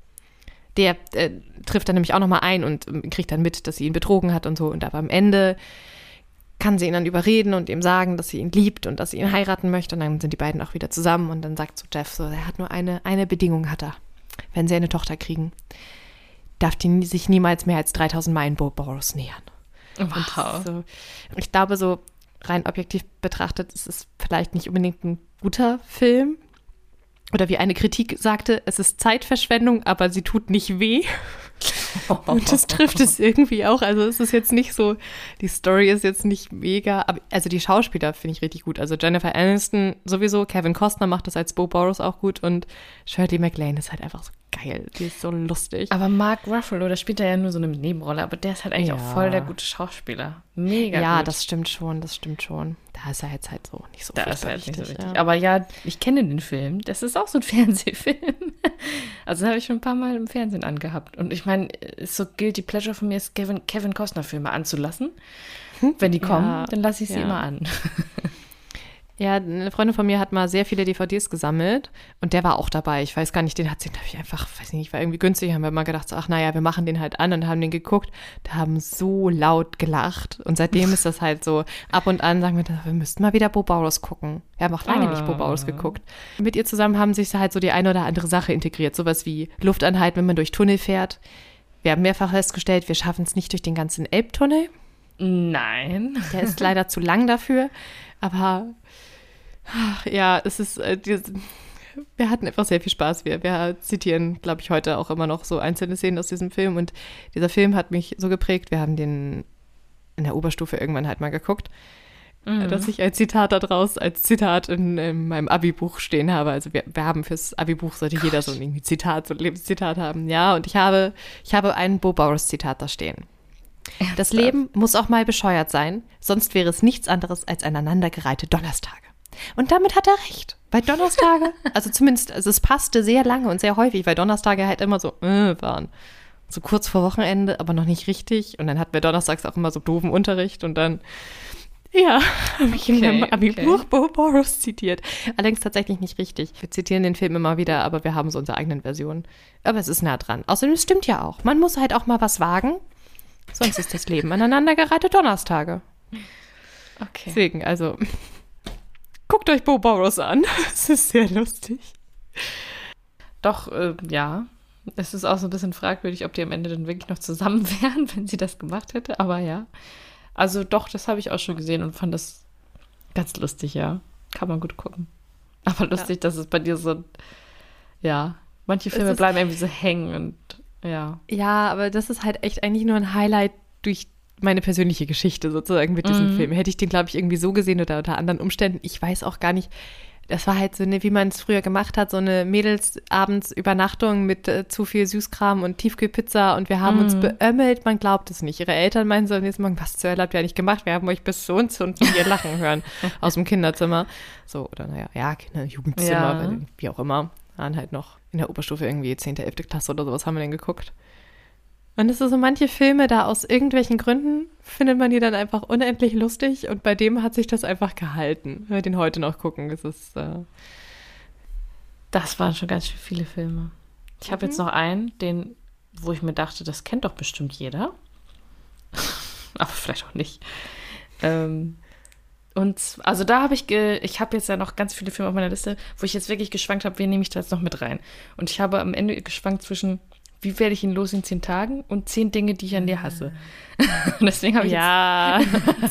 Der äh, trifft dann nämlich auch nochmal ein und äh, kriegt dann mit, dass sie ihn betrogen hat und so. Und aber am Ende kann sie ihn dann überreden und ihm sagen, dass sie ihn liebt und dass sie ihn heiraten möchte. Und dann sind die beiden auch wieder zusammen. Und dann sagt so Jeff so, er hat nur eine, eine Bedingung hat er. Wenn sie eine Tochter kriegen, darf die sich niemals mehr als 3000 Meilen Boros nähern. Wow. So, ich glaube, so rein objektiv betrachtet, ist es vielleicht nicht unbedingt ein guter Film. Oder wie eine Kritik sagte, es ist Zeitverschwendung, aber sie tut nicht weh. [LAUGHS] Und das trifft es irgendwie auch. Also es ist jetzt nicht so, die Story ist jetzt nicht mega, aber also die Schauspieler finde ich richtig gut. Also Jennifer Aniston sowieso, Kevin Costner macht das als Bo Boros auch gut und Shirley MacLaine ist halt einfach so geil. Die ist so lustig. Aber Mark Ruffalo, da spielt er ja nur so eine Nebenrolle, aber der ist halt eigentlich ja. auch voll der gute Schauspieler. Mega Ja, gut. das stimmt schon, das stimmt schon. Da ist er jetzt halt so nicht so da ist er halt nicht so richtig. Ja. Aber ja, ich kenne den Film. Das ist auch so ein [LAUGHS] Fernsehfilm. Also das habe ich schon ein paar Mal im Fernsehen angehabt. Und ich meine, es so gilt die Pleasure von mir, ist Kevin, Kevin Costner Filme anzulassen. Hm? Wenn die kommen, ja, dann lasse ich sie immer an. [LAUGHS] Ja, eine Freundin von mir hat mal sehr viele DVDs gesammelt und der war auch dabei. Ich weiß gar nicht, den hat sie, glaube ich, einfach, weiß nicht, war irgendwie günstig. Haben wir mal gedacht, so, ach naja, wir machen den halt an und haben den geguckt. Da haben so laut gelacht. Und seitdem ist das halt so, ab und an sagen wir, wir müssten mal wieder Bo Bauhaus gucken. Wir haben auch lange ah. nicht Bo Bauhaus geguckt. Mit ihr zusammen haben sich halt so die eine oder andere Sache integriert. Sowas wie Luftanhalten, wenn man durch Tunnel fährt. Wir haben mehrfach festgestellt, wir schaffen es nicht durch den ganzen Elbtunnel. Nein. Der ist leider zu lang dafür. Aber ja, es ist, äh, die, wir hatten einfach sehr viel Spaß. Wir, wir zitieren, glaube ich, heute auch immer noch so einzelne Szenen aus diesem Film. Und dieser Film hat mich so geprägt. Wir haben den in der Oberstufe irgendwann halt mal geguckt, mhm. dass ich ein Zitat daraus als Zitat in, in meinem Abi-Buch stehen habe. Also wir, wir haben fürs Abi-Buch sollte Gott. jeder so ein irgendwie Zitat, so ein Lebenszitat haben. Ja, und ich habe, ich habe ein Bo Bauers Zitat da stehen. Das Leben muss auch mal bescheuert sein, sonst wäre es nichts anderes als aneinandergereihte Donnerstage. Und damit hat er recht. Bei Donnerstage, [LAUGHS] also zumindest, also es passte sehr lange und sehr häufig, weil Donnerstage halt immer so äh, waren. So kurz vor Wochenende, aber noch nicht richtig. Und dann hatten wir donnerstags auch immer so doofen Unterricht und dann, ja, [LAUGHS] habe ich okay, in meinem Abi-Buch okay. Boris zitiert. Allerdings tatsächlich nicht richtig. Wir zitieren den Film immer wieder, aber wir haben so unsere eigenen Versionen. Aber es ist nah dran. Außerdem, es stimmt ja auch. Man muss halt auch mal was wagen. Sonst ist das Leben aneinandergereihte Donnerstage. Okay. Deswegen, also guckt euch Bo Boros an. [LAUGHS] Es ist sehr lustig. Doch, äh, ja. Es ist auch so ein bisschen fragwürdig, ob die am Ende dann wirklich noch zusammen [LAUGHS] wären, wenn sie das gemacht hätte. Aber ja. Also doch, das habe ich auch schon gesehen und fand das ganz lustig, ja. Kann man gut gucken. Aber lustig, ja. dass es bei dir so, ja, manche Filme bleiben irgendwie so hängen und ja. Ja, aber das ist halt echt eigentlich nur ein Highlight durch meine persönliche Geschichte sozusagen mit diesem mhm. Film. Hätte ich den, glaube ich, irgendwie so gesehen oder unter anderen Umständen, ich weiß auch gar nicht. Das war halt so eine, wie man es früher gemacht hat, so eine Mädelsabends-Übernachtung mit äh, zu viel Süßkram und Tiefkühlpizza und wir haben mm. uns mhm. beömmelt, man glaubt es nicht. Ihre Eltern meinen so am nächsten Morgen, was zur Hölle habt ihr nicht gemacht? Wir haben euch bis so und so und hier lachen hören [LAUGHS] aus dem Kinderzimmer. So, oder naja, ja, Kinder, Jugendzimmer, ja. wie auch immer. Waren halt noch in der Oberstufe irgendwie 10., 11. Klasse oder sowas haben wir denn geguckt. Und es ist so manche Filme, da aus irgendwelchen Gründen findet man die dann einfach unendlich lustig und bei dem hat sich das einfach gehalten. Wenn wir den heute noch gucken, ist es. Äh das waren schon ganz viele Filme. Ich habe mhm. jetzt noch einen, den, wo ich mir dachte, das kennt doch bestimmt jeder. [LAUGHS] Aber vielleicht auch nicht. Ähm, und also da habe ich, ich habe jetzt ja noch ganz viele Filme auf meiner Liste, wo ich jetzt wirklich geschwankt habe, wen nehme ich da jetzt noch mit rein. Und ich habe am Ende geschwankt zwischen wie werde ich ihn los in zehn Tagen und zehn Dinge, die ich an dir hasse. [LAUGHS] deswegen habe ich ja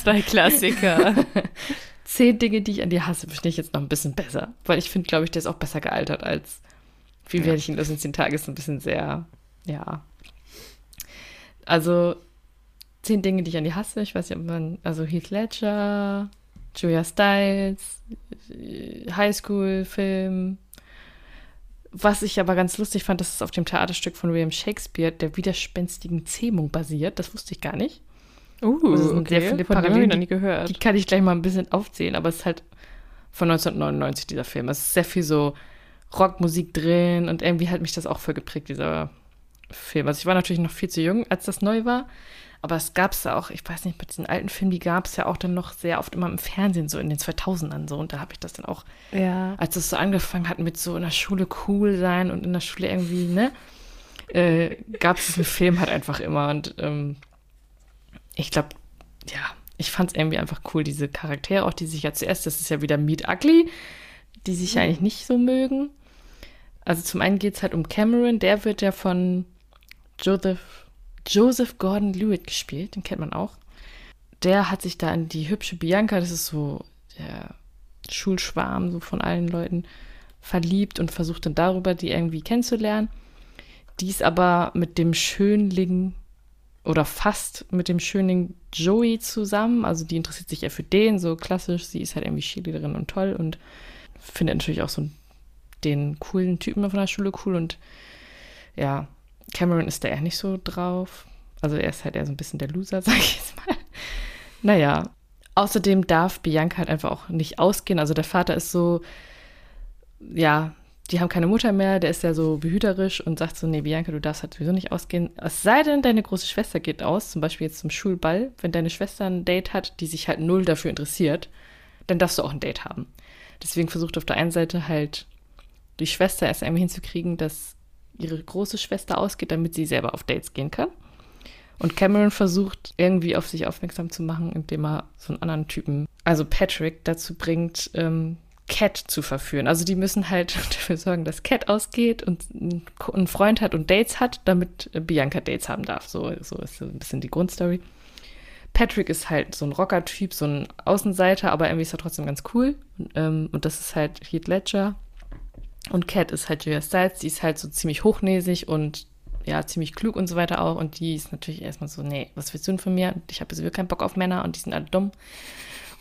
zwei Klassiker. [LAUGHS] zehn Dinge, die ich an dir hasse, finde ich jetzt noch ein bisschen besser, weil ich finde, glaube ich, der ist auch besser gealtert als wie werde ich ihn los in zehn Tagen ist ein bisschen sehr, ja. Also zehn Dinge, die ich an dir hasse. Ich weiß nicht, ob man, also Heath Ledger, Julia Stiles, Highschool-Film, was ich aber ganz lustig fand, dass es auf dem Theaterstück von William Shakespeare der widerspenstigen Zähmung basiert. Das wusste ich gar nicht. Uh, also sind okay. sehr viele Parallelen, noch nie gehört. Die kann ich gleich mal ein bisschen aufzählen, aber es ist halt von 1999 dieser Film. Es ist sehr viel so Rockmusik drin und irgendwie hat mich das auch voll geprägt, dieser Film. Also ich war natürlich noch viel zu jung, als das neu war. Aber es gab es ja auch, ich weiß nicht, bei diesen alten Filmen, die gab es ja auch dann noch sehr oft immer im Fernsehen, so in den 2000ern so. Und da habe ich das dann auch, ja. als es so angefangen hat mit so in der Schule cool sein und in der Schule irgendwie, ne, äh, gab es diesen Film halt einfach immer. Und ähm, ich glaube, ja, ich fand es irgendwie einfach cool, diese Charaktere, auch die sich ja zuerst, das ist ja wieder Meet Ugly, die sich mhm. eigentlich nicht so mögen. Also zum einen geht es halt um Cameron, der wird ja von Joseph Joseph Gordon-Lewitt gespielt, den kennt man auch. Der hat sich da in die hübsche Bianca, das ist so der Schulschwarm so von allen Leuten, verliebt und versucht dann darüber, die irgendwie kennenzulernen. Die ist aber mit dem Schönling oder fast mit dem Schönling Joey zusammen. Also die interessiert sich ja für den, so klassisch. Sie ist halt irgendwie Cheerleaderin und toll und findet natürlich auch so den coolen Typen von der Schule cool und ja, Cameron ist da eher nicht so drauf. Also er ist halt eher so ein bisschen der Loser, [LAUGHS] sag ich jetzt mal. Naja, außerdem darf Bianca halt einfach auch nicht ausgehen. Also der Vater ist so, ja, die haben keine Mutter mehr, der ist ja so behüterisch und sagt so, nee, Bianca, du darfst halt sowieso nicht ausgehen. Es sei denn, deine große Schwester geht aus, zum Beispiel jetzt zum Schulball. Wenn deine Schwester ein Date hat, die sich halt null dafür interessiert, dann darfst du auch ein Date haben. Deswegen versucht auf der einen Seite halt die Schwester erst einmal hinzukriegen, dass ihre große Schwester ausgeht, damit sie selber auf Dates gehen kann. Und Cameron versucht irgendwie auf sich aufmerksam zu machen, indem er so einen anderen Typen, also Patrick, dazu bringt, ähm, Cat zu verführen. Also die müssen halt [LAUGHS] dafür sorgen, dass Cat ausgeht und einen Freund hat und Dates hat, damit Bianca Dates haben darf. So, so ist so ein bisschen die Grundstory. Patrick ist halt so ein Rocker-Typ, so ein Außenseiter, aber irgendwie ist er trotzdem ganz cool. Und, ähm, und das ist halt Heath Ledger. Und Cat ist halt Julia Stiles, die ist halt so ziemlich hochnäsig und ja, ziemlich klug und so weiter auch. Und die ist natürlich erstmal so, nee, was willst du denn von mir? Und ich habe sowieso keinen Bock auf Männer und die sind alle dumm.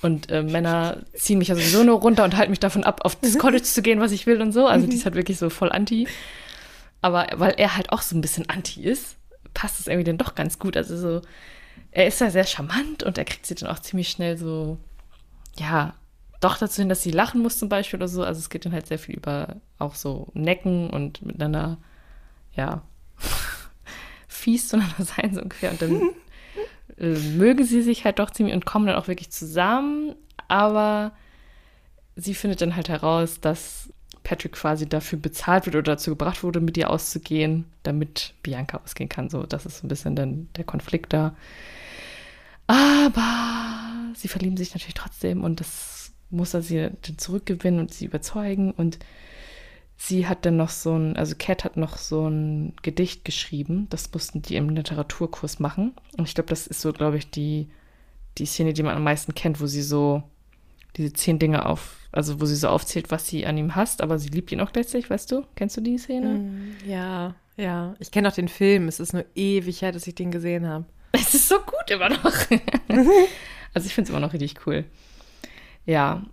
Und äh, Männer [LAUGHS] ziehen mich ja sowieso nur runter und halten mich davon ab, auf das [LAUGHS] College zu gehen, was ich will und so. Also die ist halt wirklich so voll anti. Aber weil er halt auch so ein bisschen anti ist, passt es irgendwie dann doch ganz gut. Also so, er ist da sehr charmant und er kriegt sie dann auch ziemlich schnell so, ja, doch dazu hin, dass sie lachen muss zum Beispiel oder so. Also es geht dann halt sehr viel über auch so Necken und miteinander, ja, [LAUGHS] fies zueinander sein so ungefähr. Und dann [LAUGHS] äh, mögen sie sich halt doch ziemlich und kommen dann auch wirklich zusammen. Aber sie findet dann halt heraus, dass Patrick quasi dafür bezahlt wird oder dazu gebracht wurde, mit ihr auszugehen, damit Bianca ausgehen kann. So, das ist so ein bisschen dann der Konflikt da. Aber sie verlieben sich natürlich trotzdem und das muss er sie zurückgewinnen und sie überzeugen. Und sie hat dann noch so ein, also Cat hat noch so ein Gedicht geschrieben. Das mussten die im Literaturkurs machen. Und ich glaube, das ist so, glaube ich, die, die Szene, die man am meisten kennt, wo sie so diese zehn Dinge auf, also wo sie so aufzählt, was sie an ihm hasst, aber sie liebt ihn auch gleichzeitig, weißt du? Kennst du die Szene? Mm, ja, ja. Ich kenne auch den Film. Es ist nur ewig her, dass ich den gesehen habe. Es ist so gut immer noch. [LAUGHS] also ich finde es immer noch richtig cool. Ja,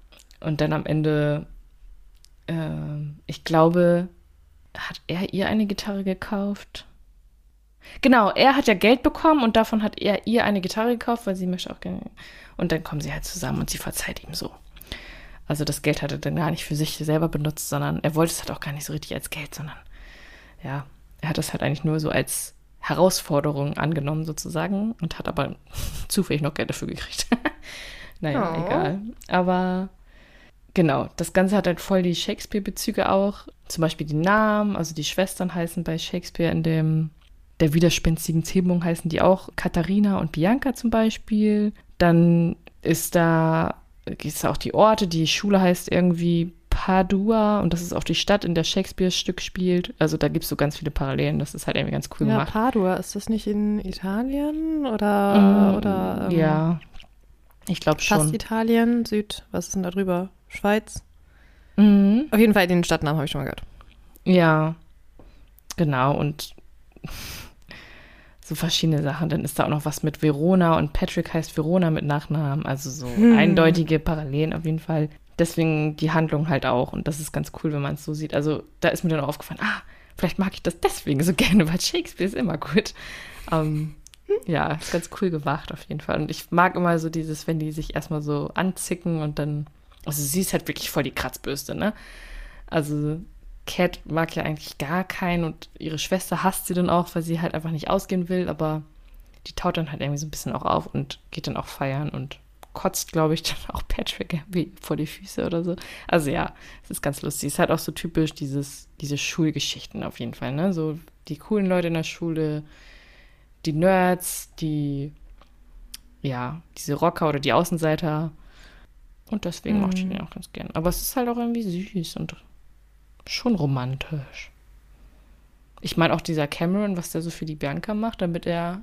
und dann am Ende, äh, ich glaube, hat er ihr eine Gitarre gekauft? Genau, er hat ja Geld bekommen und davon hat er ihr eine Gitarre gekauft, weil sie möchte auch gerne. Und dann kommen sie halt zusammen und sie verzeiht ihm so. Also das Geld hat er dann gar nicht für sich selber benutzt, sondern er wollte es halt auch gar nicht so richtig als Geld, sondern ja, er hat das halt eigentlich nur so als Herausforderung angenommen sozusagen und hat aber [LAUGHS] zufällig noch Geld dafür gekriegt. [LAUGHS] naja, oh. egal. Aber genau, das Ganze hat halt voll die Shakespeare-Bezüge auch. Zum Beispiel die Namen, also die Schwestern heißen bei Shakespeare in dem der widerspenstigen Zählung heißen die auch Katharina und Bianca zum Beispiel. Dann ist da, ist da auch die Orte, die Schule heißt irgendwie Padua und das ist auch die Stadt, in der Shakespeare Stück spielt. Also da gibt es so ganz viele Parallelen. Das ist halt irgendwie ganz cool ja, gemacht. Padua, ist das nicht in Italien oder? Mm, oder ähm, ja, ich glaube schon. Fast Italien, Süd, was ist denn da drüber? Schweiz? Mhm. Auf jeden Fall den Stadtnamen habe ich schon mal gehört. Ja, genau. Und so verschiedene Sachen. Dann ist da auch noch was mit Verona und Patrick heißt Verona mit Nachnamen. Also so hm. eindeutige Parallelen auf jeden Fall deswegen die Handlung halt auch. Und das ist ganz cool, wenn man es so sieht. Also da ist mir dann auch aufgefallen, ah, vielleicht mag ich das deswegen so [LAUGHS] gerne, weil Shakespeare ist immer gut. Ähm, ja, ganz cool gemacht auf jeden Fall. Und ich mag immer so dieses, wenn die sich erstmal so anzicken und dann, also sie ist halt wirklich voll die Kratzbürste, ne? Also Cat mag ja eigentlich gar keinen und ihre Schwester hasst sie dann auch, weil sie halt einfach nicht ausgehen will, aber die taut dann halt irgendwie so ein bisschen auch auf und geht dann auch feiern und kotzt, glaube ich, [LAUGHS] dann auch Patrick vor die Füße oder so. Also ja, es ist ganz lustig. Es ist halt auch so typisch dieses, diese Schulgeschichten auf jeden Fall, ne? So die coolen Leute in der Schule, die Nerds, die, ja, diese Rocker oder die Außenseiter. Und deswegen mm. mochte ich den auch ganz gern. Aber es ist halt auch irgendwie süß und schon romantisch. Ich meine auch dieser Cameron, was der so für die Bianca macht, damit er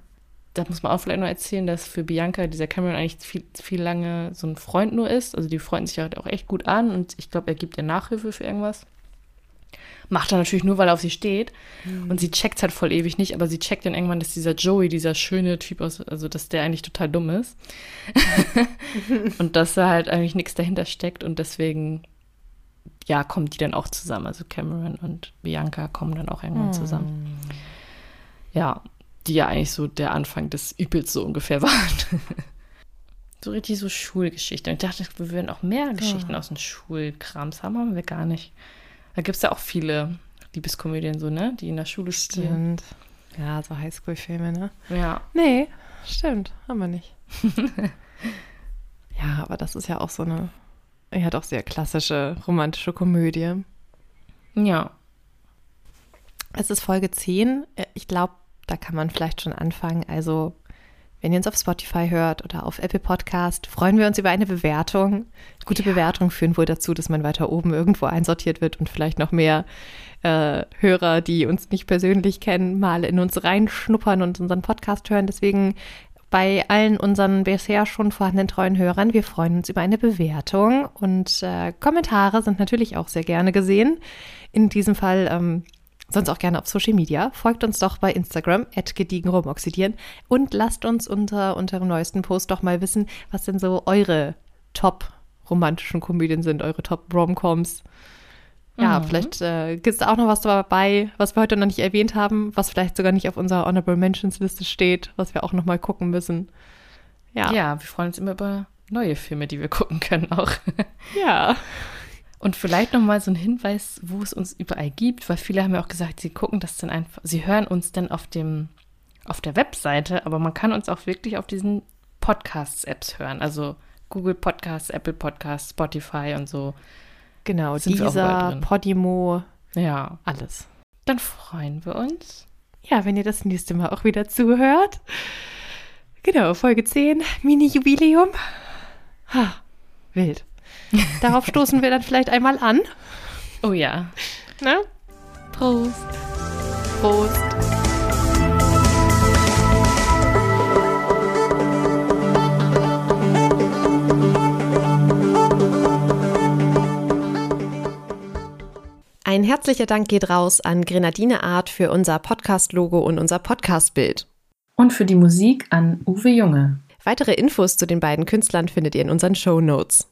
da muss man auch vielleicht noch erzählen, dass für Bianca dieser Cameron eigentlich viel, viel lange so ein Freund nur ist. Also die freunden sich halt auch echt gut an und ich glaube, er gibt ihr Nachhilfe für irgendwas. Macht er natürlich nur, weil er auf sie steht. Mhm. Und sie checkt halt voll ewig nicht, aber sie checkt dann irgendwann, dass dieser Joey, dieser schöne Typ aus, also dass der eigentlich total dumm ist. [LAUGHS] und dass da halt eigentlich nichts dahinter steckt und deswegen, ja, kommen die dann auch zusammen. Also Cameron und Bianca kommen dann auch irgendwann zusammen. Mhm. Ja, die ja eigentlich so der Anfang des Übels so ungefähr [LAUGHS] waren. so richtig so Schulgeschichte. Und ich dachte, wir würden auch mehr Geschichten ja. aus dem Schulkrams haben, haben wir gar nicht. Da gibt es ja auch viele Liebeskomödien so, ne? Die in der Schule stehen. Ja, so Highschool-Filme, ne? Ja. Nee, stimmt, haben wir nicht. [LAUGHS] ja, aber das ist ja auch so eine Ja, doch sehr klassische romantische Komödie. Ja. Es ist Folge 10. Ich glaube, da kann man vielleicht schon anfangen. Also, wenn ihr uns auf Spotify hört oder auf Apple Podcast, freuen wir uns über eine Bewertung. Gute ja. Bewertungen führen wohl dazu, dass man weiter oben irgendwo einsortiert wird und vielleicht noch mehr äh, Hörer, die uns nicht persönlich kennen, mal in uns reinschnuppern und unseren Podcast hören. Deswegen bei allen unseren bisher schon vorhandenen treuen Hörern, wir freuen uns über eine Bewertung und äh, Kommentare sind natürlich auch sehr gerne gesehen. In diesem Fall ähm, sonst auch gerne auf Social Media. Folgt uns doch bei Instagram, gediegenrumoxidieren und lasst uns unter unserem neuesten Post doch mal wissen, was denn so eure Top romantischen Komödien sind, eure Top Romcoms. Ja, mhm. vielleicht äh, gibt es da auch noch was dabei, was wir heute noch nicht erwähnt haben, was vielleicht sogar nicht auf unserer Honorable Mentions Liste steht, was wir auch noch mal gucken müssen. Ja. Ja, wir freuen uns immer über neue Filme, die wir gucken können auch. Ja. [LAUGHS] Und vielleicht nochmal so ein Hinweis, wo es uns überall gibt, weil viele haben ja auch gesagt, sie gucken das dann einfach, sie hören uns dann auf dem, auf der Webseite, aber man kann uns auch wirklich auf diesen Podcasts-Apps hören. Also Google Podcasts, Apple Podcasts, Spotify und so. Genau, Sind dieser Podimo. Ja. Alles. Dann freuen wir uns. Ja, wenn ihr das nächste Mal auch wieder zuhört. Genau, Folge 10, Mini-Jubiläum. Ha, wild. Darauf stoßen wir dann vielleicht einmal an. Oh ja. Ne? Prost. Prost. Ein herzlicher Dank geht raus an Grenadine Art für unser Podcast-Logo und unser Podcast-Bild. Und für die Musik an Uwe Junge. Weitere Infos zu den beiden Künstlern findet ihr in unseren Show Notes.